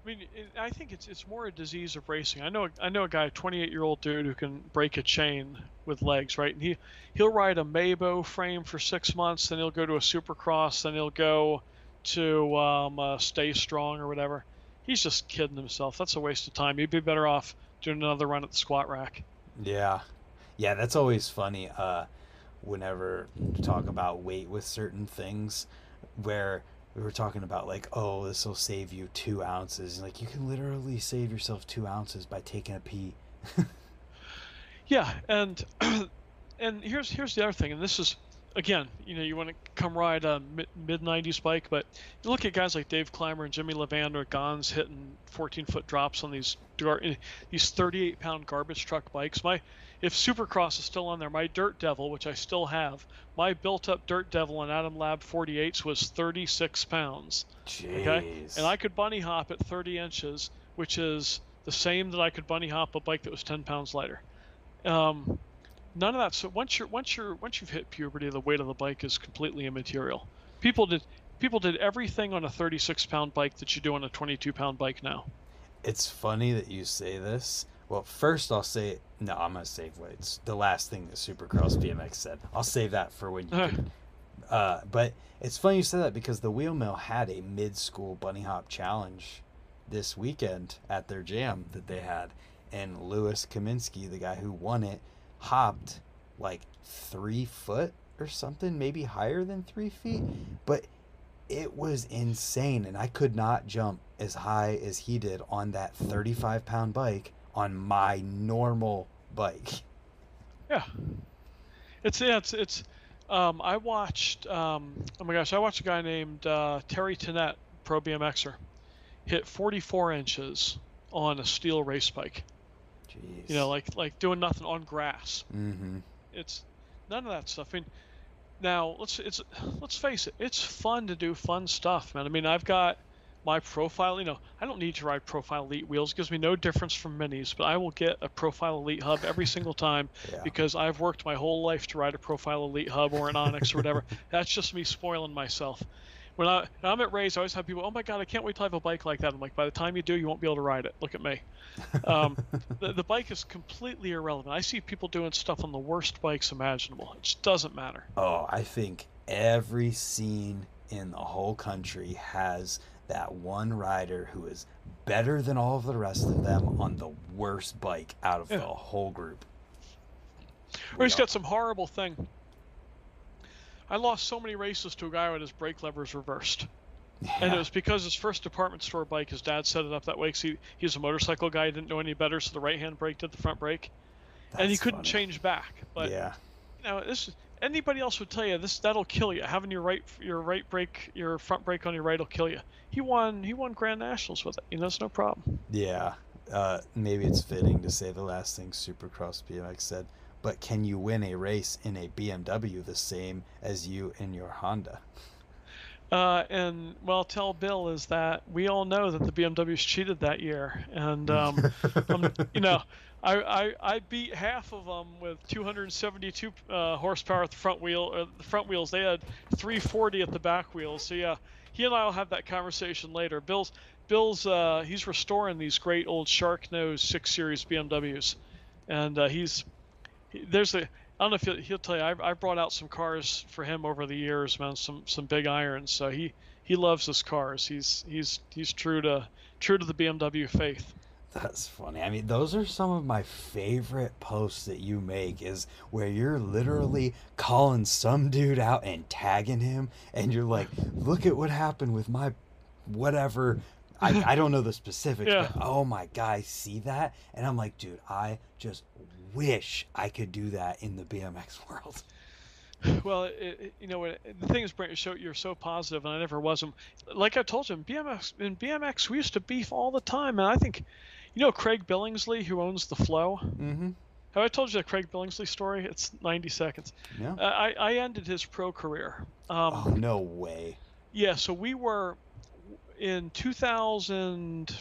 I mean, it, I think it's it's more a disease of racing. I know I know a guy, 28 year old dude, who can break a chain with legs, right? And he he'll ride a Meybo frame for six months, then he'll go to a Supercross, then he'll go to um, uh, Stay Strong or whatever. He's just kidding himself. That's a waste of time. He'd be better off doing another run at the squat rack. Yeah. Yeah, that's always funny uh whenever you talk about weight with certain things where we were talking about like, oh, this will save you two ounces. Like you can literally save yourself two ounces by taking a pee. Yeah, and and here's here's the other thing, and this is again, you know, you want to come ride a mid '90s bike, but you look at guys like Dave Clymer and Jimmy Levander, Gons hitting 14 foot drops on these eh, these 38 pound garbage truck bikes. My if Supercross is still on there, my Dirt Devil, which I still have, my built up Dirt Devil in Adam Lab 48s was 36 pounds. Jeez. Okay, and I could bunny hop at 30 inches, which is the same that I could bunny hop a bike that was 10 pounds lighter. Um, none of that. So once you're once you're once you've hit puberty, the weight of the bike is completely immaterial. People did people did everything on a 36 pound bike that you do on a 22 pound bike now. It's funny that you say this. Well, first I'll say no. I'm gonna save weights. The last thing that Supercross BMX said. I'll save that for when you. Can, uh, but it's funny you said that because the Wheel Mill had a mid-school bunny hop challenge this weekend at their jam that they had, and Lewis Kaminsky, the guy who won it, hopped like three foot or something, maybe higher than three feet, but it was insane, and I could not jump as high as he did on that 35 pound bike on my normal bike. Yeah, it's yeah, it's it's. Um, I watched. Um, oh my gosh, I watched a guy named uh, Terry Tenette, pro BMXer, hit 44 inches on a steel race bike. Jeez. You know, like like doing nothing on grass. Mm-hmm. It's none of that stuff. I mean, now let's it's let's face it, it's fun to do fun stuff, man. I mean, I've got my profile. You know, I don't need to ride Profile Elite wheels. It gives me no difference from minis, but I will get a Profile Elite hub every single time Yeah. because I've worked my whole life to ride a Profile Elite hub or an Onyx or whatever. That's just me spoiling myself. When, I, when I'm at Rays, I always have people, oh my god, I can't wait to have a bike like that. I'm like, by the time you do, you won't be able to ride it. Look at me. Um, the, the bike is completely irrelevant. I see people doing stuff on the worst bikes imaginable. It just doesn't matter. Oh, I think every scene in the whole country has that one rider who is better than all of the rest of them on the worst bike out of Yeah. the whole group. Or he's We got some horrible thing. I lost so many races to a guy with his brake levers reversed. all- And it was because his first department store bike, his dad set it up that way because he, he was a motorcycle guy, didn't know any better, so the right hand brake did the front brake. and he couldn't funny. change back. But yeah. you know, this anybody else would tell you this that'll kill you. Having your right your right brake, your front brake on your right will kill you. He won he won Grand Nationals with it. You know, it's no problem. Yeah. Uh, maybe it's fitting to say the last thing Supercross BMX said, but can you win a race in a BMW the same as you in your Honda? Uh, and well, tell Bill is that we all know that the BMWs cheated that year, and um, um, you know, I, I I beat half of them with 272 uh, horsepower at the front wheel. Or the front wheels they had 340 at the back wheels. So yeah, he and I will have that conversation later. Bill's Bill's uh, he's restoring these great old shark nose six series BMWs, and uh, he's he, there's a I don't know if he'll, he'll tell you. I, I brought out some cars for him over the years, man. Some some big irons. So he he loves his cars. He's he's he's true to true to the BMW faith. That's funny. I mean, those are some of my favorite posts that you make is where you're literally mm-hmm. calling some dude out and tagging him and you're like, "Look at what happened with my whatever I, I don't know the specifics, Yeah. but oh my god, I see that and I'm like, dude, I just wish I could do that in the BMX world. Well, it, it, you know what? The thing is, Brant, you're so, you're so positive, and I never was. Like I told you, in BMX, in BMX, we used to beef all the time, and I think, you know, Craig Billingsley, who owns the Flow. Mm-hmm. Have I told you the Craig Billingsley story? It's 90 seconds. Yeah. Uh, I I ended his pro career. Um, oh no way. Yeah, so we were in 2000.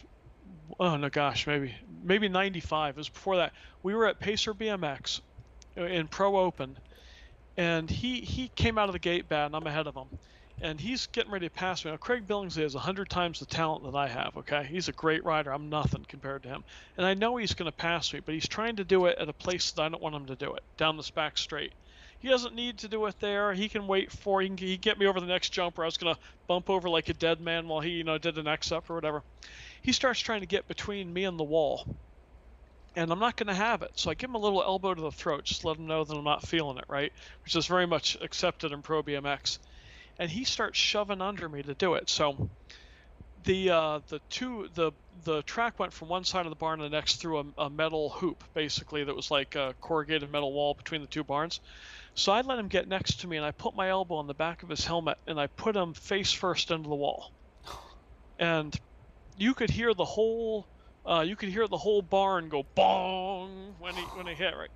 Oh no, gosh, maybe maybe 95. It was before that. We were at Pacer BMX uh, in Pro Open, and he he came out of the gate bad, and I'm ahead of him, and he's getting ready to pass me. Now, Craig Billingsley has 100 times the talent that I have. Okay, he's a great rider. I'm nothing compared to him, and I know he's going to pass me, but he's trying to do it at a place that I don't want him to do it, down this back straight. He doesn't need to do it there. He can wait for. He can, get me over the next jump where I was gonna bump over like a dead man while he, you know, did an X up or whatever. He starts trying to get between me and the wall, and I'm not gonna have it. So I give him a little elbow to the throat, just let him know that I'm not feeling it, right? Which is very much accepted in Pro BMX. And he starts shoving under me to do it. So the uh, the two the the track went from one side of the barn to the next through a, a metal hoop, basically that was like a corrugated metal wall between the two barns. So I let him get next to me, and I put my elbow on the back of his helmet, and I put him face first into the wall. And you could hear the whole, uh, you could hear the whole barn go bong when he when he hit right.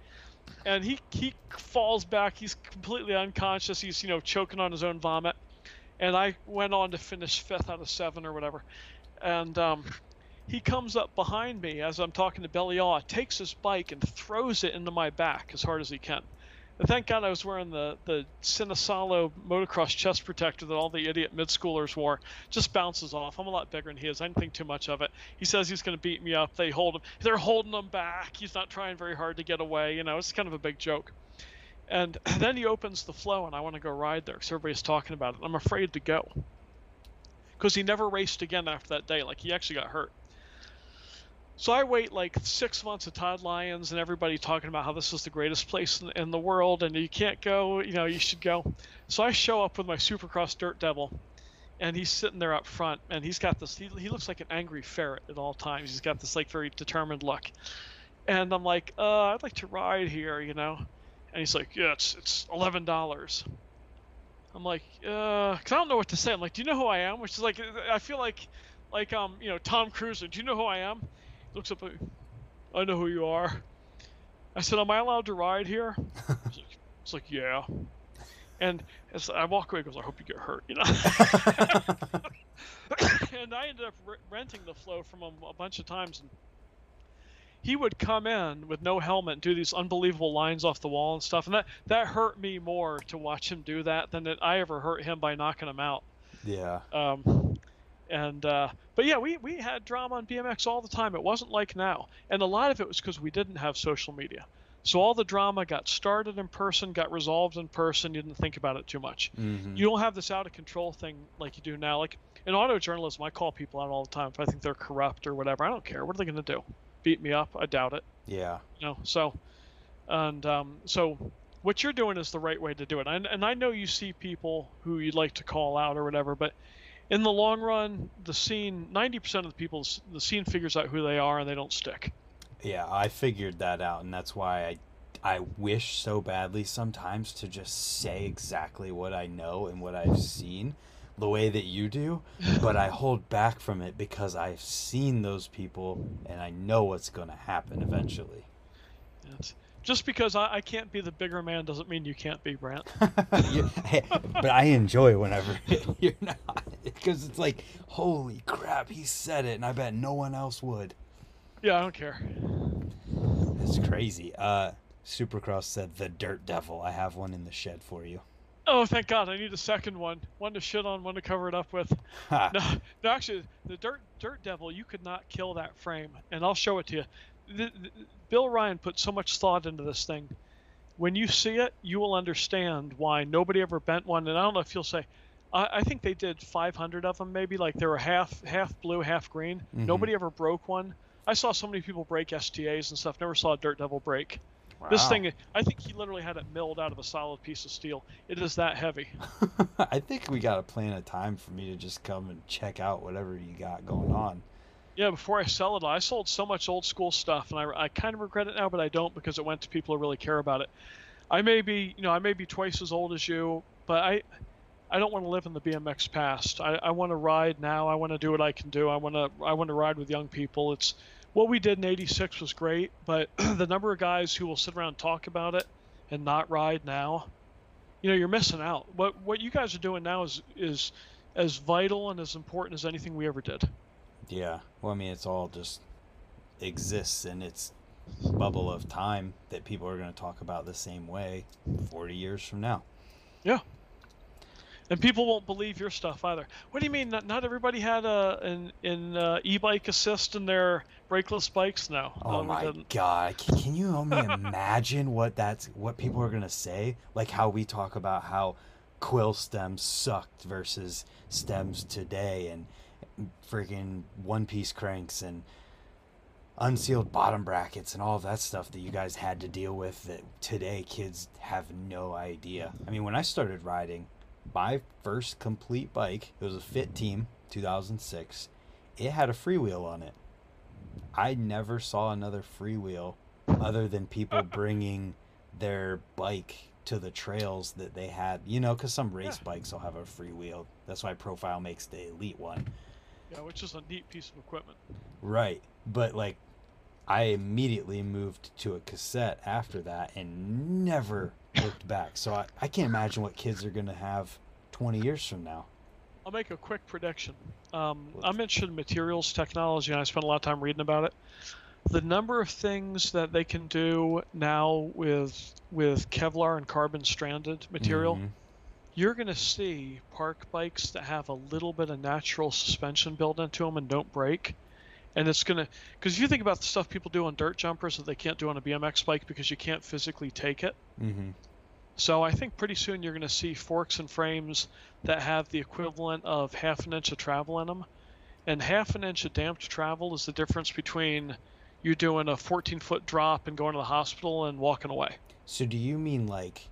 And he he falls back. He's completely unconscious. He's you know choking on his own vomit. And I went on to finish fifth out of seven or whatever. And um, he comes up behind me as I'm talking to Belial, takes his bike and throws it into my back as hard as he can. Thank God I was wearing the the Sinisalo motocross chest protector that all the idiot mid schoolers wore. Just bounces off. I'm a lot bigger than he is. I didn't think too much of it. He says he's going to beat me up. They hold him. They're holding him back. He's not trying very hard to get away. You know, it's kind of a big joke. And then he opens the flow, and I want to go ride there because everybody's talking about it. I'm afraid to go because he never raced again after that day. Like he actually got hurt. So I wait like six months of Todd Lyons and everybody talking about how this is the greatest place in, in the world and you can't go, you know, you should go. So I show up with my Supercross Dirt Devil, and he's sitting there up front, and he's got this. He, he looks like an angry ferret at all times. He's got this like very determined look, and I'm like, uh, I'd like to ride here, you know, and he's like, yeah, it's it's eleven dollars. I'm like, uh, cause I don't know what to say. I'm like, do you know who I am? Which is like, I feel like, like um, you know, Tom Cruise. Do you know who I am? Looks up at me. I know who you are. I said, Am I allowed to ride here? It's like, it's like, Yeah. And as I walk away, goes, I hope you get hurt, you know. and I ended up re- renting the flow from him a bunch of times. And he would come in with no helmet and do these unbelievable lines off the wall and stuff. And that, that hurt me more to watch him do that than that I ever hurt him by knocking him out. yeah. Um, and uh, but yeah, we we had drama on BMX all the time. It wasn't like now, and a lot of it was because we didn't have social media. So all the drama got started in person, got resolved in person. You didn't think about it too much. hmm You don't have this out of control thing like you do now. Like in auto journalism, I call people out all the time if I think they're corrupt or whatever. I don't care. What are they going to do? Beat me up? I doubt it. Yeah. You know. So, and um, so what you're doing is the right way to do it. And, and I know you see people who you'd like to call out or whatever, but in the long run, the scene, 90% of the people, the scene figures out who they are and they don't stick. Yeah, I figured that out, and that's why I, I wish so badly sometimes to just say exactly what I know and what I've seen, the way that you do. But I hold back from it because I've seen those people, and I know what's going to happen eventually. It's, just because I, I can't be the bigger man doesn't mean you can't be, Brant. Hey, but I enjoy whenever you're not, because it's like, holy crap, he said it, and I bet no one else would. yeah, I don't care. That's crazy. Uh, Supercross said the Dirt Devil. I have one in the shed for you. Oh, thank God! I need a second one, one to shit on, one to cover it up with. No, no, actually, the dirt dirt devil, you could not kill that frame, and I'll show it to you. Bill Ryan put so much thought into this thing. When you see it, you will understand why nobody ever bent one. And I don't know if you'll say, I, I think they did 500 of them, maybe like they were half half blue, half green. Mhm. Nobody ever broke one. I saw so many people break STAs and stuff. Never saw a dirt devil break. This thing, I think he literally had it milled out of a solid piece of steel. It is that heavy. I think we got to plan a time for me to just come and check out whatever you got going on. Yeah, before I sell it, I sold so much old school stuff, and I, I kind of regret it now, but I don't because it went to people who really care about it. I may be, you know, I may be twice as old as you, but I, I don't want to live in the BMX past. I, I want to ride now. I want to do what I can do. I want to, I want to ride with young people. It's what we did in '86 was great, but the number of guys who will sit around and talk about it and not ride now, you know, you're missing out. What what you guys are doing now is is as vital and as important as anything we ever did. Yeah. Well, I mean, it's all just exists in its bubble of time that people are going to talk about the same way 40 years from now. Yeah. And people won't believe your stuff either. What do you mean? Not, not everybody had a an, an uh, e-bike assist in their brakeless bikes? now. Oh my didn't. god! Can, can you only imagine what that's what people are gonna say? Like how we talk about how quill stems sucked versus stems today, and freaking one piece cranks and unsealed bottom brackets and all of that stuff that you guys had to deal with that today kids have no idea. I mean, when I started riding, my first complete bike, it was a Fit Team 2006. It had a freewheel on it. I never saw another freewheel other than people bringing their bike to the trails that they had. You know, because some race bikes will have a freewheel. That's why Profile makes the Elite one. Yeah, which is a neat piece of equipment. Right. But like I immediately moved to a cassette after that and never looked back. So I, I can't imagine what kids are gonna have twenty years from now. I'll make a quick prediction. Um, I mentioned materials technology, and I spent a lot of time reading about it. The number of things that they can do now with with Kevlar and carbon stranded material, Mhm. You're going to see park bikes that have a little bit of natural suspension built into them and don't break. And it's going to, because if you think about the stuff people do on dirt jumpers that they can't do on a BMX bike because you can't physically take it. Mhm. So I think pretty soon you're going to see forks and frames that have the equivalent of half an inch of travel in them. And half an inch of damped travel is the difference between you doing a 14 foot drop and going to the hospital and walking away. So do you mean like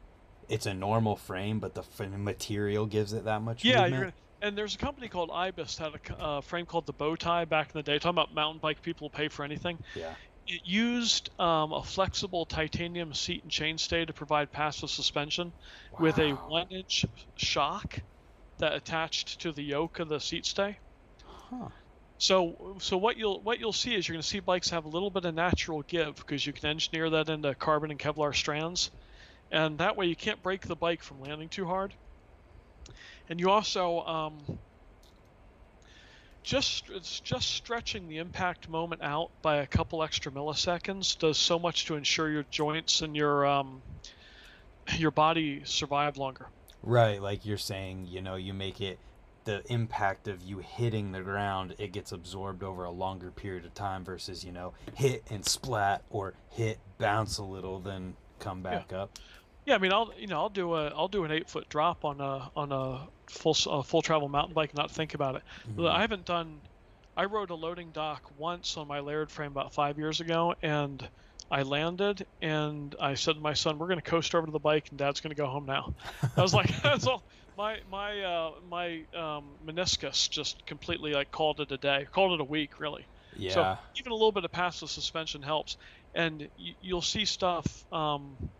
it's a normal frame, but the material gives it that much Yeah, movement? and there's a company called Ibis had a uh, frame called the Bow-Ti back in the day. Talking about mountain bike people pay for anything. Yeah. It used um, a flexible titanium seat and chainstay to provide passive suspension with a one inch shock that attached to the yoke of the seat stay. Huh. So so what you'll what you'll see is you're going to see bikes have a little bit of natural give because you can engineer that into carbon and Kevlar strands, and that way you can't break the bike from landing too hard. And you also um, just it's just stretching the impact moment out by a couple extra milliseconds does so much to ensure your joints and your um, your body survive longer. Right, like you're saying, you know, you make it the impact of you hitting the ground, it gets absorbed over a longer period of time versus, you know, hit and splat or hit, bounce a little, then come back yeah. up. Yeah, I mean, I'll you know I'll do a I'll do an eight foot drop on a on a full a full travel mountain bike and not think about it. Mhm. I haven't done. I rode a loading dock once on my layered frame about five years ago, and I landed and I said to my son, "We're going to coast over to the bike, and Dad's going to go home now." I was like, "That's all." My my uh, my um, meniscus just completely like called it a day, called it a week, really. Yeah. So even a little bit of passive suspension helps, and y- you'll see stuff. Um,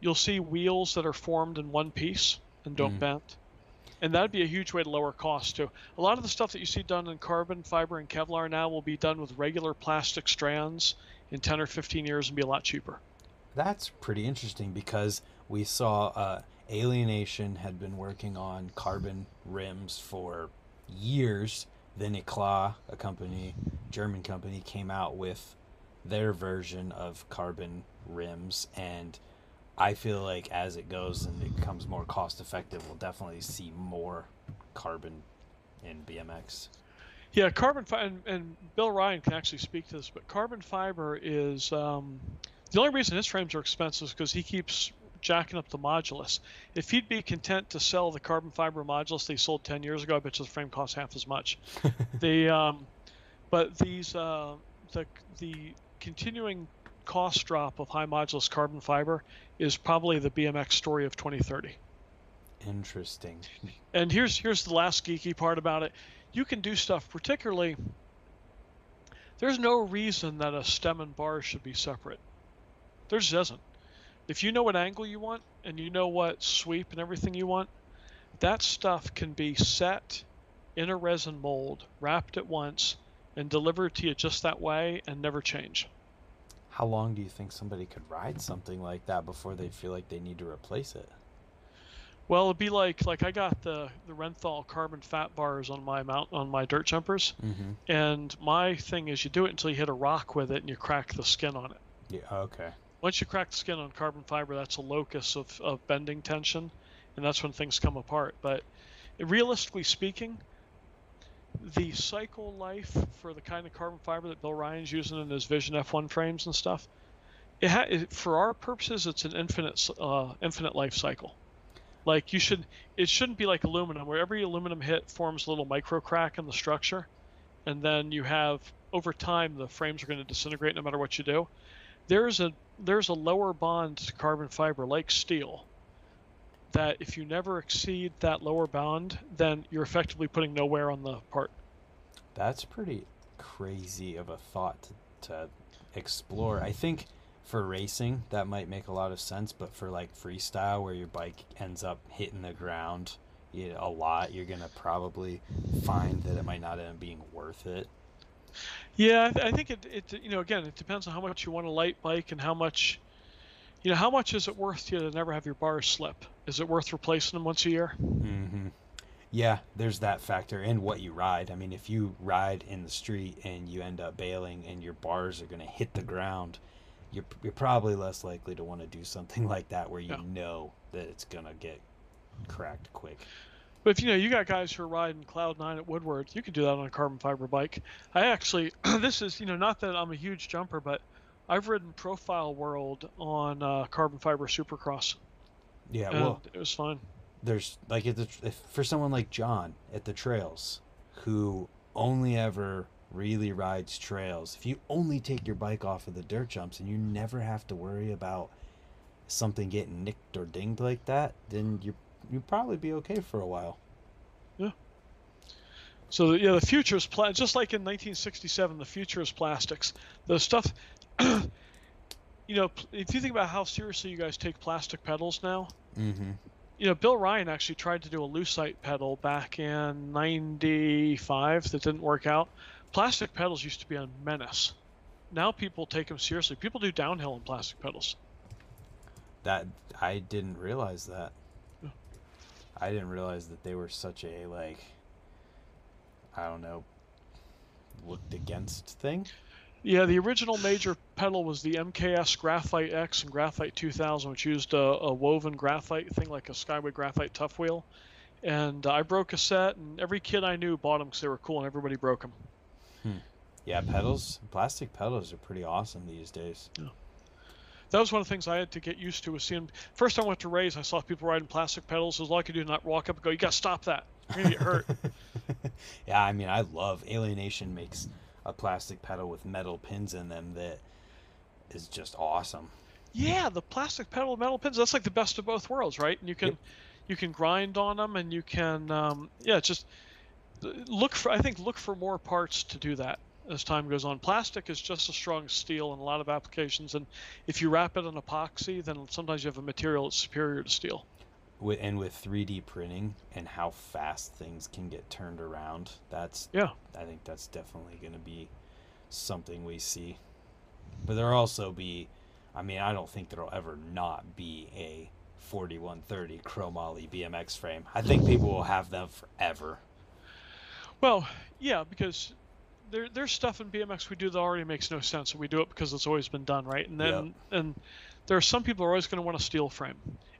you'll see wheels that are formed in one piece and don't Mhm. bend, and that'd be a huge way to lower costs too. A lot of the stuff that you see done in carbon fiber and Kevlar now will be done with regular plastic strands in 10 or 15 years and be a lot cheaper. That's pretty interesting because we saw uh, Alienation had been working on carbon rims for years. Then Eclat, a company, German company, came out with their version of carbon rims, and I feel like as it goes and it becomes more cost effective, we'll definitely see more carbon in BMX. Yeah, carbon fiber, and, and Bill Ryan can actually speak to this, but carbon fiber is um, the only reason his frames are expensive is because he keeps jacking up the modulus. If he'd be content to sell the carbon fiber modulus they sold 10 years ago, I bet you the frame costs half as much. the um, but these uh, the the continuing cost drop of high modulus carbon fiber is probably the BMX story of 2030. Interesting. And here's here's the last geeky part about it. You can do stuff particularly there's no reason that a stem and bar should be separate. There just isn't. If you know what angle you want and you know what sweep and everything you want, that stuff can be set in a resin mold, wrapped at once, and delivered to you just that way and never change. How long do you think somebody could ride something like that before they feel like they need to replace it? Well, it'd be like like I got the the Renthal carbon fat bars on my mount on my dirt jumpers, Mm-hmm. and my thing is you do it until you hit a rock with it and you crack the skin on it. Yeah. Okay. Once you crack the skin on carbon fiber, that's a locus of, of bending tension, and that's when things come apart. But realistically speaking, the cycle life for the kind of carbon fiber that Bill Ryan's using in his Vision F1 frames and stuff, it, ha- it for our purposes, it's an infinite uh, infinite life cycle. Like you should, it shouldn't be like aluminum, where every aluminum hit forms a little micro crack in the structure, and then you have over time the frames are going to disintegrate no matter what you do. There's a there's a lower bond to carbon fiber like steel that if you never exceed that lower bound, then you're effectively putting no wear on the part. That's pretty crazy of a thought to, to explore. I think for racing that might make a lot of sense, but for like freestyle where your bike ends up hitting the ground a lot, you're gonna probably find that it might not end up being worth it. Yeah, I, th- I think it, it you know again it depends on how much you want a light bike and how much you know how much is it worth to you to never have your bars slip? Is it worth replacing them once a year? Mm-hmm. Yeah, there's that factor and what you ride. I mean, if you ride in the street and you end up bailing and your bars are going to hit the ground, you're, you're probably less likely to want to do something like that where you Yeah. know that it's going to get cracked quick. But if you know you got guys who are riding Cloud Nine at Woodward, you could do that on a carbon fiber bike. I actually this is you know not that I'm a huge jumper, but I've ridden Profile World on uh, carbon fiber Supercross, Yeah, and well, it was fine. there's like if, the, if for someone like John at the trails who only ever really rides trails, if you only take your bike off of the dirt jumps and you never have to worry about something getting nicked or dinged like that, then you you'd probably be okay for a while. Yeah. So yeah, the future is pla- just like in 1967. The future is plastics. The stuff, you know, if you think about how seriously you guys take plastic pedals now, Mm-hmm. you know, Bill Ryan actually tried to do a lucite pedal back in '95 that didn't work out. plastic pedals used to be a menace. Now people take them seriously. People do downhill on plastic pedals. That I didn't realize that. Yeah. I didn't realize that they were such a like I don't know looked against thing. Yeah, the original major pedal was the MKS Graphite X and Graphite 2000, which used a, a woven graphite thing like a Skyway Graphite Tuff Wheel. And I broke a set, and every kid I knew bought them because they were cool, and everybody broke them. Hmm. Yeah, pedals, plastic pedals are pretty awesome these days. That was one of the things I had to get used to. Was seeing first time I went to race, I saw people riding plastic pedals. As was all I could do not walk up and go, "You got to stop that! You're gonna get hurt." yeah, I mean, I love Alienation makes a plastic pedal with metal pins in them that is just awesome. Yeah, the plastic pedal with metal pins. That's like the best of both worlds, right? And you can Yep. you can grind on them, and you can um, yeah, just look for. I think look for more parts to do that as time goes on. Plastic is just as strong as steel in a lot of applications, and if you wrap it in epoxy, then sometimes you have a material that's superior to steel. With, and with 3D printing and how fast things can get turned around, that's Yeah. I think that's definitely going to be something we see. But there'll also be, I mean, I don't think there'll ever not be a 4130 chromoly BMX frame. I think people will have them forever. Well, yeah, because there there's stuff in BMX we do that already makes no sense, and we do it because it's always been done, right? And then and there are some people who are always going to want a steel frame,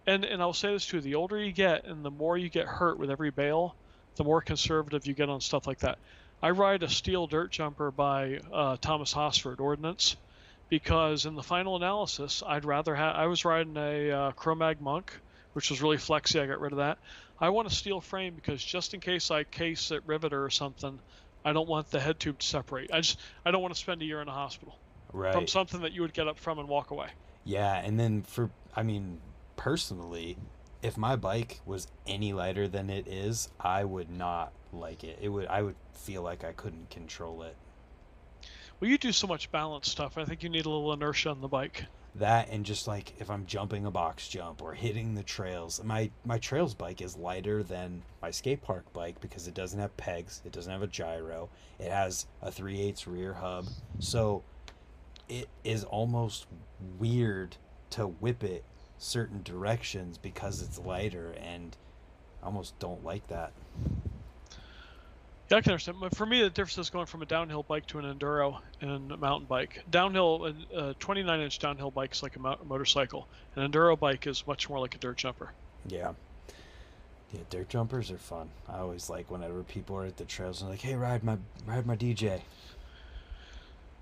and and I'll say this too: the older you get, and the more you get hurt with every bail, the more conservative you get on stuff like that. I ride a steel dirt jumper by uh, Thomas Hosford Ordnance because in the final analysis, I'd rather have. I was riding a uh, Chromag Monk, which was really flexy. I got rid of that. I want a steel frame because just in case I case it riveter or something, I don't want the head tube to separate. I just I don't want to spend a year in a hospital Right. from something that you would get up from and walk away. Yeah, and then for I mean, personally, if my bike was any lighter than it is, I would not like it. It would I would feel like I couldn't control it. Well, you do so much balance stuff. I think you need a little inertia on the bike. That and just like if I'm jumping a box jump or hitting the trails. My my trails bike is lighter than my skate park bike because it doesn't have pegs, it doesn't have a gyro, it has a 3 8 rear hub. So it is almost weird to whip it certain directions because it's lighter and I almost don't like that. Yeah, I can understand. But for me, the difference is going from a downhill bike to an enduro and a mountain bike. Downhill, a 29 inch downhill bike is like a motorcycle. An enduro bike is much more like a dirt jumper. Yeah. Yeah, dirt jumpers are fun. I always like whenever people are at the trails and like, "Hey, ride my ride my DJ."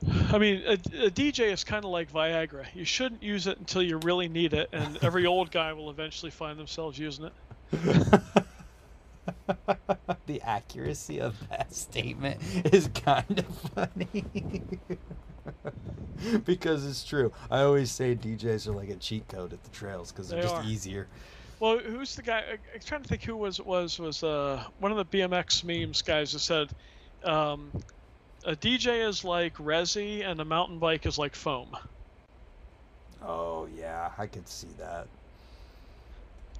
I mean, a, a DJ is kind of like Viagra. You shouldn't use it until you really need it, and every old guy will eventually find themselves using it. the accuracy of that statement is kind of funny. because it's true. I always say DJs are like a cheat code at the trails because they're They just are. easier. Well, who's the guy? I, I'm trying to think who was was was uh, one of the BMX memes guys that said um, a DJ is like resi and a mountain bike is like foam. Oh yeah, I could see that.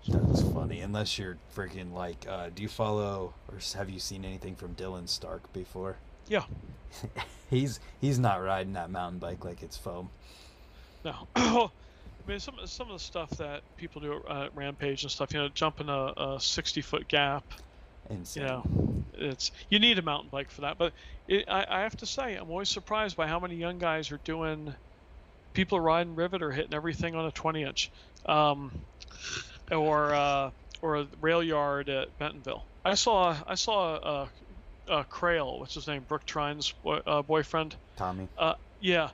That's funny. Unless you're freaking like, uh, do you follow or have you seen anything from Dylan Stark before? Yeah. he's he's not riding that mountain bike like it's foam. No. I mean, some some of the stuff that people do at uh, Rampage and stuff, you know, jumping a, a 60 foot gap, Insane. you know, it's you need a mountain bike for that. But it, I, I have to say, I'm always surprised by how many young guys are doing. People are riding rivet or hitting everything on a 20 inch, um, or uh, or a rail yard at Bentonville. I saw I saw a, a Crail, what's his name, Brooke Crain's uh, boyfriend. Tommy. Uh, yeah,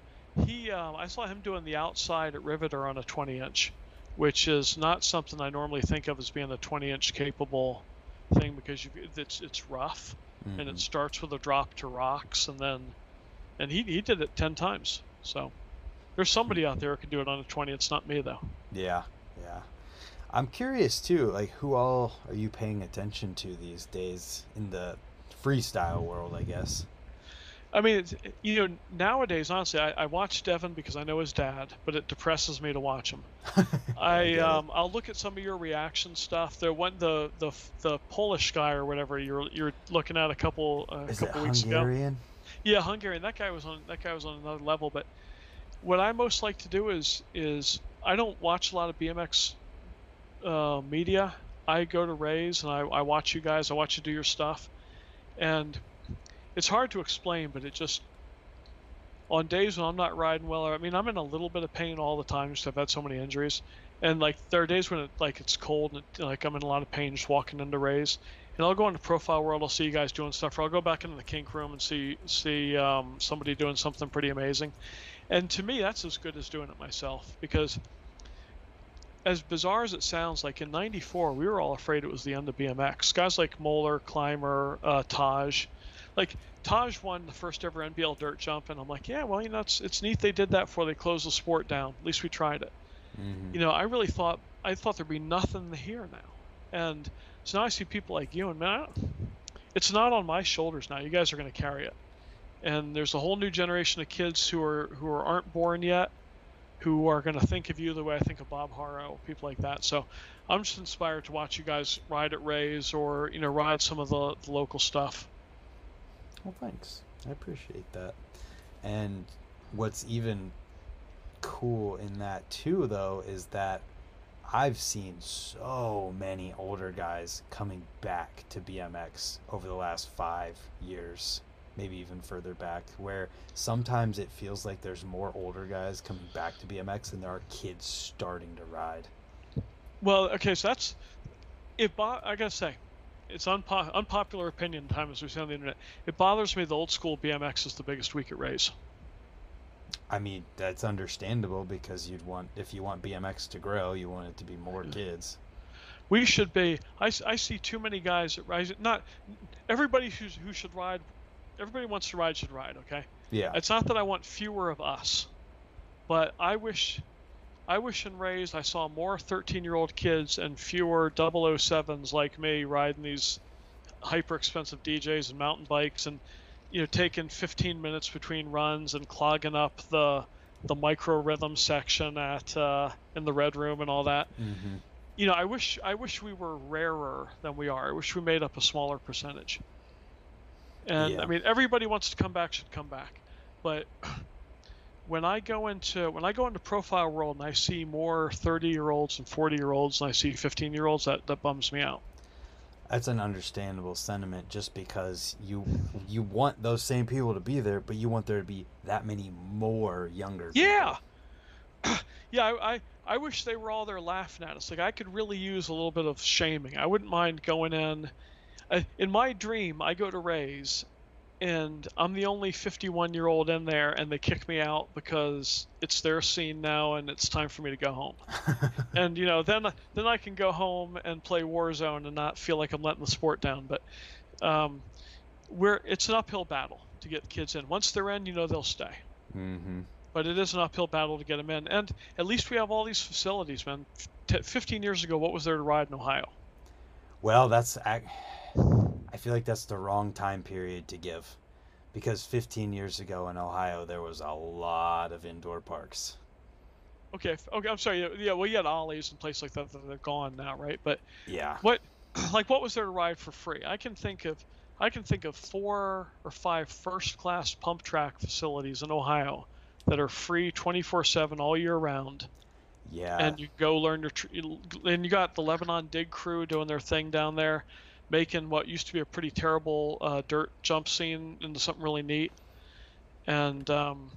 he. Um, I saw him doing the outside at Riveter on a 20 inch, which is not something I normally think of as being a 20 inch capable thing because you, it's it's rough and Mhm. it starts with a drop to rocks and then, and he he did it 10 times. So there's somebody out there who can do it on a 20. It's not me though. Yeah, yeah. I'm curious too, like who all are you paying attention to these days in the freestyle world, I guess. I mean, it's, you know, nowadays, honestly, I, I watch Devin because I know his dad, but it depresses me to watch him. I um, I'll look at some of your reaction stuff. There one the the the Polish guy or whatever you're you're looking at a couple uh, a couple weeks ago. Hungarian? Yeah, Hungarian. That guy was on that guy was on another level. But what I most like to do is is I don't watch a lot of BMX uh, media. I go to Rays and I, I watch you guys. I watch you do your stuff, and it's hard to explain, but it just on days when I'm not riding well, or, I mean, I'm in a little bit of pain all the time because I've had so many injuries, and like there are days when it like it's cold and it, like I'm in a lot of pain just walking into Rays, and I'll go into Profile World. I'll see you guys doing stuff, or I'll go back into the kink room and see see um, somebody doing something pretty amazing, and to me that's as good as doing it myself because as bizarre as it sounds, like in '94, we were all afraid it was the end of BMX. Guys like Moeller, Climber, uh, Taj, like Taj won the first ever NBL dirt jump, and I'm like, yeah, well, you know, it's it's neat they did that before they closed the sport down. At least we tried it. Mhm. You know, I really thought I thought there'd be nothing here now, and so now I see people like you, and man, it's not on my shoulders now. You guys are going to carry it, and there's a whole new generation of kids who are who are, aren't born yet, who are going to think of you the way I think of Bob Haro, people like that. So I'm just inspired to watch you guys ride at Rays or you know ride some of the, the local stuff. Well, thanks. I appreciate that. And what's even cool in that too, though, is that I've seen so many older guys coming back to BMX over the last five years, maybe even further back, where sometimes it feels like there's more older guys coming back to BMX than there are kids starting to ride. Well, okay, so that's if Bo- I gotta say, it's unpo- unpopular opinion time as we say on the internet. It bothers me the old school BMX is the biggest week at Rays. I mean, that's understandable because you'd want, if you want BMX to grow, you want it to be more mm. kids. We should be. I, I see too many guys that rise. Not everybody who's, who should ride. Everybody wants to ride should ride. Okay. Yeah. It's not that I want fewer of us, but I wish, I wish and raised I saw more 13-year-old kids and fewer 007s like me riding these hyper expensive DJs and mountain bikes and you know taking 15 minutes between runs and clogging up the the micro rhythm section at uh, in the red room and all that. Mm-hmm. You know, I wish I wish we were rarer than we are. I wish we made up a smaller percentage. And Yeah. I mean, everybody wants to come back should come back, but when I go into when I go into profile world and I see more 30 year olds and 40 year olds and I see 15 year olds, that that bums me out. That's an understandable sentiment just because you you want those same people to be there, but you want there to be that many more younger people. Yeah. yeah, I, I I wish they were all there laughing at us. Like I could really use a little bit of shaming. I wouldn't mind going in. Uh, in my dream, I go to Rays, and I'm the only 51 year old in there, and they kick me out because it's their scene now, and it's time for me to go home. and you know, then then I can go home and play Warzone and not feel like I'm letting the sport down. But um, we're it's an uphill battle to get kids in. Once they're in, you know they'll stay mm-hmm. but it is an uphill battle to get them in. And at least we have all these facilities, man. T- 15 years ago, what was there to ride in Ohio? Well, that's I, I feel like that's the wrong time period to give, because 15 years ago in Ohio there was a lot of indoor parks. Okay, okay, I'm sorry. yeah, well, you had Ollie's and places like that that are gone now, right? But Yeah. what, like, what was there to ride for free? I can think of, I can think of four or five first-class pump track facilities in Ohio that are free 24/7 all year round. Yeah. and you go learn your tr- and you got the Lebanon dig crew doing their thing down there making what used to be a pretty terrible uh, dirt jump scene into something really neat and um,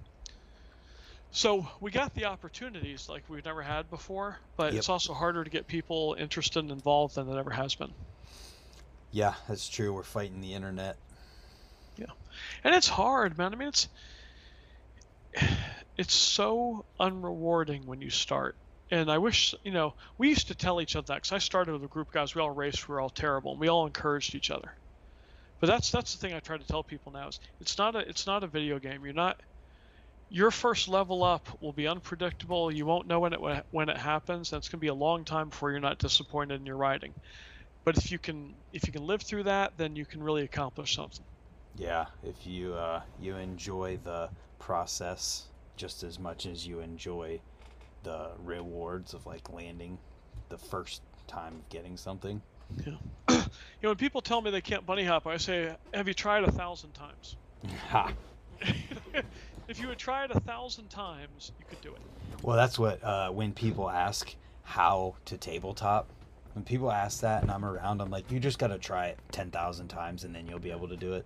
so we got the opportunities like we've never had before but Yep. it's also harder to get people interested and involved than it ever has been yeah, that's true. We're fighting the internet. Yeah, and it's hard man i mean it's it's so unrewarding when you start and i wish you know we used to tell each other that because i started with a group of guys. We all raced we were all terrible and we all encouraged each other. But that's that's the thing i try to tell people now is it's not a it's not a video game. You're not your first level up will be unpredictable. You won't know when it when it happens and it's going to be a long time before you're not disappointed in your riding. But if you can if you can live through that then you can really accomplish something. Yeah, if you uh, you enjoy the process just as much as you enjoy the rewards of like landing the first time of getting something. Yeah. you know when people tell me they can't bunny hop i say have you tried a thousand times Ha! if you would try it a thousand times, you could do it. Well, that's what uh, when people ask how to tabletop. When people ask that and I'm around, I'm like, you just gotta try it ten thousand times and then you'll be able to do it.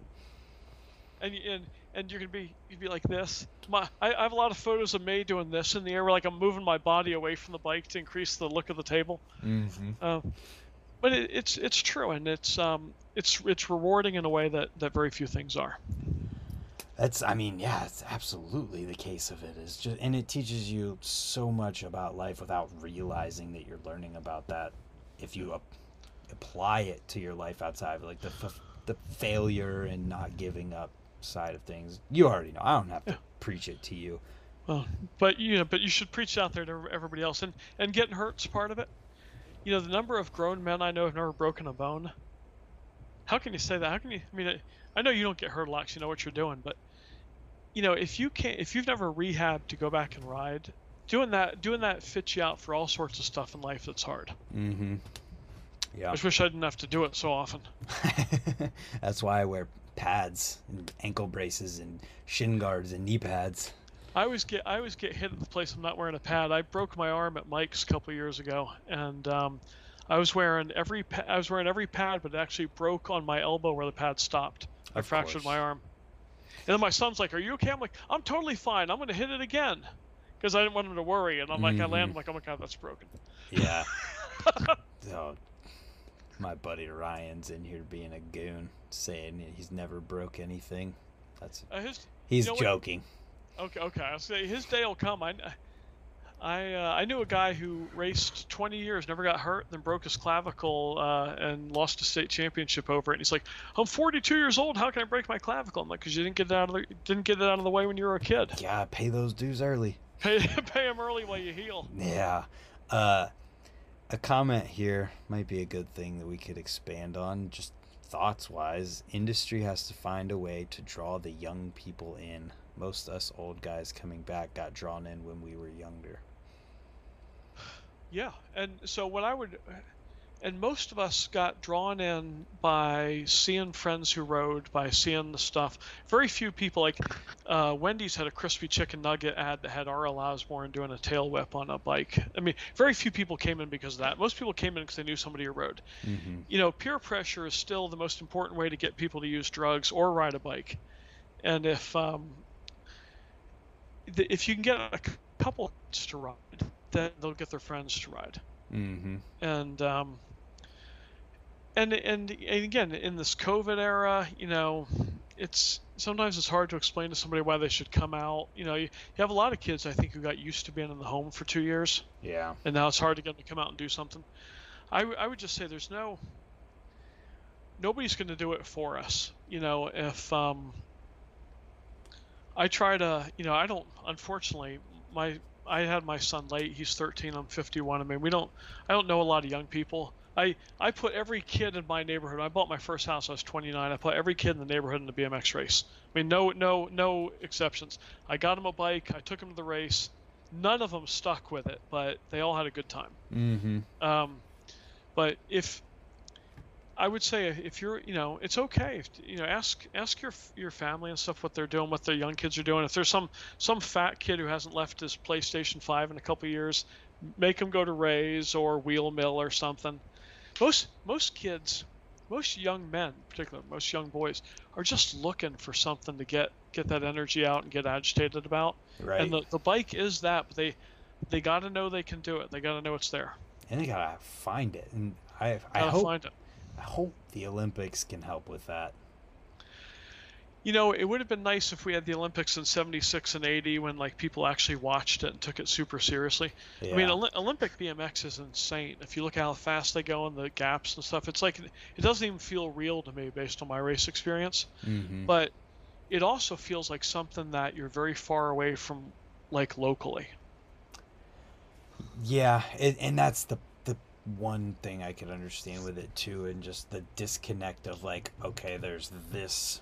And y- and and you're gonna be you'd be like this. My I, I have a lot of photos of me doing this in the air, where like I'm moving my body away from the bike to increase the look of the table. Mm-hmm. Uh, but it, it's it's true, and it's um it's it's rewarding in a way that that very few things are. That's, I mean, yeah, it's absolutely the case of it. Is just, and it teaches you so much about life without realizing that you're learning about that. If you ap- apply it to your life outside, like the f- the failure and not giving up side of things, you already know. I don't have to preach it to you. Well, but you know, but you should preach out there to everybody else, and and getting hurt's part of it. You know, the number of grown men I know have never broken a bone. How can you say that? How can you? I mean, I, I know you don't get hurt a lot. you know what you're doing, but you know, if you can't, if you've never rehabbed to go back and ride, doing that, doing that fits you out for all sorts of stuff in life that's hard. Mm-hmm. I Yeah. just wish I didn't have to do it so often. That's why I wear pads and ankle braces and shin guards and knee pads. I always get I always get hit at the place I'm not wearing a pad. I broke my arm at Mike's a couple years ago, and um, I was wearing every pa- I was wearing every pad, but it actually broke on my elbow where the pad stopped. I Of fractured course. my arm. And then my son's like, "Are you okay?" I'm like, "I'm totally fine. I'm gonna hit it again," because I didn't want him to worry. And I'm like, I land, I'm Mhm. like, "Oh my god, that's broken." Yeah. so, my buddy Ryan's in here being a goon, saying he's never broke anything. That's Uh, his he's know what- joking. okay, okay. I'll say his day will come. I. I, uh, I knew a guy who raced 20 years, never got hurt, then broke his clavicle uh, and lost a state championship over it. And he's like, "I'm 42 years old. How can I break my clavicle?" I'm like, "Cause you didn't get it out of the didn't get it out of the way when you were a kid. Yeah, pay those dues early. Pay pay him early while you heal." Yeah. Uh, a comment here might be a good thing that we could expand on, just thoughts wise. Industry has to find a way to draw the young people in. Most us old guys coming back got drawn in when we were younger. Yeah, and so what I would, and most of us got drawn in by seeing friends who rode, by seeing the stuff. Very few people like uh, Wendy's had a crispy chicken nugget ad that had R.L. Osborne doing a tail whip on a bike. I mean, very few people came in because of that. Most people came in because they knew somebody who rode. Mm-hmm. You know, peer pressure is still the most important way to get people to use drugs or ride a bike. And if um, if you can get a couple to ride, then they'll get their friends to ride Mm-hmm. and um, and and and again in this COVID era, you know, it's sometimes it's hard to explain to somebody why they should come out. You know, you, you have a lot of kids I think who got used to being in the home for two years, Yeah. and now it's hard to get them to come out and do something. I, w- I would just say there's no nobody's going to do it for us. You know, if um, I try to, you know, I don't. Unfortunately, my I had my son late. He's 13. I'm 51. I mean, we don't. I don't know a lot of young people. I I put every kid in my neighborhood. I bought my first house. I was 29. I put every kid in the neighborhood in the BMX race. I mean, no no no exceptions. I got him a bike. I took him to the race. None of them stuck with it, but they all had a good time. Mm-hmm. Um, but if I would say if you're, you know, it's okay. If, you know, ask ask your your family and stuff what they're doing, what their young kids are doing. If there's some some fat kid who hasn't left his PlayStation 5 in a couple years, make him go to Ray's or Wheel Mill or something. Most most kids, most young men, particularly most young boys, are just looking for something to get get that energy out and get agitated about. Right. And the, the bike is that, but they they got to know they can do it. They got to know it's there. and they gotta find it, and I I hope find it. I hope the Olympics can help with that. You know, it would have been nice if we had the Olympics in 76 and 80 when like people actually watched it and took it super seriously. Yeah. I mean, Oli- Olympic BMX is insane. If you look how fast they go and the gaps and stuff, it's like it doesn't even feel real to me based on my race experience. mm-hmm. But it also feels like something that you're very far away from like locally. Yeah, it, and that's the the one thing I could understand with it too, and just the disconnect of like, okay, there's this,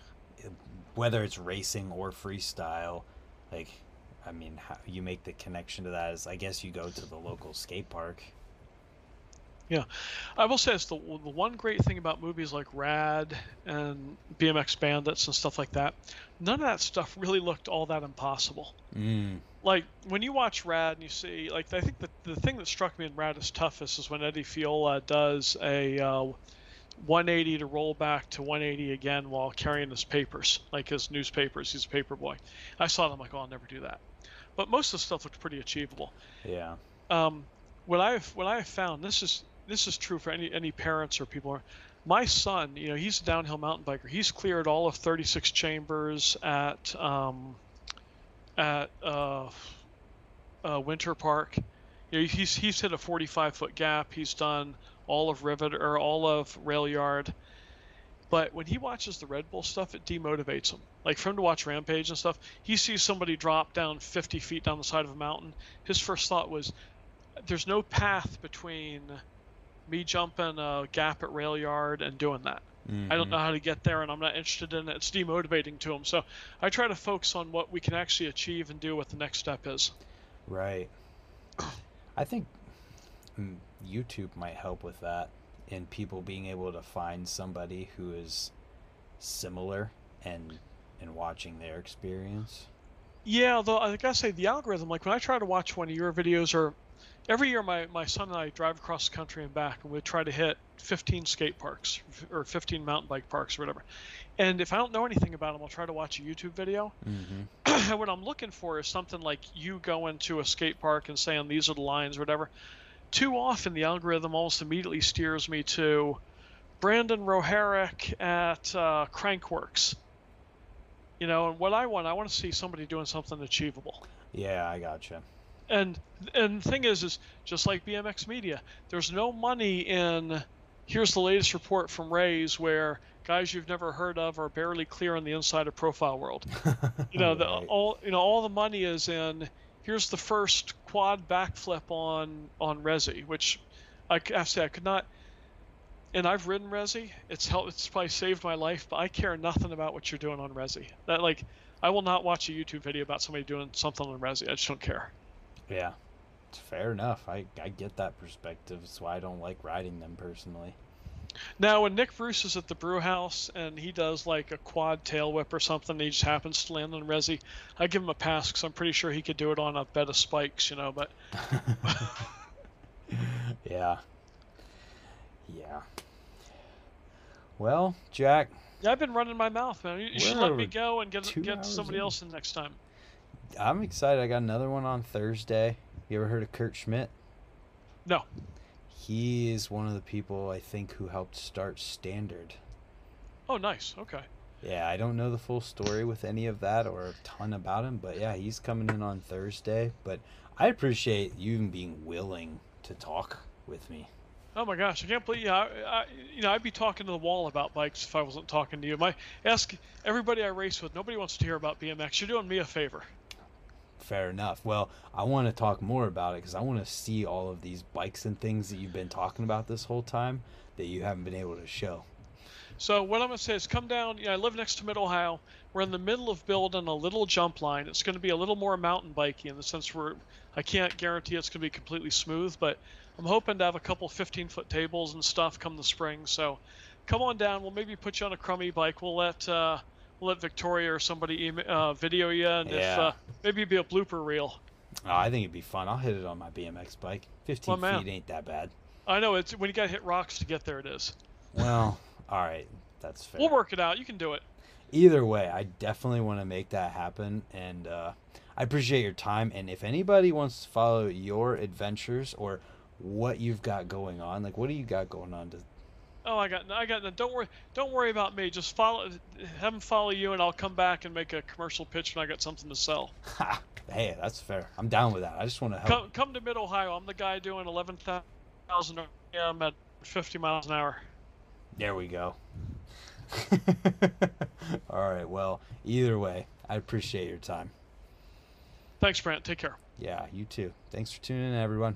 whether it's racing or freestyle, like, I mean, how you make the connection to that is, I guess you go to the local skate park. Yeah, I will say it's the the one great thing about movies like Rad and BMX Bandits and stuff like that. None of that stuff really looked all that impossible. Mm. Like when you watch Rad and you see, like I think the the thing that struck me in Rad as toughest is when Eddie Fiola does a uh, 180 to roll back to 180 again while carrying his papers, like his newspapers. He's a paper boy. I saw them like, oh, I'll never do that. But most of the stuff looked pretty achievable. Yeah. Um, what I've what I have found this is this is true for any any parents or people. My son, you know, he's a downhill mountain biker. He's cleared all of 36 chambers at um, at uh, uh, Winter Park. You know, he's he's hit a 45 foot gap. He's done all of Rivet or all of Rail Yard. But when he watches the Red Bull stuff, it demotivates him. Like for him to watch Rampage and stuff, he sees somebody drop down 50 feet down the side of a mountain. His first thought was, "There's no path between me jumping a gap at Rail Yard and doing that. I don't Mhm. know how to get there, and I'm not interested in it. It's demotivating to him. So I try to focus on what we can actually achieve and do what the next step is. Right. I think YouTube might help with that in people being able to find somebody who is similar and and watching their experience. Yeah, although I gotta say the algorithm, like when I try to watch one of your videos, or every year my, my son and I drive across the country and back, and we try to hit 15 skate parks or 15 mountain bike parks or whatever. And if I don't know anything about them, I'll try to watch a YouTube video. Mm-hmm. And what I'm looking for is something like you going to a skate park and saying these are the lines or whatever. Too often the algorithm almost immediately steers me to Brandon Roharic at uh, Crankworx. You know, and what I want, I want to see somebody doing something achievable. Yeah, I gotcha. And and the thing is, is just like BMX Media, there's no money in. Here's the latest report from Rays where guys you've never heard of are barely clear on the inside of Profile World. You know, the, all you know, all the money is in. Here's the first quad backflip on on Resi, which I have to say I could not. And I've ridden Resi. It's helped. It's probably saved my life, but I care nothing about what you're doing on Resi. That like, I will not watch a YouTube video about somebody doing something on Resi. I just don't care. Yeah, it's fair enough. I I get that perspective. That's why I don't like riding them personally. Now, when Nick Bruce is at the brew house and he does like a quad tail whip or something, and he just happens to land on Resi, I give him a pass because I'm pretty sure he could do it on a bed of spikes, you know. But yeah. Yeah. Well, Jack, yeah, I've been running my mouth, man. You, you should let me go and get get somebody in. else in next time. I'm excited. I got another one on Thursday. You ever heard of Kurt Schmidt? No. He is one of the people I think who helped start Standard. Oh, nice. Okay. Yeah, I don't know the full story with any of that or a ton about him, but yeah, he's coming in on Thursday. But I appreciate you even being willing to talk with me. Oh my gosh, I can't believe. Yeah, I, I, you know, I'd be talking to the wall about bikes if I wasn't talking to you. My ask everybody I race with. Nobody wants to hear about BMX. You're doing me a favor. Fair enough. Well, I want to talk more about it because I want to see all of these bikes and things that you've been talking about this whole time that you haven't been able to show. So what I'm gonna say is come down. Know, I live next to Mid Ohio. We're in the middle of building a little jump line. It's going to be a little more mountain bikey in the sense where I can't guarantee it's going to be completely smooth, but I'm hoping to have a couple 15 foot tables and stuff come the spring. So come on down. We'll maybe put you on a crummy bike. We'll let uh, let Victoria or somebody email, uh, video you, and if uh, maybe it'd be a blooper reel. Oh, I think it'd be fun. I'll hit it on my BMX bike. 15 Well, feet ain't that bad. I know it's when you got to hit rocks to get there. It is. Well, all right. That's fair. We'll work it out. You can do it. Either way, I definitely want to make that happen. And uh, I appreciate your time. And if anybody wants to follow your adventures or what you've got going on, like what do you got going on? To... Oh, I got, I got. Don't worry, don't worry about me. Just follow, have them follow you, and I'll come back and make a commercial pitch when I got something to sell. Ha! Hey, that's fair. I'm down with that. I just want to help. Come, come to Mid Ohio. I'm the guy doing 11,000 RPM at 50 miles an hour. There we go. All right. Well, either way, I appreciate your time. Thanks, Brant. Take care. Yeah, you too. Thanks for tuning in, everyone. Good night.